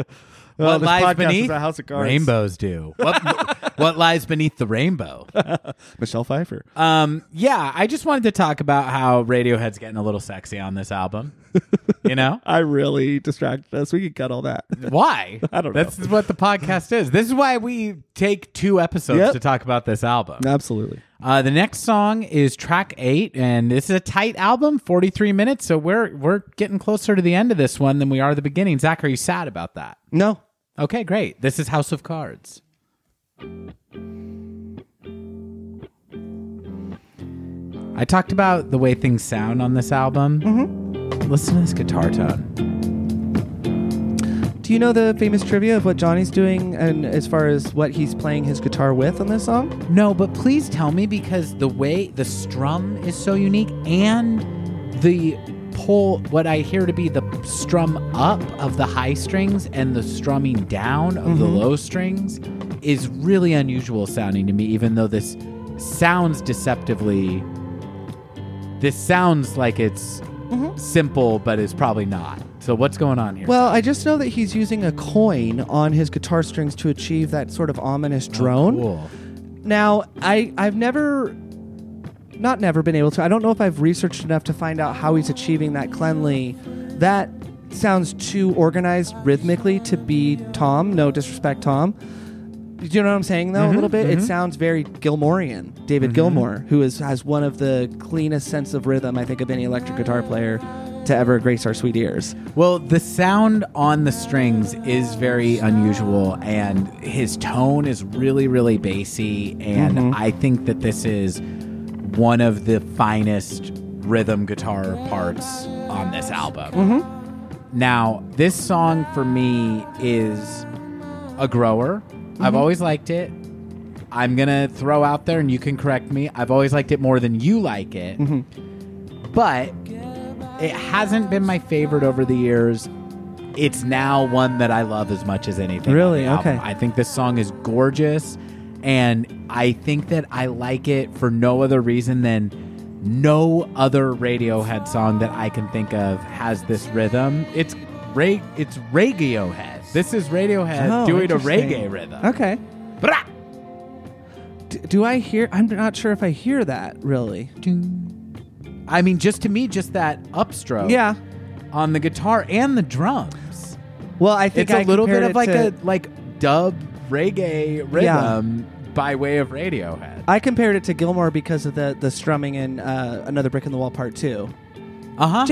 [SPEAKER 2] Well,
[SPEAKER 1] what lies
[SPEAKER 2] podcast
[SPEAKER 1] beneath?
[SPEAKER 2] about House of Cards.
[SPEAKER 1] Rainbows do. What, what lies beneath the rainbow.
[SPEAKER 2] Michelle Pfeiffer.
[SPEAKER 1] Um, yeah, I just wanted to talk about how Radiohead's getting a little sexy on this album. You know
[SPEAKER 2] I really distracted us. We could cut all that.
[SPEAKER 1] why?
[SPEAKER 2] I don't know.
[SPEAKER 1] That's what the podcast is. This is why we take two episodes
[SPEAKER 2] Yep.
[SPEAKER 1] to talk about this album.
[SPEAKER 2] Absolutely.
[SPEAKER 1] Uh, the next song is track eight, and this is a tight album, forty three minutes. So we're we're getting closer to the end of this one than we are the beginning. Zach, are you sad about that?
[SPEAKER 2] No.
[SPEAKER 1] Okay, great. This is House of Cards. I talked about the way things sound on this album. Mm-hmm. Listen to this guitar tone.
[SPEAKER 2] Do you know the famous trivia of what Jonny's doing and as far as what he's playing his guitar with on this song?
[SPEAKER 1] No, but please tell me because the way the strum is so unique and the pull, what I hear to be the strum up of the high strings and the strumming down of the mm-hmm. low strings is really unusual sounding to me, even though this sounds deceptively. This sounds like it's mm-hmm. simple, but it's probably not. So, what's going on here?
[SPEAKER 2] Well, I just know that he's using a coin on his guitar strings to achieve that sort of ominous oh, drone.
[SPEAKER 1] Oh, Cool.
[SPEAKER 2] Now, I I've never not never been able to. I don't know if I've researched enough to find out how he's achieving that cleanly. That sounds too organized rhythmically to be Tom. No disrespect, Tom. Do you know what I'm saying though? a mm-hmm, little bit. It mm-hmm. sounds very Gilmorian. David mm-hmm. Gilmour, who is has one of the cleanest sense of rhythm I think of any electric guitar player to ever grace our sweet ears.
[SPEAKER 1] Well, the sound on the strings is very unusual, and his tone is really, really bassy. And I think that this is one of the finest rhythm guitar parts on this album. Mm-hmm. Now, this song for me is a grower. I've mm-hmm. always liked it. I'm going to throw out there, and you can correct me. I've always liked it more than you like it. Mm-hmm. But it hasn't been my favorite over the years. It's now one that I love as much as anything.
[SPEAKER 2] Really? Okay.
[SPEAKER 1] I think this song is gorgeous, and I think that I like it for no other reason than no other Radiohead song that I can think of has this rhythm. It's Ray. It's Radiohead. This is Radiohead
[SPEAKER 2] Oh,
[SPEAKER 1] doing a reggae rhythm.
[SPEAKER 2] Okay.
[SPEAKER 1] Brah!
[SPEAKER 2] D- do I hear? I'm not sure if I hear that really.
[SPEAKER 1] I mean, just to me, just that upstroke.
[SPEAKER 2] Yeah.
[SPEAKER 1] on the guitar and the drums.
[SPEAKER 2] Well, I think
[SPEAKER 1] It's a
[SPEAKER 2] I
[SPEAKER 1] little bit of like a like dub reggae rhythm by way of Radiohead.
[SPEAKER 2] I compared it to Gilmour because of the the strumming in uh, Another Brick in the Wall Part Two.
[SPEAKER 1] Uh huh.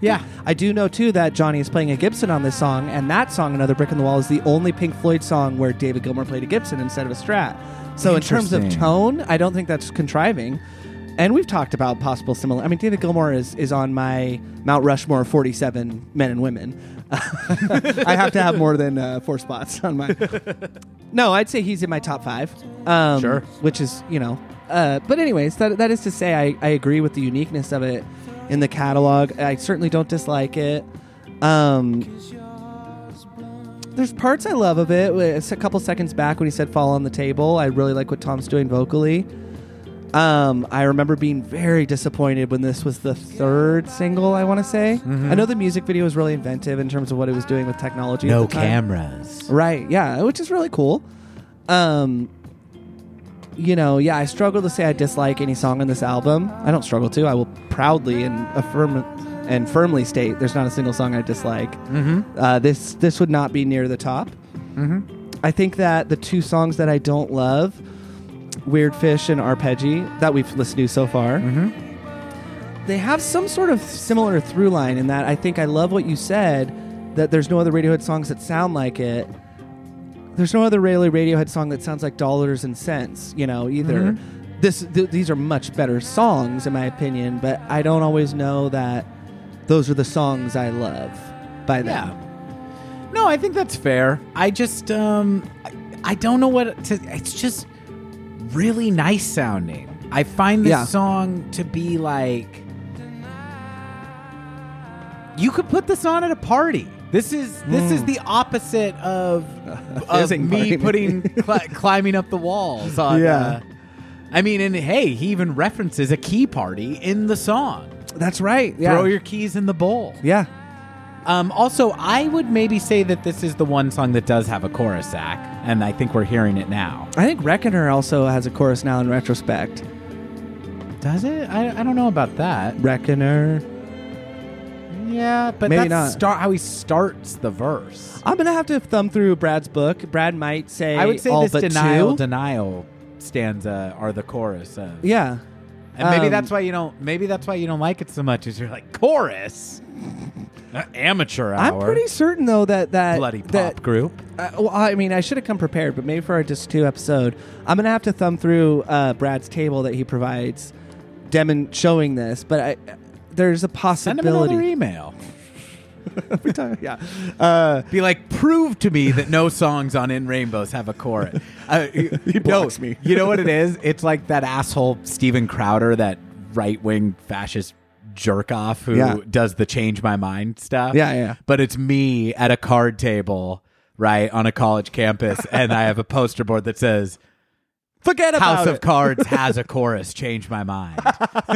[SPEAKER 2] Yeah, I do know too that Jonny is playing a Gibson on this song, and that song, Another Brick in the Wall, is the only Pink Floyd song where David Gilmour played a Gibson instead of a Strat. So in terms of tone, I don't think that's contriving. And we've talked about possible similar. I mean, David Gilmour is is on my Mount Rushmore forty seven men and women. I have to have more than uh, four spots on my. No, I'd say he's in my top five. Um,
[SPEAKER 1] Sure.
[SPEAKER 2] Which is, you know. Uh, but, anyways, that, that is to say, I, I agree with the uniqueness of it in the catalog. I certainly don't dislike it. Um, there's parts I love of it. It's a couple seconds back when he said fall on the table. I really like what Tom's doing vocally. Um, I remember being very disappointed when this was the third single, I want to say. I know the music video was really inventive in terms of what it was doing with technology.
[SPEAKER 1] No cameras.
[SPEAKER 2] Right. Yeah, which is really cool. Um you know, yeah, I struggle to say I dislike any song on this album. I don't struggle to. I will proudly and affirm and firmly state there's not a single song I dislike.
[SPEAKER 1] Mm-hmm.
[SPEAKER 2] Uh, this this would not be near the top.
[SPEAKER 1] Mm-hmm.
[SPEAKER 2] I think that the two songs that I don't love, Weird Fish and Arpeggi, that we've listened to so far,
[SPEAKER 1] Mm-hmm.
[SPEAKER 2] they have some sort of similar through line in that I think I love what you said that there's no other Radiohead songs that sound like it. There's no other really Radiohead song that sounds like dollars and cents, you know, either. This th- these are much better songs in my opinion, but I don't always know that those are the songs I love by them.
[SPEAKER 1] Yeah. No, I think that's fair. I just um I, I don't know what to it's just really nice sounding. I find this
[SPEAKER 2] Yeah.
[SPEAKER 1] song to be like you could put this on at a party. This is this is the opposite of, of me putting cli- climbing up the walls on
[SPEAKER 2] Yeah.
[SPEAKER 1] uh, I mean, and hey, he even references a key party in the song.
[SPEAKER 2] That's right. Yeah.
[SPEAKER 1] Throw your keys in the bowl.
[SPEAKER 2] Yeah.
[SPEAKER 1] Um, also, I would maybe say that this is the one song that does have a chorus, Zach, and I think we're hearing it now.
[SPEAKER 2] I think Reckoner also has a chorus now in retrospect.
[SPEAKER 1] Does it? I, I don't know about that.
[SPEAKER 2] Reckoner.
[SPEAKER 1] Yeah, but
[SPEAKER 2] Maybe
[SPEAKER 1] that's
[SPEAKER 2] not.
[SPEAKER 1] start how he starts the verse.
[SPEAKER 2] I'm gonna have to thumb through Brad's book. Brad might say
[SPEAKER 1] I would say
[SPEAKER 2] all
[SPEAKER 1] this denial
[SPEAKER 2] two.
[SPEAKER 1] denial stanza are the chorus of.
[SPEAKER 2] yeah,
[SPEAKER 1] And maybe
[SPEAKER 2] Um,
[SPEAKER 1] that's why you don't. Maybe that's why you don't like it so much. Is you're like chorus, Amateur hour.
[SPEAKER 2] I'm pretty certain though that that
[SPEAKER 1] bloody pop
[SPEAKER 2] that,
[SPEAKER 1] group.
[SPEAKER 2] Uh, well, I mean, I should have come prepared, but maybe for our Disc 2 episode, I'm going to have to thumb through uh, Brad's table that he provides, demon showing this. But I, there's a possibility.
[SPEAKER 1] Send him another
[SPEAKER 2] possibility.
[SPEAKER 1] email.
[SPEAKER 2] yeah. Uh,
[SPEAKER 1] Be like, prove to me that no songs on In Rainbows have a chorus. Uh, he
[SPEAKER 2] blocks me.
[SPEAKER 1] You know what it is? It's like that asshole Steven Crowder, that right wing fascist jerk off who
[SPEAKER 2] Yeah.
[SPEAKER 1] does the change my mind stuff.
[SPEAKER 2] Yeah, yeah.
[SPEAKER 1] But it's me at a card table, right, on a college campus, and I have a poster board that says,
[SPEAKER 2] forget about
[SPEAKER 1] House
[SPEAKER 2] it.
[SPEAKER 1] of Cards has a chorus. Change my mind.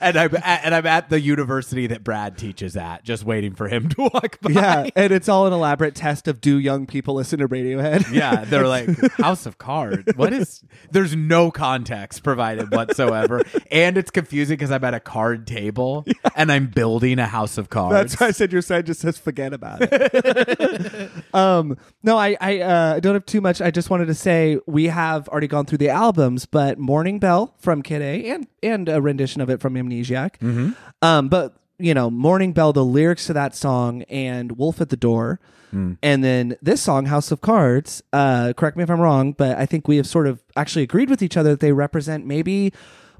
[SPEAKER 1] and I'm at, and I'm at the university that Brad teaches at, just waiting for him to walk by.
[SPEAKER 2] yeah, and it's all an elaborate test of do young people listen to Radiohead?
[SPEAKER 1] Yeah, they're like House of Cards. What is? There's no context provided whatsoever, and it's confusing because I'm at a card table and I'm building a house of cards.
[SPEAKER 2] That's why I said your side just says forget about it. um, no, I I uh, don't have too much. I just wanted to say we have already gone through the albums, but Morning Bell from Kid A and and a rendition of it from Amnesiac.
[SPEAKER 1] Mm-hmm.
[SPEAKER 2] Um, but you know, Morning Bell, the lyrics to that song, and Wolf at the Door.
[SPEAKER 1] Mm.
[SPEAKER 2] And then this song, House of Cards, uh, correct me if I'm wrong, but I think we have sort of actually agreed with each other that they represent maybe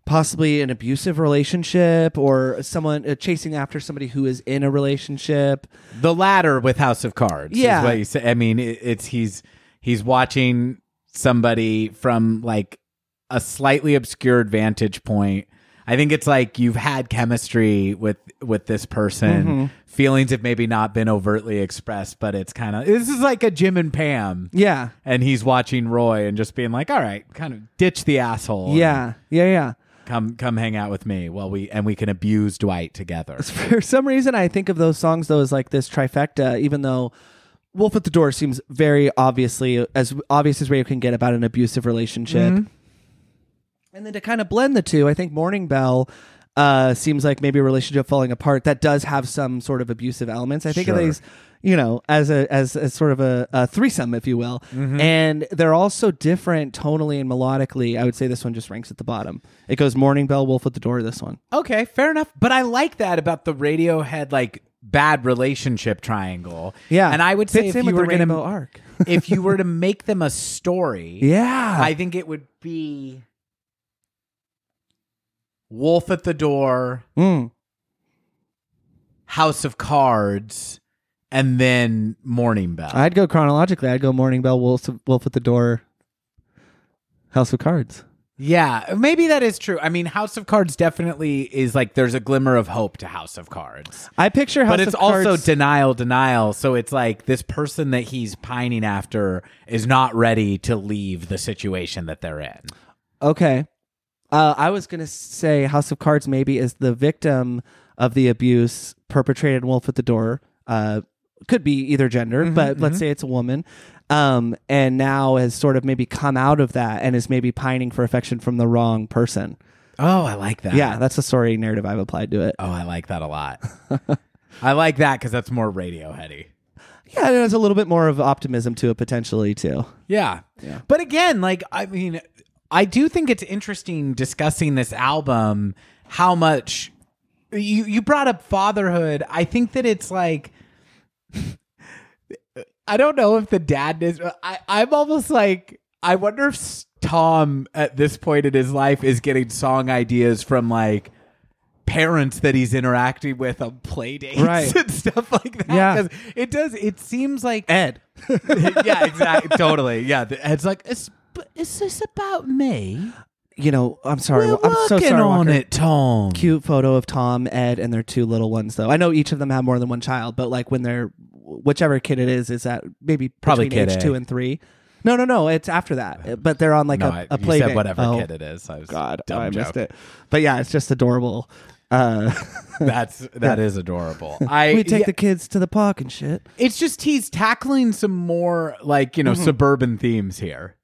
[SPEAKER 2] possibly an abusive relationship or someone uh, chasing after somebody who is in a relationship.
[SPEAKER 1] the latter with House of Cards.
[SPEAKER 2] Yeah.
[SPEAKER 1] is what you say. I mean, it, it's he's he's watching somebody from like a slightly obscured vantage point. I think it's like you've had chemistry with with this person.
[SPEAKER 2] Mm-hmm.
[SPEAKER 1] Feelings have maybe not been overtly expressed, but it's kind of this is like a Jim and Pam.
[SPEAKER 2] Yeah.
[SPEAKER 1] And he's watching Roy and just being like, "All right, kind of ditch the asshole.
[SPEAKER 2] Yeah. Yeah. Yeah.
[SPEAKER 1] come come hang out with me while we and we can abuse Dwight together."
[SPEAKER 2] For some reason, I think of those songs though as like this trifecta, even though Wolf at the Door seems very obviously as obvious as radio can get about an abusive relationship. And then to kind of blend the two, I think Morning Bell uh, seems like maybe a relationship falling apart that does have some sort of abusive elements. I think of these, you know, as a as, as sort of a, a threesome, if you will. And they're all so different tonally and melodically. I would say this one just ranks at the bottom. It goes Morning Bell, Wolf at the Door. This one.
[SPEAKER 1] Okay, fair enough. But I like that about the Radiohead like bad relationship triangle.
[SPEAKER 2] Yeah,
[SPEAKER 1] and I would say
[SPEAKER 2] Fits
[SPEAKER 1] if you were going to
[SPEAKER 2] arc.
[SPEAKER 1] if you were to make them a story,
[SPEAKER 2] Yeah,
[SPEAKER 1] I think it would be Wolf at the Door,
[SPEAKER 2] Mm.
[SPEAKER 1] House of Cards, and then Morning Bell.
[SPEAKER 2] I'd go chronologically. I'd go Morning Bell, Wolf, Wolf at the Door, House of Cards.
[SPEAKER 1] Yeah, maybe that is true. I mean, House of Cards definitely is like there's a glimmer of hope to House of Cards.
[SPEAKER 2] I picture House
[SPEAKER 1] but it's
[SPEAKER 2] of
[SPEAKER 1] also
[SPEAKER 2] Cards.
[SPEAKER 1] denial denial so it's like this person that he's pining after is not ready to leave the situation that they're in
[SPEAKER 2] okay. Uh, I was gonna say House of Cards maybe is the victim of the abuse perpetrated Wolf at the Door. Uh, could be either gender, but let's say it's a woman. Um, and now has sort of maybe come out of that and is maybe pining for affection from the wrong person.
[SPEAKER 1] oh i like that
[SPEAKER 2] Yeah, that's the story narrative I've applied to it.
[SPEAKER 1] oh i like that a lot i like that because that's more radioheady
[SPEAKER 2] Yeah, and there's a little bit more of optimism to it potentially too.
[SPEAKER 1] yeah
[SPEAKER 2] Yeah.
[SPEAKER 1] but again like i mean i do think it's interesting discussing this album how much you you brought up fatherhood i think that it's like I don't know if the dad is. I, I'm almost like I wonder if Tom at this point in his life is getting song ideas from like parents that he's interacting with on play dates
[SPEAKER 2] Right.
[SPEAKER 1] and stuff like that.
[SPEAKER 2] Yeah.
[SPEAKER 1] it does. It seems like
[SPEAKER 2] Ed.
[SPEAKER 1] yeah, exactly, totally. Yeah, it's like is, is this about me?
[SPEAKER 2] You know, I'm sorry.
[SPEAKER 1] We're
[SPEAKER 2] I'm so sorry.
[SPEAKER 1] on
[SPEAKER 2] Walker.
[SPEAKER 1] it, Tom.
[SPEAKER 2] Cute photo of Tom, Ed, and their two little ones. Though I know each of them have more than one child, but like when they're whichever kid it is, is at maybe
[SPEAKER 1] Probably
[SPEAKER 2] between
[SPEAKER 1] kid
[SPEAKER 2] age
[SPEAKER 1] A.
[SPEAKER 2] two and three. No, no, no. It's after that, but they're on like
[SPEAKER 1] no,
[SPEAKER 2] a,
[SPEAKER 1] I-
[SPEAKER 2] a
[SPEAKER 1] you
[SPEAKER 2] play
[SPEAKER 1] said
[SPEAKER 2] date.
[SPEAKER 1] whatever
[SPEAKER 2] Oh,
[SPEAKER 1] kid it is. I was
[SPEAKER 2] God,
[SPEAKER 1] dumb
[SPEAKER 2] I
[SPEAKER 1] joke.
[SPEAKER 2] missed it. But yeah, it's just adorable. Uh,
[SPEAKER 1] That's that is adorable. I
[SPEAKER 2] we take
[SPEAKER 1] yeah,
[SPEAKER 2] the kids to the park and shit.
[SPEAKER 1] it's just he's tackling some more like, you know,
[SPEAKER 2] Mm-hmm.
[SPEAKER 1] suburban themes here.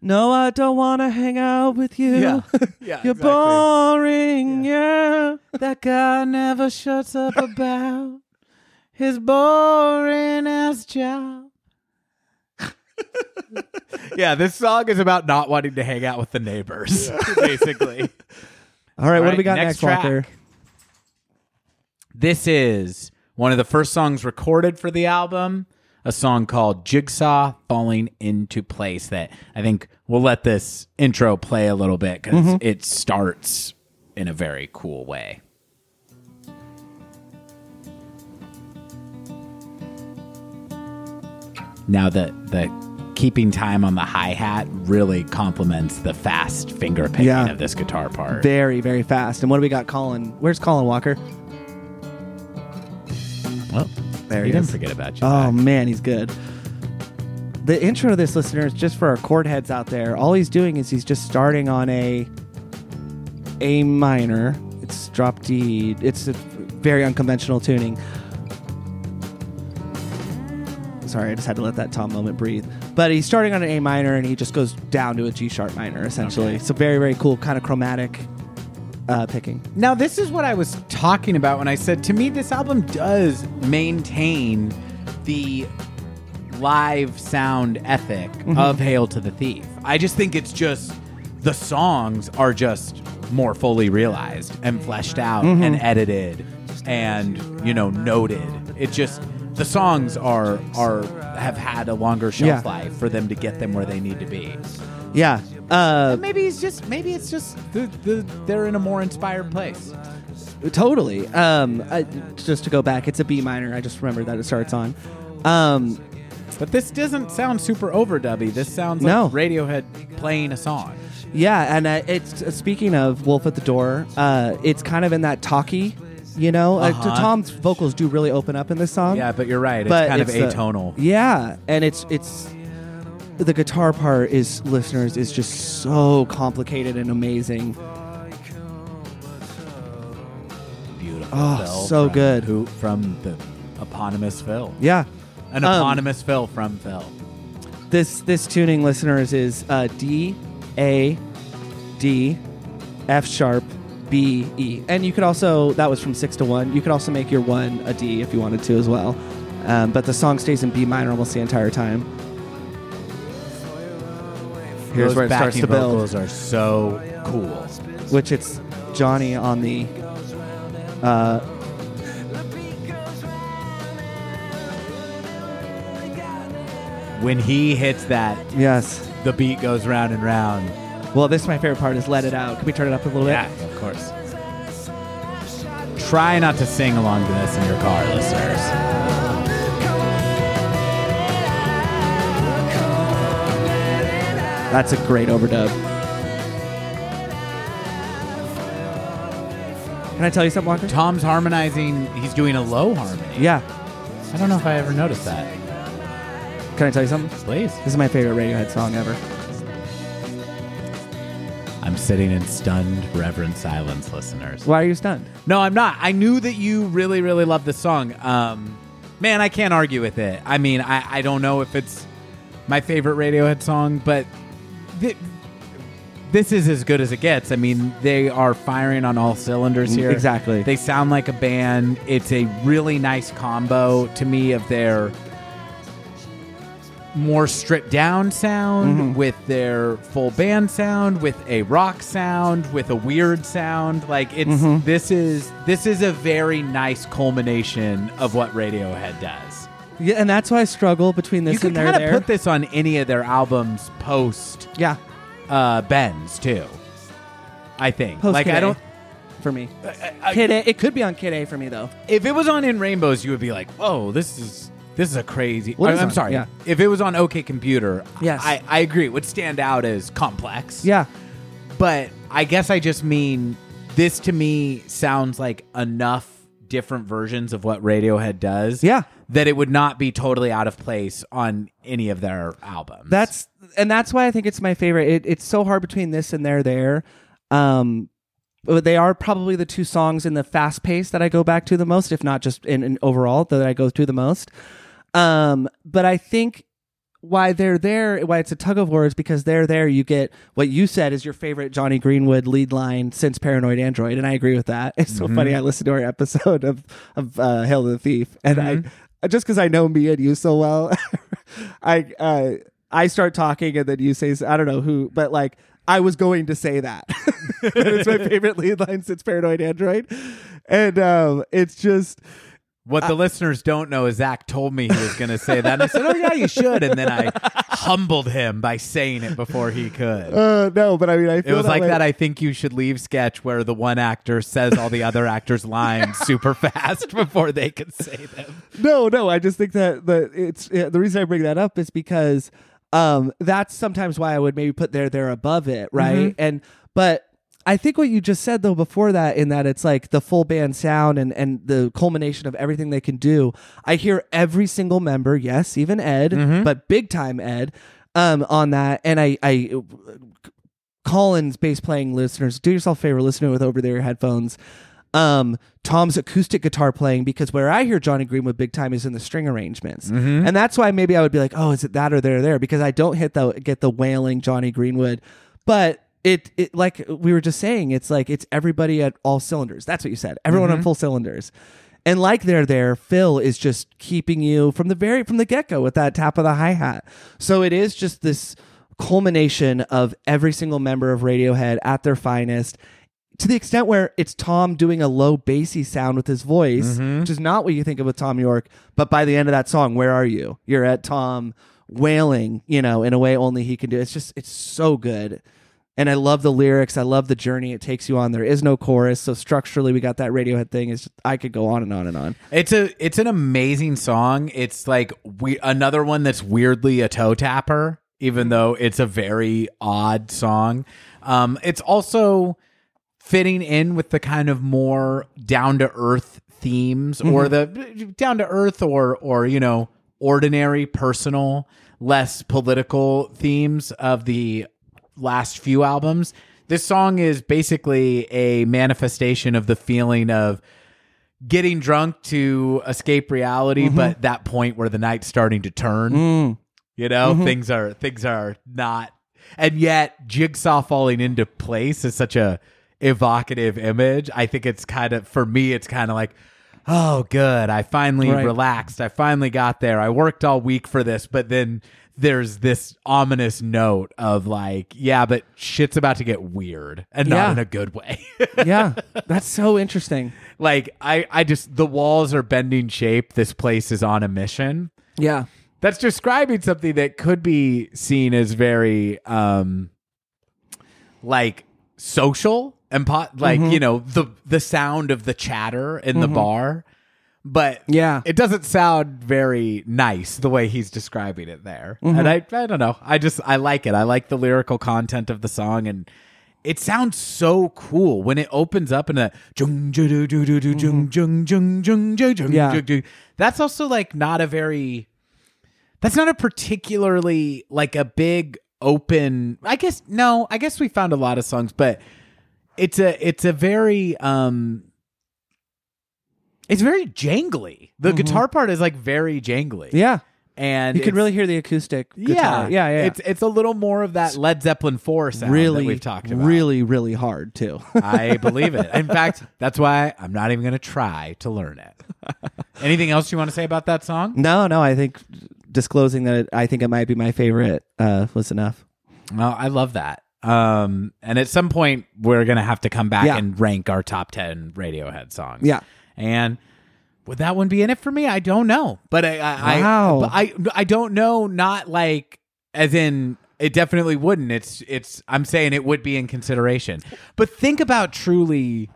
[SPEAKER 2] No, I don't want to hang out with you.
[SPEAKER 1] Yeah,
[SPEAKER 2] You're
[SPEAKER 1] exactly.
[SPEAKER 2] boring. Yeah.
[SPEAKER 1] That guy never shuts up about his boring ass job. yeah, this song is about not wanting to hang out with the neighbors, basically.
[SPEAKER 2] All right,
[SPEAKER 1] All
[SPEAKER 2] what
[SPEAKER 1] right,
[SPEAKER 2] do we got
[SPEAKER 1] next
[SPEAKER 2] next, Walker?
[SPEAKER 1] This is one of the first songs recorded for the album, a song called Jigsaw Falling into Place that I think we'll let this intro play a little bit because
[SPEAKER 2] Mm-hmm.
[SPEAKER 1] it starts in a very cool way. Now the the keeping time on the hi hat really complements the fast finger picking
[SPEAKER 2] Yeah.
[SPEAKER 1] of this guitar part.
[SPEAKER 2] Very, very fast. And what do we got, Colin? Where's Colin Walker?
[SPEAKER 1] Well,
[SPEAKER 2] There
[SPEAKER 1] he
[SPEAKER 2] he
[SPEAKER 1] didn't forget about you.
[SPEAKER 2] Oh
[SPEAKER 1] Zach.
[SPEAKER 2] man, he's good. The intro to this listener is just for our chord heads out there. All he's doing is he's just starting on a A minor. It's drop D. It's a very unconventional tuning. Sorry, I just had to let that Tom moment breathe. But he's starting on an A minor and he just goes down to a G sharp minor essentially.
[SPEAKER 1] Okay.
[SPEAKER 2] So very very cool kind of chromatic uh, picking.
[SPEAKER 1] Now, this is what I was talking about when I said to me, this album does maintain the live sound ethic of Hail to the Thief. I just think it's just the songs are just more fully realized and fleshed out and edited and, you know, noted. It just the songs are are have had a longer shelf
[SPEAKER 2] Yeah.
[SPEAKER 1] life for them to get them where they need to be.
[SPEAKER 2] Yeah. Uh,
[SPEAKER 1] Maybe it's just maybe it's just the, the, they're in a more inspired place.
[SPEAKER 2] Totally. Um, I, just to go back, it's a B minor. I just remembered that it starts on. Um,
[SPEAKER 1] But this doesn't sound super overdubby. This sounds like
[SPEAKER 2] No.
[SPEAKER 1] Radiohead playing a song.
[SPEAKER 2] yeah, and uh, it's uh, speaking of Wolf at the Door. Uh, it's kind of in that talky, you know. Uh,
[SPEAKER 1] Uh-huh.
[SPEAKER 2] Tom's vocals do really open up in this song.
[SPEAKER 1] Yeah, but you're right. It's
[SPEAKER 2] but
[SPEAKER 1] kind of
[SPEAKER 2] it's, uh,
[SPEAKER 1] atonal.
[SPEAKER 2] yeah, and it's it's the guitar part is listeners is just so complicated and amazing.
[SPEAKER 1] Beautiful.
[SPEAKER 2] Oh, so
[SPEAKER 1] from
[SPEAKER 2] good.
[SPEAKER 1] Who from the eponymous Phil?
[SPEAKER 2] Yeah.
[SPEAKER 1] An
[SPEAKER 2] Um,
[SPEAKER 1] eponymous Phil from Phil.
[SPEAKER 2] This this tuning, listeners, is uh, D A D F sharp B E, and you could also that was from six to one. You could also make your one a D if you wanted to as well. Um, but the song stays in B minor almost the entire time. Here's
[SPEAKER 1] Those
[SPEAKER 2] where it starts to build,
[SPEAKER 1] vocals are so cool.
[SPEAKER 2] which it's Jonny on the. Uh,
[SPEAKER 1] When he hits that,
[SPEAKER 2] yes.
[SPEAKER 1] the beat goes round and round.
[SPEAKER 2] Well, this is my favorite part. Is let it out. Can we turn it up a little bit?
[SPEAKER 1] Yeah, of course. Try not to sing along to this in your car, listeners.
[SPEAKER 2] That's a great overdub. Can I tell you something, Walker?
[SPEAKER 1] Tom's harmonizing. He's doing a low harmony.
[SPEAKER 2] Yeah.
[SPEAKER 1] I don't know if I ever noticed that.
[SPEAKER 2] Can I tell you something?
[SPEAKER 1] Please.
[SPEAKER 2] This is my favorite Radiohead song ever.
[SPEAKER 1] I'm sitting in stunned, reverent silence, listeners.
[SPEAKER 2] Why are you stunned?
[SPEAKER 1] No, I'm not. I knew that you really, really love the song. Um, man, I can't argue with it. I mean, I, I don't know if it's my favorite Radiohead song, but thi- this is as good as it gets. I mean, they are firing on all cylinders here.
[SPEAKER 2] Exactly.
[SPEAKER 1] They sound like a band. It's a really nice combo to me of their more stripped down sound
[SPEAKER 2] Mm-hmm.
[SPEAKER 1] with their full band sound with a rock sound with a weird sound like it's
[SPEAKER 2] Mm-hmm.
[SPEAKER 1] this is this is a very nice culmination of what Radiohead does.
[SPEAKER 2] Yeah, and that's why I struggle between this
[SPEAKER 1] you
[SPEAKER 2] and there.
[SPEAKER 1] kind of put this on any of their albums post
[SPEAKER 2] yeah,
[SPEAKER 1] uh Bends too. I think.
[SPEAKER 2] post
[SPEAKER 1] like
[SPEAKER 2] Kid
[SPEAKER 1] I
[SPEAKER 2] A
[SPEAKER 1] don't
[SPEAKER 2] for me. Kid A. It could be on Kid A for me though.
[SPEAKER 1] if it was on In Rainbows, you would be like, "Whoa, this is this is a crazy." I-
[SPEAKER 2] on-
[SPEAKER 1] sorry.
[SPEAKER 2] yeah.
[SPEAKER 1] If it was on OK Computer,
[SPEAKER 2] Yes.
[SPEAKER 1] I, I agree. It would stand out as complex.
[SPEAKER 2] Yeah,
[SPEAKER 1] but I guess I just mean this to me sounds like enough different versions of what Radiohead does.
[SPEAKER 2] Yeah.
[SPEAKER 1] that it would not be totally out of place on any of their albums.
[SPEAKER 2] that's and that's why I think it's my favorite. It, it's so hard between this and there there. Um, but they are probably the two songs in the fast pace that I go back to the most, if not just in, in overall that I go to the most. Um, but I think why they're there, why it's a tug of war is because they're there. You get what you said is your favorite Jonny Greenwood lead line since Paranoid Android, and I agree with that. It's so funny. I listened to our episode of of uh, Hail the Thief, and I just because I know me and you so well, I uh, I start talking, and then you say I don't know who, but like. I was going to say that. it's my favorite lead line since Paranoid Android. And um, it's just
[SPEAKER 1] What the listeners don't know is Zach told me he was going to say that. And I said, "Oh yeah, you should." And then I humbled him by saying it before he could.
[SPEAKER 2] uh, no, but I mean I
[SPEAKER 1] It was like
[SPEAKER 2] way.
[SPEAKER 1] that. I think you should leave sketch where the one actor says all the other actors' lines super fast before they can say them.
[SPEAKER 2] no, no. I just think that the it's the reason I bring that up is because um that's sometimes why I would maybe put there there above it, right? And but I think what you just said though before that, in that it's like the full band sound and and the culmination of everything they can do. I hear every single member, yes, even Ed, but big time Ed, um, on that, and I I. Colin's bass playing listeners, do yourself a favor, listen to it with over their headphones. Um, Tom's acoustic guitar playing because where I hear Jonny Greenwood big time is in the string arrangements, and that's why maybe I would be like, oh, is it that or there or there? Because I don't hit the get the wailing Jonny Greenwood, but it it like we were just saying, it's like it's everybody at all cylinders. That's what you said, everyone on mm-hmm. full cylinders. And like they're there, Phil is just keeping you from the very from the get go with that tap of the hi hat. So it is just this culmination of every single member of Radiohead at their finest. To the extent where it's Tom doing a low bassy sound with his voice, mm-hmm. which is not what you think of with Tom Yorke. But by the end of that song, where are you? You're at Tom wailing, you know, in a way only he can do. It's just, it's so good. And I love the lyrics. I love the journey it takes you on. There is no chorus, so structurally we got that Radiohead thing. Is I could go on and on and on.
[SPEAKER 1] It's a it's an amazing song. It's like we another one that's weirdly a toe tapper, even though it's a very odd song. Um, it's also fitting in with the kind of more down to earth themes, or the down to earth, or or you know ordinary, personal, less political themes of the last few albums. This song is basically a manifestation of the feeling of getting drunk to escape reality, mm-hmm. but that point where the night's starting to turn. Mm. You know, mm-hmm. things are things are not and yet jigsaw falling into place is such a evocative image. I think it's kind of for me it's kind of like oh good, I finally
[SPEAKER 2] Right.
[SPEAKER 1] relaxed. I finally got there. I worked all week for this, but then there's this ominous note of like, yeah, but shit's about to get weird and not in a good way.
[SPEAKER 2] yeah, that's so interesting.
[SPEAKER 1] like I I just the walls are bending shape. This place is on a mission.
[SPEAKER 2] Yeah,
[SPEAKER 1] That's describing something that could be seen as very um like social and po- like
[SPEAKER 2] Mm-hmm.
[SPEAKER 1] you know the the sound of the chatter in the bar but
[SPEAKER 2] Yeah.
[SPEAKER 1] it doesn't sound very nice the way he's describing it there
[SPEAKER 2] Mm-hmm.
[SPEAKER 1] and I I don't know I just I like it I like the lyrical content of the song and it sounds so cool when it opens up in a jung ju du du du du jung jung jung jung jung jung
[SPEAKER 2] Mm-hmm. Yeah.
[SPEAKER 1] jung, jung. that's also like not a very that's not a particularly like a big open I guess no, I guess we found a lot of songs, but it's a it's a very um it's very jangly. The guitar part is like very jangly.
[SPEAKER 2] Mm-hmm. yeah.
[SPEAKER 1] And
[SPEAKER 2] You can really hear the acoustic guitar.
[SPEAKER 1] yeah,
[SPEAKER 2] yeah, yeah.
[SPEAKER 1] It's it's a little more of that Led Zeppelin four sound
[SPEAKER 2] really
[SPEAKER 1] that we've talked about.
[SPEAKER 2] Really, really hard too.
[SPEAKER 1] I believe it. In fact, that's why I'm not even going to try to learn it. Anything else you want to say about that song?
[SPEAKER 2] no, no. I think disclosing that I think it might be my favorite uh, was enough.
[SPEAKER 1] Well, I love that. Um, and at some point, we're gonna have to come back
[SPEAKER 2] Yeah.
[SPEAKER 1] and rank our top ten Radiohead songs.
[SPEAKER 2] Yeah.
[SPEAKER 1] and would that one be in it for me? I don't know, but I, I,
[SPEAKER 2] Wow.
[SPEAKER 1] I, but I, I don't know. Not like as in it definitely wouldn't. It's, it's. I'm saying it would be in consideration. But think about truly.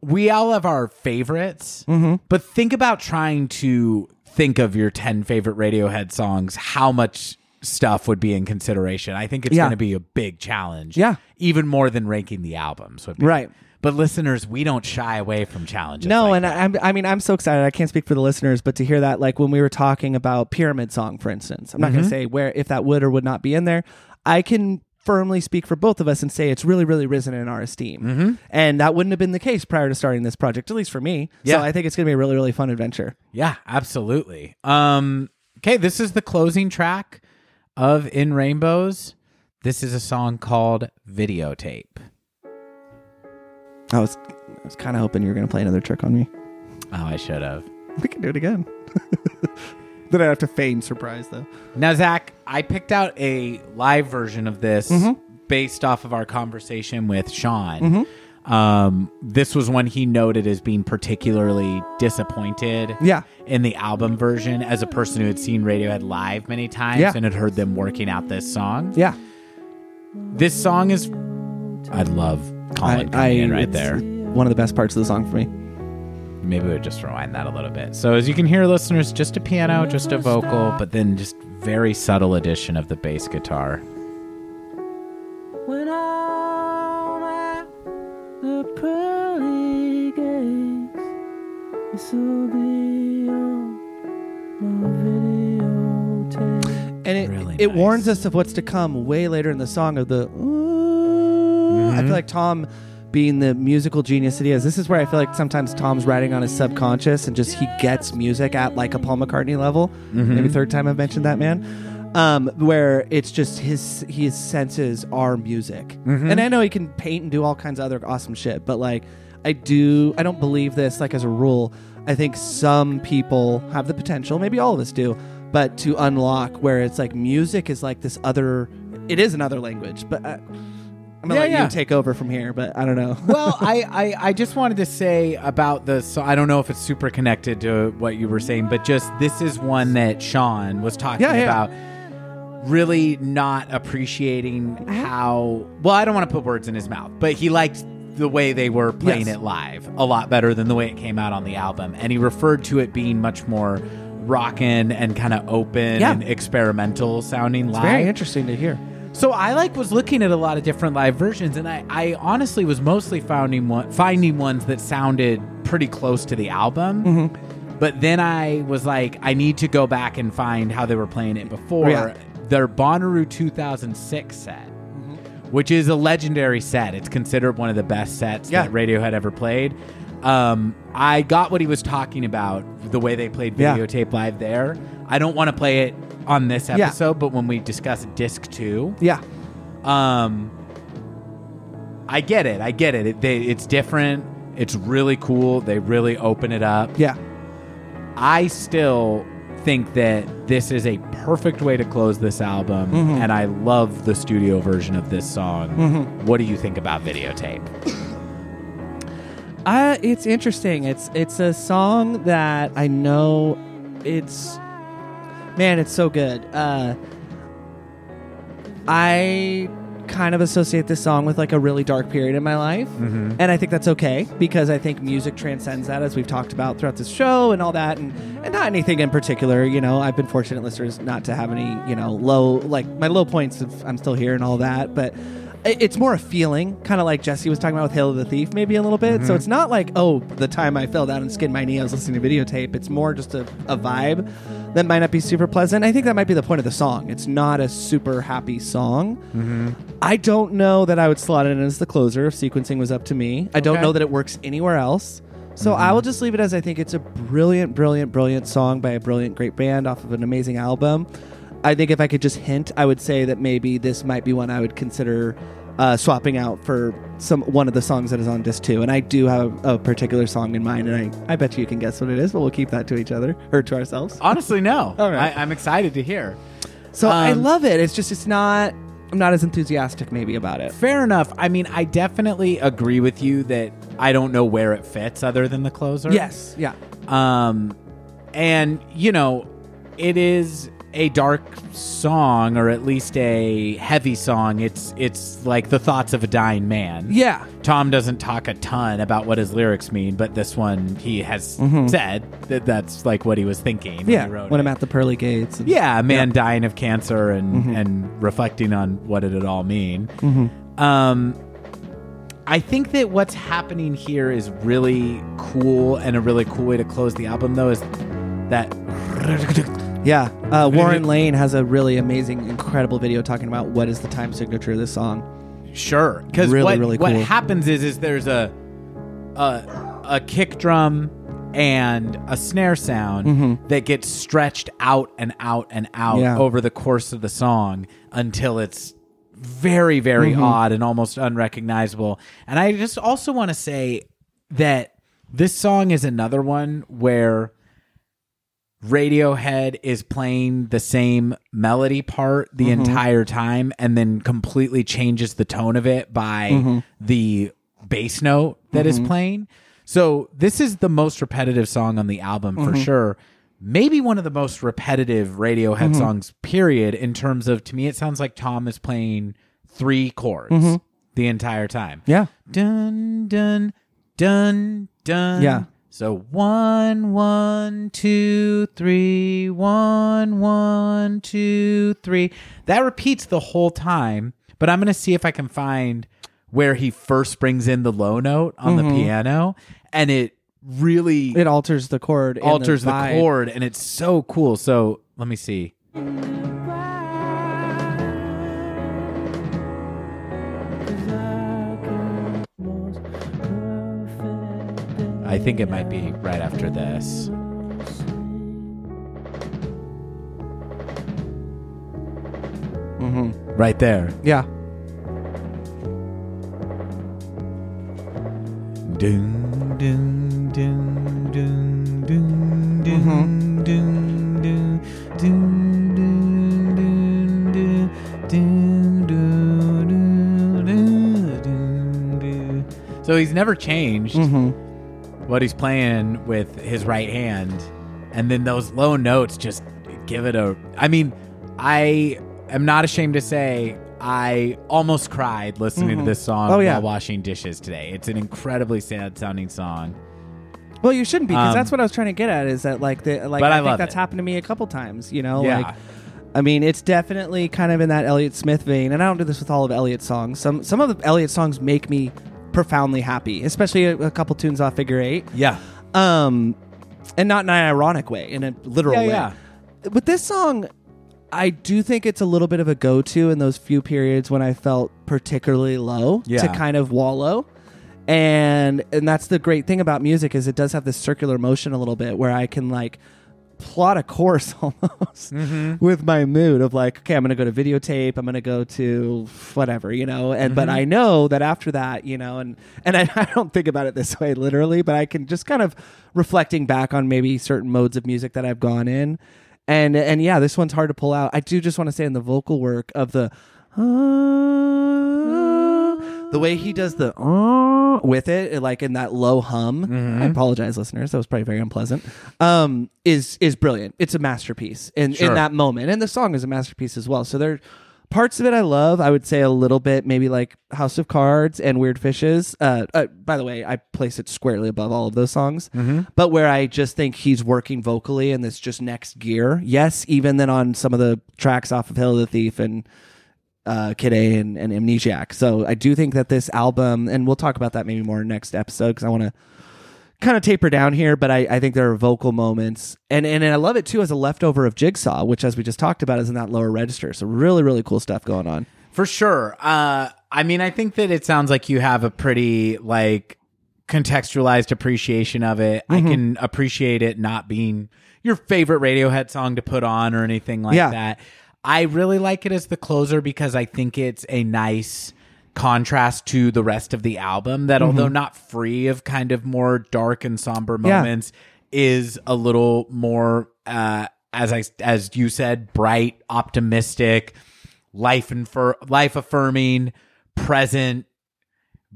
[SPEAKER 1] We all have our favorites,
[SPEAKER 2] Mm-hmm.
[SPEAKER 1] but think about trying to think of your 10 favorite Radiohead songs, how much stuff would be in consideration. I think it's
[SPEAKER 2] Yeah.
[SPEAKER 1] going to be a big challenge.
[SPEAKER 2] Yeah.
[SPEAKER 1] Even more than ranking the albums would be.
[SPEAKER 2] Right.
[SPEAKER 1] But listeners, we don't shy away from challenges.
[SPEAKER 2] No,
[SPEAKER 1] like
[SPEAKER 2] and. I, I mean, I'm so excited. I can't speak for the listeners, but to hear that, like when we were talking about Pyramid Song, for instance, I'm not
[SPEAKER 1] Mm-hmm.
[SPEAKER 2] going to say where if that would or would not be in there. I can firmly speak for both of us and say it's really, really risen in our esteem. Mm-hmm. And that wouldn't have been the case prior to starting this project, at least for me.
[SPEAKER 1] Yeah.
[SPEAKER 2] So I think it's going to be a really, really fun adventure.
[SPEAKER 1] Yeah, absolutely. Um, okay, this is the closing track of In Rainbows. This is a song called Videotape.
[SPEAKER 2] I was, I was kind of hoping you were going to play another trick on me.
[SPEAKER 1] Oh, I should have.
[SPEAKER 2] We can do it again. then I have to feign surprise, though.
[SPEAKER 1] Now, Zach, I picked out a live version of this
[SPEAKER 2] Mm-hmm.
[SPEAKER 1] based off of our conversation with Sean. Um, this was one he noted as being particularly disappointed
[SPEAKER 2] Yeah.
[SPEAKER 1] in the album version as a person who had seen Radiohead live many times
[SPEAKER 2] Yeah.
[SPEAKER 1] and had heard them working out this song.
[SPEAKER 2] Yeah.
[SPEAKER 1] This song is, I love Colin coming in right
[SPEAKER 2] it's
[SPEAKER 1] there.
[SPEAKER 2] One of the best parts of the song for me.
[SPEAKER 1] Maybe we'll just rewind that a little bit. So as you can hear, listeners, just a piano, just a vocal, but then just very subtle addition of the bass guitar.
[SPEAKER 4] When I'm
[SPEAKER 2] And it,
[SPEAKER 1] Really
[SPEAKER 2] it
[SPEAKER 1] nice.
[SPEAKER 2] warns us of what's to come way later in the song of the. "Ooh." I feel mm-hmm. like Tom, being the musical genius that he is, this is where I feel like sometimes Tom's writing on his subconscious and just he gets music at like a Paul McCartney level. Mm-hmm. Maybe third time I've mentioned that man. Um, where it's just his his senses are music, mm-hmm. and I know he can paint and do all kinds of other awesome shit, but like I do, I don't believe this like as a rule. I think some people have the potential, maybe all of us do, but to unlock where it's like music is like this other, it is another language, but I, I'm gonna
[SPEAKER 1] Yeah,
[SPEAKER 2] let
[SPEAKER 1] yeah.
[SPEAKER 2] you take over from here, but I don't know.
[SPEAKER 1] well, I, I I just wanted to say about the so I don't know if it's super connected to what you were saying, but just this is one that Sean was talking
[SPEAKER 2] Yeah,
[SPEAKER 1] about really not appreciating uh-huh. how well I don't want to put words in his mouth, but he liked the way they were playing
[SPEAKER 2] Yes.
[SPEAKER 1] it live a lot better than the way it came out on the album, and he referred to it being much more rockin' and kind of open
[SPEAKER 2] Yeah.
[SPEAKER 1] and experimental sounding live.
[SPEAKER 2] Very interesting to hear.
[SPEAKER 1] So I like was looking at a lot of different live versions, and I, I honestly was mostly finding one, finding ones that sounded pretty close to the album.
[SPEAKER 2] Mm-hmm.
[SPEAKER 1] But then I was like, I need to go back and find how they were playing it before.
[SPEAKER 2] Yeah.
[SPEAKER 1] Their Bonnaroo 2006 set. Which is a legendary set. It's considered one of the best sets
[SPEAKER 2] Yeah.
[SPEAKER 1] that Radiohead ever played. Um, I got what he was talking about, the way they played
[SPEAKER 2] Yeah.
[SPEAKER 1] videotape live there. I don't want to play it on this
[SPEAKER 2] Yeah.
[SPEAKER 1] episode, but when we discuss disc two,
[SPEAKER 2] Yeah.
[SPEAKER 1] um, I get it. I get it. it they, it's different. It's really cool. They really open it up.
[SPEAKER 2] Yeah.
[SPEAKER 1] I still think that this is a perfect way to close this album,
[SPEAKER 2] Mm-hmm.
[SPEAKER 1] and I love the studio version of this song. What do you think about videotape?
[SPEAKER 2] Uh, it's interesting. It's it's a song that I know it's man, it's so good. Uh I kind of associate this song with like a really dark period in my life. Mm-hmm. And I think that's okay because I think music transcends that as we've talked about throughout this show and all that and, and not anything in particular, you know. I've been fortunate listeners not to have any, you know, low like my low points of I'm still here and all that, but it's more a feeling, kind of like Jesse was talking about with Hail of the Thief, maybe a little bit. So mm-hmm. it's not like, oh, the time I fell down and skinned my knee, I was listening to videotape. It's more just a, a vibe that might not be super pleasant. I think that might be the point of the song. It's not a super happy song. Mm-hmm. I don't know that I would slot it in as the closer if sequencing was up to me. I don't
[SPEAKER 1] Okay.
[SPEAKER 2] know that it works anywhere else. So I mm-hmm. will just leave it as I think it's a brilliant, brilliant, brilliant song by a brilliant, great band off of an amazing album. I think if I could just hint, I would say that maybe this might be one I would consider uh, swapping out for some one of the songs that is on disc two. And I do have a particular song in mind, and I, I bet you can guess what it is, but we'll keep that to each other or to ourselves.
[SPEAKER 1] Honestly, no.
[SPEAKER 2] All right.
[SPEAKER 1] I, I'm excited to hear.
[SPEAKER 2] So I
[SPEAKER 1] Um,
[SPEAKER 2] love it. It's just it's not. I'm not as enthusiastic maybe about it.
[SPEAKER 1] Fair enough. I mean, I definitely agree with you that I don't know where it fits other than the closer.
[SPEAKER 2] Yes. Yeah.
[SPEAKER 1] Um, and you know, it is a dark song, or at least a heavy song. It's it's like the thoughts of a dying man.
[SPEAKER 2] Yeah.
[SPEAKER 1] Tom doesn't talk a ton about what his lyrics mean, but this one he has said that that's like what he was thinking. when
[SPEAKER 2] Mm-hmm. Yeah.
[SPEAKER 1] he wrote
[SPEAKER 2] When
[SPEAKER 1] it.
[SPEAKER 2] I'm at the pearly gates. and-
[SPEAKER 1] Yeah, a man dying of cancer and and reflecting on what did it all mean. Um, I think that what's happening here is really cool, and a really cool way to close the album, though, is that
[SPEAKER 2] Yeah, uh, Warren Lane has a really amazing, incredible video talking about what is the time signature of this song.
[SPEAKER 1] Sure, because
[SPEAKER 2] Really,
[SPEAKER 1] what,
[SPEAKER 2] really
[SPEAKER 1] what
[SPEAKER 2] cool.
[SPEAKER 1] happens is is there's a a a kick drum and a snare sound that gets stretched out and out and out
[SPEAKER 2] Mm-hmm. Yeah.
[SPEAKER 1] over the course of the song until it's very very
[SPEAKER 2] Mm-hmm.
[SPEAKER 1] odd and almost unrecognizable. And I just also want to say that this song is another one where Radiohead is playing the same melody part the
[SPEAKER 2] Mm-hmm.
[SPEAKER 1] entire time and then completely changes the tone of it by
[SPEAKER 2] Mm-hmm.
[SPEAKER 1] the bass note that is playing. So this is the most repetitive song on the album
[SPEAKER 2] Mm-hmm.
[SPEAKER 1] for sure. Maybe one of the most repetitive Radiohead
[SPEAKER 2] Mm-hmm.
[SPEAKER 1] songs, period, in terms of to me it sounds like Tom is playing three chords
[SPEAKER 2] Mm-hmm.
[SPEAKER 1] the entire time.
[SPEAKER 2] Yeah,
[SPEAKER 1] Dun dun dun dun.
[SPEAKER 2] Yeah.
[SPEAKER 1] So one one two three one one two three. That repeats the whole time. But I'm gonna see if I can find where he first brings in the low note on the piano, and it really
[SPEAKER 2] Mm-hmm. it alters the chord,
[SPEAKER 1] alters the,
[SPEAKER 2] vibe.
[SPEAKER 1] chord, and it's so cool. So let me see. I think it might be right after this. Right there.
[SPEAKER 2] Yeah,
[SPEAKER 1] Dun, dun, dun, dun, dun, dun,
[SPEAKER 2] Mm-hmm.
[SPEAKER 1] dun, dun, dun, dun, dun, dun, dun, dun, dun, dun, dun. So he's never changed
[SPEAKER 2] Mm-hmm.
[SPEAKER 1] What he's playing with his right hand, and then those low notes just give it a. I mean, I am not ashamed to say I almost cried listening to this song
[SPEAKER 2] Oh, yeah.
[SPEAKER 1] while washing dishes today. It's an incredibly sad sounding song.
[SPEAKER 2] Well, you shouldn't be because
[SPEAKER 1] Um,
[SPEAKER 2] that's what I was trying to get at. Is that like the like
[SPEAKER 1] I
[SPEAKER 2] I, think that's
[SPEAKER 1] it.
[SPEAKER 2] happened to me a couple times. You know,
[SPEAKER 1] Yeah.
[SPEAKER 2] like I mean, it's definitely kind of in that Elliott Smith vein, and I don't do this with all of Elliott's songs. Some some of the Elliott songs make me profoundly happy, especially a, a couple tunes off Figure Eight.
[SPEAKER 1] Yeah.
[SPEAKER 2] Um, and not in an ironic way, in a literal
[SPEAKER 1] Yeah,
[SPEAKER 2] way. With this song, I do think it's a little bit of a go-to in those few periods when I felt particularly low to kind of wallow. And and that's the great thing about music is it does have this circular motion a little bit where I can like plot a course almost mm-hmm. with my mood of like okay i'm gonna go to videotape i'm gonna go to whatever you know? And but mm-hmm. i know that after that you know and and I, I don't think about it this way literally but i can just kind of reflecting back on maybe certain modes of music that i've gone in. And and yeah this one's hard to pull out. I do just want to say in the vocal work of the the way he does the uh, with it, like in that low hum. I apologize, listeners. That was probably very unpleasant. Um, is is brilliant. It's a masterpiece in
[SPEAKER 1] Sure.
[SPEAKER 2] in that moment, and the song is a masterpiece as well. So there. Parts of it I love. I would say a little bit, maybe like House of Cards and Weird Fishes. Uh, uh, by the way, I place it squarely above all of those songs. But where I just think he's working vocally in this just next gear. Yes, even then on some of the tracks off of Hill of the Thief and uh, Kid A and, and Amnesiac. So I do think that this album, and we'll talk about that maybe more next episode because I want to kind of taper down here, but I, I think there are vocal moments. And, and I love it too as a leftover of Jigsaw, which, as we just talked about, is in that lower register. So really, really cool stuff going on.
[SPEAKER 1] For sure. Uh, I mean, I think that it sounds like you have a pretty like contextualized appreciation of it.
[SPEAKER 2] Mm-hmm.
[SPEAKER 1] I can appreciate it not being your favorite Radiohead song to put on or anything like
[SPEAKER 2] Yeah.
[SPEAKER 1] that. I really like it as the closer because I think it's a nice contrast to the rest of the album that although not free of kind of more dark and somber
[SPEAKER 2] Mm-hmm. Yeah.
[SPEAKER 1] moments is a little more uh as I as you said bright optimistic life and life affirming present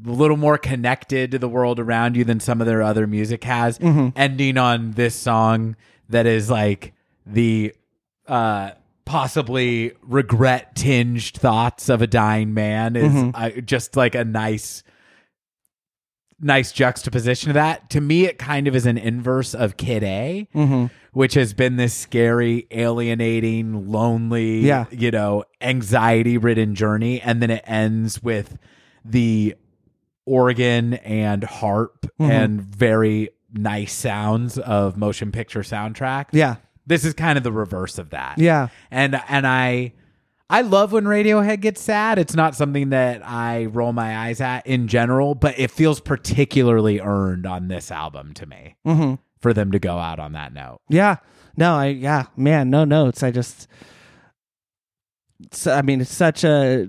[SPEAKER 1] a little more connected to the world around you than some of their other music has ending on this song that is like the uh possibly regret tinged thoughts of a dying man is uh, just like a nice nice juxtaposition of that to me it kind of is an inverse of kid a which has been this scary alienating lonely
[SPEAKER 2] Yeah.
[SPEAKER 1] you know anxiety ridden journey and then it ends with the organ and harp
[SPEAKER 2] Mm-hmm.
[SPEAKER 1] and very nice sounds of motion picture soundtrack
[SPEAKER 2] Yeah.
[SPEAKER 1] This is kind of the reverse of that.
[SPEAKER 2] Yeah.
[SPEAKER 1] And and I I love when Radiohead gets sad. It's not something that I roll my eyes at in general, but it feels particularly earned on this album to me
[SPEAKER 2] Mm-hmm.
[SPEAKER 1] for them to go out on that note.
[SPEAKER 2] Yeah. No, I yeah, man, no notes. I just I mean, it's such a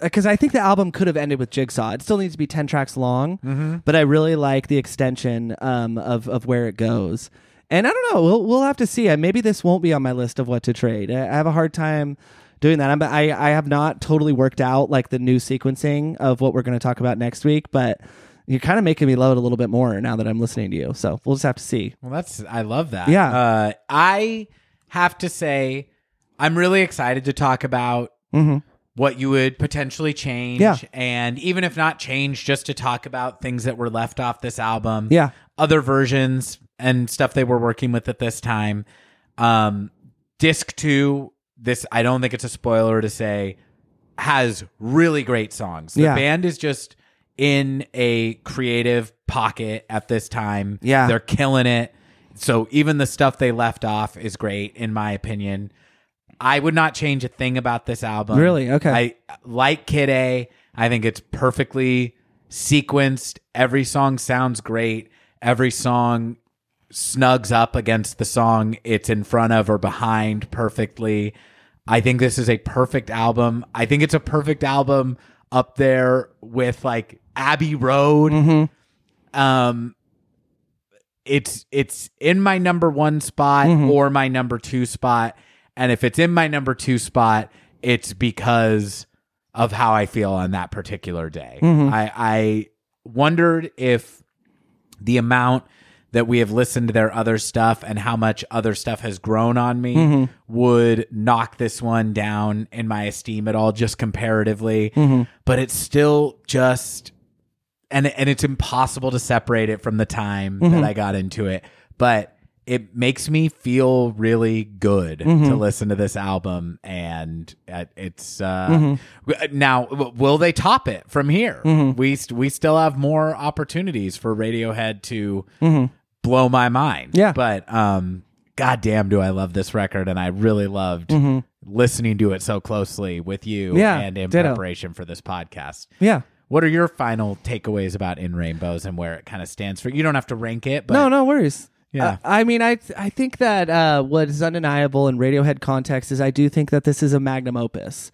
[SPEAKER 2] because I think the album could have ended with Jigsaw. It still needs to be 10 tracks long,
[SPEAKER 1] Mm-hmm.
[SPEAKER 2] but I really like the extension um, of of where it goes. And I don't know, we'll we'll have to see. Maybe this won't be on my list of what to trade. I have a hard time doing that. I'm, I I have not totally worked out like the new sequencing of what we're going to talk about next week, but you're kind of making me love it a little bit more now that I'm listening to you. So we'll just have to see.
[SPEAKER 1] Well, that's I love that.
[SPEAKER 2] Yeah.
[SPEAKER 1] Uh, I have to say, I'm really excited to talk about
[SPEAKER 2] Mhm.
[SPEAKER 1] what you would potentially change,
[SPEAKER 2] Yeah.
[SPEAKER 1] and even if not change, just to talk about things that were left off this album,
[SPEAKER 2] Yeah.
[SPEAKER 1] other versions and stuff they were working with at this time. Um, disc two, this I don't think it's a spoiler to say, has really great songs. The
[SPEAKER 2] Yeah.
[SPEAKER 1] band is just in a creative pocket at this time.
[SPEAKER 2] Yeah.
[SPEAKER 1] They're killing it. So even the stuff they left off is great, in my opinion. I would not change a thing about this album.
[SPEAKER 2] Really? Okay.
[SPEAKER 1] I like Kid A. I think it's perfectly sequenced. Every song sounds great. Every song snugs up against the song it's in front of or behind perfectly. I think this is a perfect album. I think it's a perfect album up there with like Abbey Road. Mm-hmm. Um it's it's in my number 1 spot mm-hmm. or my number 2 spot and if it's in my number 2 spot it's because of how I feel on that particular day. Mm-hmm. I I wondered if the amount that we have listened to their other stuff and how much other stuff has grown on me mm-hmm. would knock this one down in my esteem at all just comparatively. Mm-hmm. But it's still just and and it's impossible to separate it from the time that mm-hmm. I got into it but it makes me feel really good to listen to this album and uh, it's uh w- now will they top it from here? We st- we still have more opportunities for radiohead to blow my mind
[SPEAKER 2] Yeah.
[SPEAKER 1] but um goddamn do i love this record and i really loved listening to it so closely with you
[SPEAKER 2] Yeah,
[SPEAKER 1] and in
[SPEAKER 2] ditto.
[SPEAKER 1] preparation for this podcast
[SPEAKER 2] Yeah.
[SPEAKER 1] what are your final takeaways about in rainbows and where it kind of stands for you don't have to rank it but
[SPEAKER 2] no, no worries.
[SPEAKER 1] Yeah.
[SPEAKER 2] Uh, I mean, I I think that uh, what is undeniable in Radiohead context is I do think that this is a magnum opus,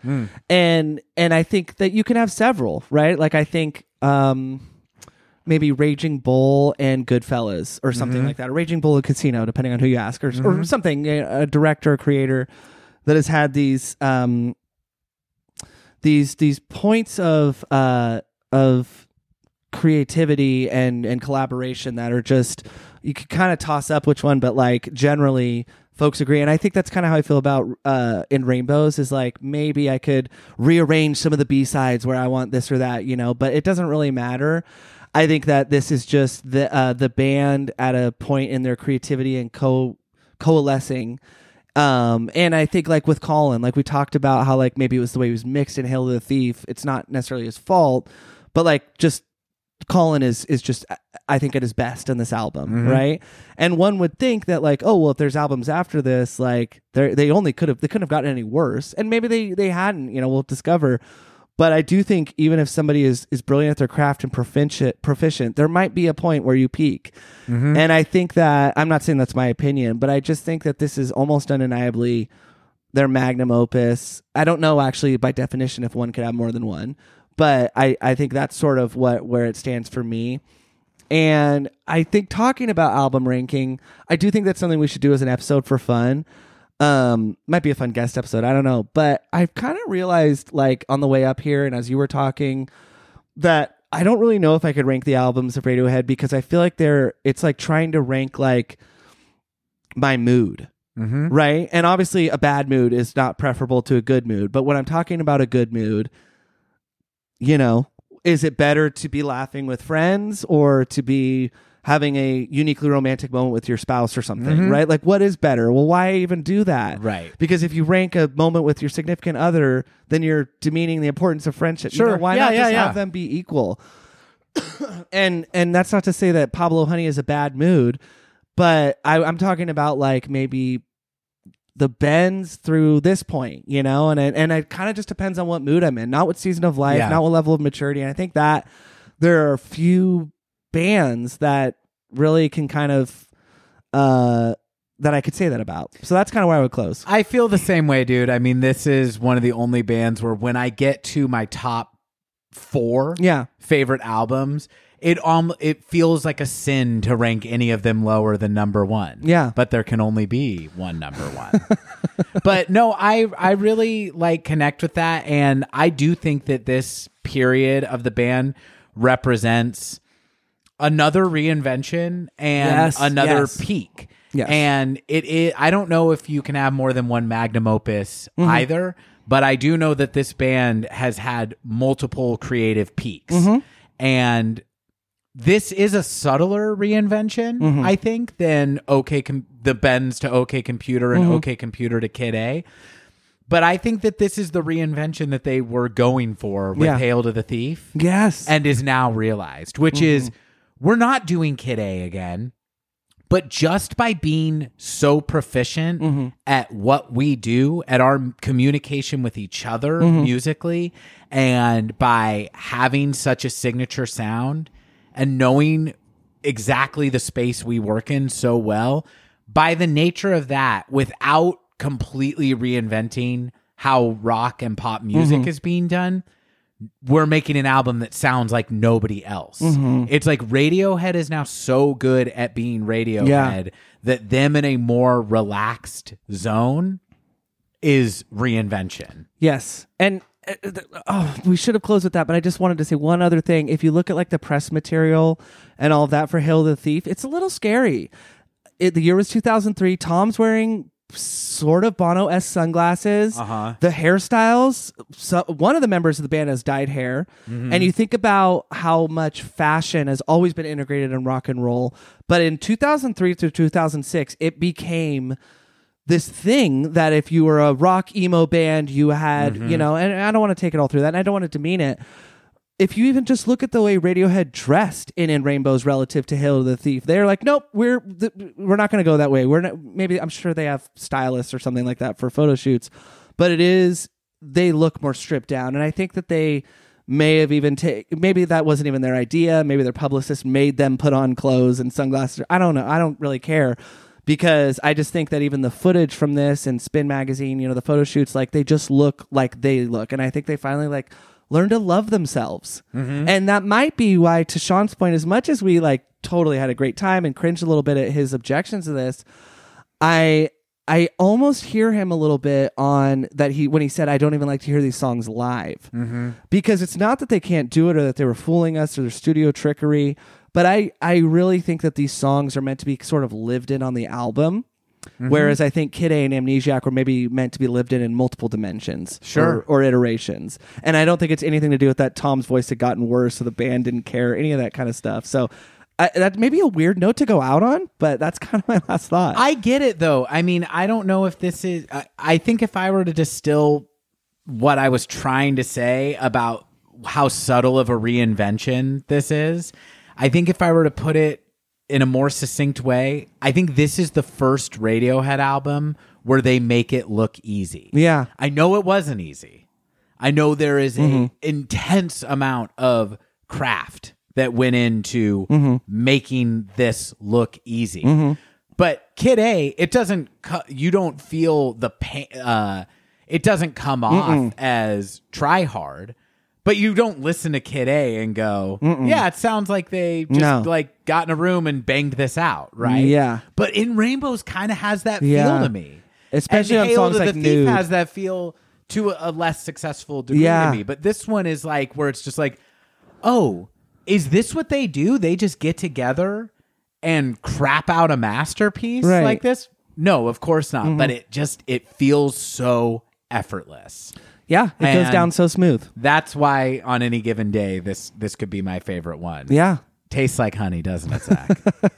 [SPEAKER 2] and and I think that you can have several, right? Like I think um, maybe Raging Bull and Goodfellas or something like that, or Raging Bull and Casino, depending on who you ask, or or something a director or creator that has had these um, these these points of uh, of creativity and and collaboration that are just you could kind of toss up which one but like generally folks agree. And i think that's kind of how i feel about uh in rainbows is like maybe i could rearrange some of the b-sides where i want this or that you know but it doesn't really matter i think that this is just the uh the band at a point in their creativity and co coalescing um, and I think like with Colin, like we talked about how like maybe it was the way he was mixed in Hail to the Thief. It's not necessarily his fault, but like just Colin is is just I think at his best in this album, right? And one would think that like, oh well, if there's albums after this, like they they only could have they couldn't have gotten any worse, and maybe they they hadn't. You know, we'll discover. But I do think even if somebody is is brilliant at their craft and proficient, proficient, there might be a point where you peak. Mm-hmm. And I think that I'm not saying that's my opinion, but I just think that this is almost undeniably their magnum opus. I don't know actually by definition if one could have more than one, but I I think that's sort of what where it stands for me. And I think talking about album ranking, I do think that's something we should do as an episode for fun. Um, might be a fun guest episode. I don't know, but I've kind of realized, like on the way up here, and as you were talking, that I don't really know if I could rank the albums of Radiohead because I feel like they're. It's like trying to rank like my mood, right? And obviously, a bad mood is not preferable to a good mood. But when I'm talking about a good mood, you know, is it better to be laughing with friends or to be having a uniquely romantic moment with your spouse or something, mm-hmm. right? Like, what is better? Well, why even do that?
[SPEAKER 1] Right.
[SPEAKER 2] Because if you rank a moment with your significant other, then you're demeaning the importance of friendship. You
[SPEAKER 1] Sure.
[SPEAKER 2] know, why
[SPEAKER 1] Yeah,
[SPEAKER 2] not
[SPEAKER 1] yeah,
[SPEAKER 2] just
[SPEAKER 1] yeah.
[SPEAKER 2] have them be equal? and and that's not to say that Pablo Honey is a bad mood, but I, I'm talking about like maybe the bends through this point, you know, and it, and it kind of just depends on what mood I'm in, not what season of life,
[SPEAKER 1] Yeah.
[SPEAKER 2] not what level of maturity. And I think that there are a few bands that really can kind of uh that I could say that about. So that's kind of where I would close.
[SPEAKER 1] I feel the same way, dude. I mean, this is one of the only bands where when I get to my top four
[SPEAKER 2] Yeah.
[SPEAKER 1] favorite albums, it um it feels like a sin to rank any of them lower than number one.
[SPEAKER 2] Yeah.
[SPEAKER 1] but there can only be one number one. but no, I I really like connect with that, and I do think that this period of the band represents another reinvention and
[SPEAKER 2] Yes,
[SPEAKER 1] another
[SPEAKER 2] yes.
[SPEAKER 1] peak.
[SPEAKER 2] Yes.
[SPEAKER 1] And it is I don't know if you can have more than one magnum opus
[SPEAKER 2] Mm-hmm.
[SPEAKER 1] either, but I do know that this band has had multiple creative peaks.
[SPEAKER 2] Mm-hmm.
[SPEAKER 1] And this is a subtler reinvention,
[SPEAKER 2] Mm-hmm.
[SPEAKER 1] I think, than OK Com- the bends to OK Computer and
[SPEAKER 2] Mm-hmm.
[SPEAKER 1] OK Computer to Kid A. But I think that this is the reinvention that they were going for with
[SPEAKER 2] Yeah.
[SPEAKER 1] Hail to the Thief
[SPEAKER 2] Yes.
[SPEAKER 1] and is now realized, which is we're not doing Kid A again, but just by being so proficient mm-hmm. at what we do, at our communication with each other mm-hmm. musically, and by having such a signature sound and knowing exactly the space we work in so well, by the nature of that, without completely reinventing how rock and pop music mm-hmm. is being done, we're making an album that sounds like nobody else. It's like Radiohead is now so good at being Radiohead
[SPEAKER 2] Yeah.
[SPEAKER 1] that them in a more relaxed zone is reinvention.
[SPEAKER 2] Yes. And uh, oh, we should have closed with that, but I just wanted to say one other thing. If you look at like the press material and all of that for Hill the Thief, it's a little scary. It, the year was 2003. Tom's wearing sort of Bono s sunglasses.
[SPEAKER 1] Uh-huh.
[SPEAKER 2] The hairstyles. So one of the members of the band has dyed hair, and you think about how much fashion has always been integrated in rock and roll. But in 2003 through 2006, it became this thing that if you were a rock emo band, you had, you know, and I don't want to take it all through that, and I don't want to demean it. If you even just look at the way Radiohead dressed in In Rainbows relative to Hail to the Thief, they're like, nope, we're th- we're not going to go that way. We're not. Maybe I'm sure they have stylists or something like that for photo shoots, but it is they look more stripped down, and I think that they may have even take maybe that wasn't even their idea. Maybe their publicist made them put on clothes and sunglasses. I don't know. I don't really care because I just think that even the footage from this and Spin magazine, you know, the photo shoots, like they just look like they look, and I think they finally like learn to love themselves, mm-hmm. and that might be why, to Sean's point, as much as we like totally had a great time and cringe a little bit at his objections to this, I. I almost hear him a little bit on that he when he said I don't even like to hear these songs live mm-hmm. because it's not that they can't do it or that they were fooling us or their studio trickery, but I I really think that these songs are meant to be sort of lived in on the album. Mm-hmm. Whereas I think Kid A and Amnesiac were maybe meant to be lived in in multiple dimensions,
[SPEAKER 1] Sure.
[SPEAKER 2] or, or iterations, and I don't think it's anything to do with that Tom's voice had gotten worse, so the band didn't care, any of that kind of stuff. So I, that may be a weird note to go out on, but that's kind of my last thought.
[SPEAKER 1] I get it though. I mean, I don't know if this is. I, I think if I were to distill what I was trying to say about how subtle of a reinvention this is, I think if I were to put it in a more succinct way, I think this is the first Radiohead album where they make it look easy.
[SPEAKER 2] yeah,
[SPEAKER 1] I know it wasn't easy. I know there is a
[SPEAKER 2] Mm-hmm.
[SPEAKER 1] intense amount of craft that went into
[SPEAKER 2] Mm-hmm.
[SPEAKER 1] making this look easy. But Kid A, it doesn't co- you don't feel the pain uh it doesn't come off as try hard. But you don't listen to Kid A and go, "Yeah, it sounds like they just
[SPEAKER 2] No.
[SPEAKER 1] like got in a room and banged this out, right?"
[SPEAKER 2] Yeah.
[SPEAKER 1] But In Rainbows kind of has that
[SPEAKER 2] Yeah.
[SPEAKER 1] feel to me.
[SPEAKER 2] Especially
[SPEAKER 1] and
[SPEAKER 2] on
[SPEAKER 1] Hail
[SPEAKER 2] songs
[SPEAKER 1] to
[SPEAKER 2] like
[SPEAKER 1] the Thief
[SPEAKER 2] Nude.
[SPEAKER 1] has that feel to a, a less successful degree
[SPEAKER 2] Yeah.
[SPEAKER 1] to me. But this one is like where it's just like, oh, is this what they do? They just get together and crap out a masterpiece
[SPEAKER 2] Right. Mm-hmm.
[SPEAKER 1] like this? No, of course not. But it just it feels so effortless.
[SPEAKER 2] Yeah, it goes
[SPEAKER 1] And-
[SPEAKER 2] down so smooth.
[SPEAKER 1] That's why on any given day this this could be my favorite one.
[SPEAKER 2] Yeah,
[SPEAKER 1] Tastes like honey, doesn't it, Zach?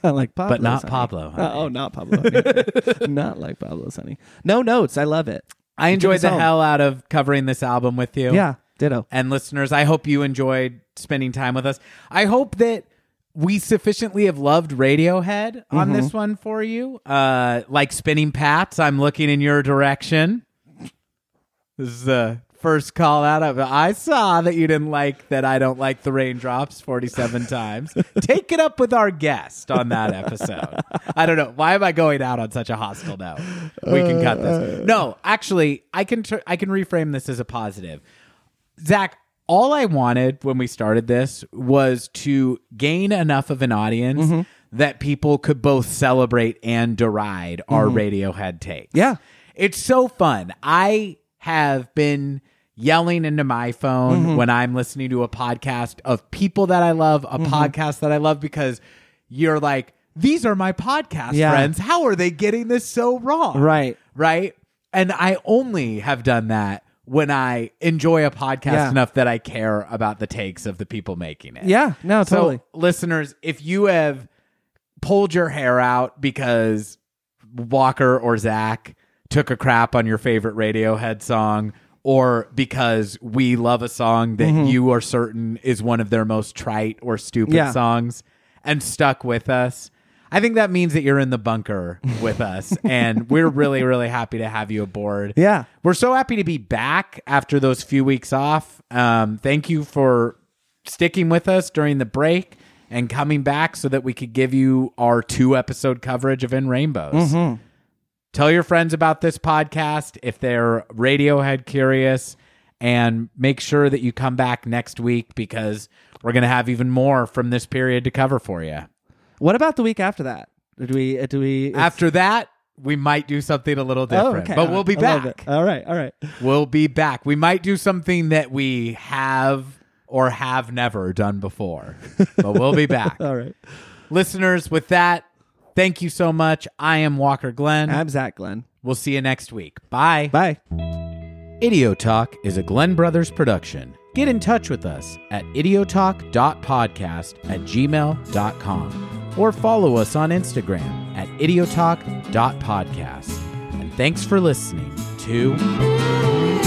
[SPEAKER 2] like Pablo,
[SPEAKER 1] but not Pablo. honey.
[SPEAKER 2] oh, not Pablo. honey. not like Pablo's honey. No notes. I love it.
[SPEAKER 1] I enjoyed
[SPEAKER 2] us
[SPEAKER 1] the hell out of covering this album with you.
[SPEAKER 2] Yeah, ditto.
[SPEAKER 1] And listeners, I hope you enjoyed spending time with us. I hope that we sufficiently have loved Radiohead on this one for you. Uh, like spinning pats, I'm looking in your direction. This is the first call out of I saw that you didn't like that I don't like the raindrops 47 times. Take it up with our guest on that episode. I don't know. Why am I going out on such a hostile note? We can cut this. Uh. No, actually, I can tur- I can reframe this as a positive. Zach, all I wanted when we started this was to gain enough of an audience mm-hmm. that people could both celebrate and deride our mm-hmm. Radiohead takes.
[SPEAKER 2] Yeah.
[SPEAKER 1] It's so fun. I have been yelling into my phone mm-hmm. when I'm listening to a podcast of people that I love, a mm-hmm. podcast that I love, because you're like, these are my podcast
[SPEAKER 2] Yeah.
[SPEAKER 1] friends. How are they getting this so wrong?
[SPEAKER 2] Right.
[SPEAKER 1] Right. And I only have done that when I enjoy a podcast
[SPEAKER 2] Yeah.
[SPEAKER 1] enough that I care about the takes of the people making it.
[SPEAKER 2] Yeah. No, totally.
[SPEAKER 1] So, listeners, if you have pulled your hair out because Walker or Zach took a crap on your favorite Radiohead song, or because we love a song that you are certain is one of their most trite or stupid
[SPEAKER 2] Mm-hmm. Yeah.
[SPEAKER 1] songs and stuck with us. I think that means that you're in the bunker with us, and we're really, really happy to have you aboard.
[SPEAKER 2] Yeah.
[SPEAKER 1] We're so happy to be back after those few weeks off. Um, thank you for sticking with us during the break and coming back so that we could give you our two episode coverage of In Rainbows. Tell your friends about this podcast if they're Radiohead curious, and make sure that you come back next week because we're going to have even more from this period to cover for you.
[SPEAKER 2] What about the week after that? Do we? uh, Do we?
[SPEAKER 1] After that, we might do something a little
[SPEAKER 2] Oh,
[SPEAKER 1] different,
[SPEAKER 2] okay.
[SPEAKER 1] but we'll be back.
[SPEAKER 2] All right. All right.
[SPEAKER 1] We'll be back. We might do something that we have or have never done before, but we'll be back.
[SPEAKER 2] All right.
[SPEAKER 1] Listeners, with that, thank you so much. I am Walker Glenn.
[SPEAKER 2] I'm Zach Glenn.
[SPEAKER 1] we'll see you next week. Bye.
[SPEAKER 2] Bye.
[SPEAKER 1] Idiotalk is a Glenn Brothers production. Get in touch with us at idiotalk.podcast at gmail.com or follow us on Instagram at idiotalk.podcast. And thanks for listening to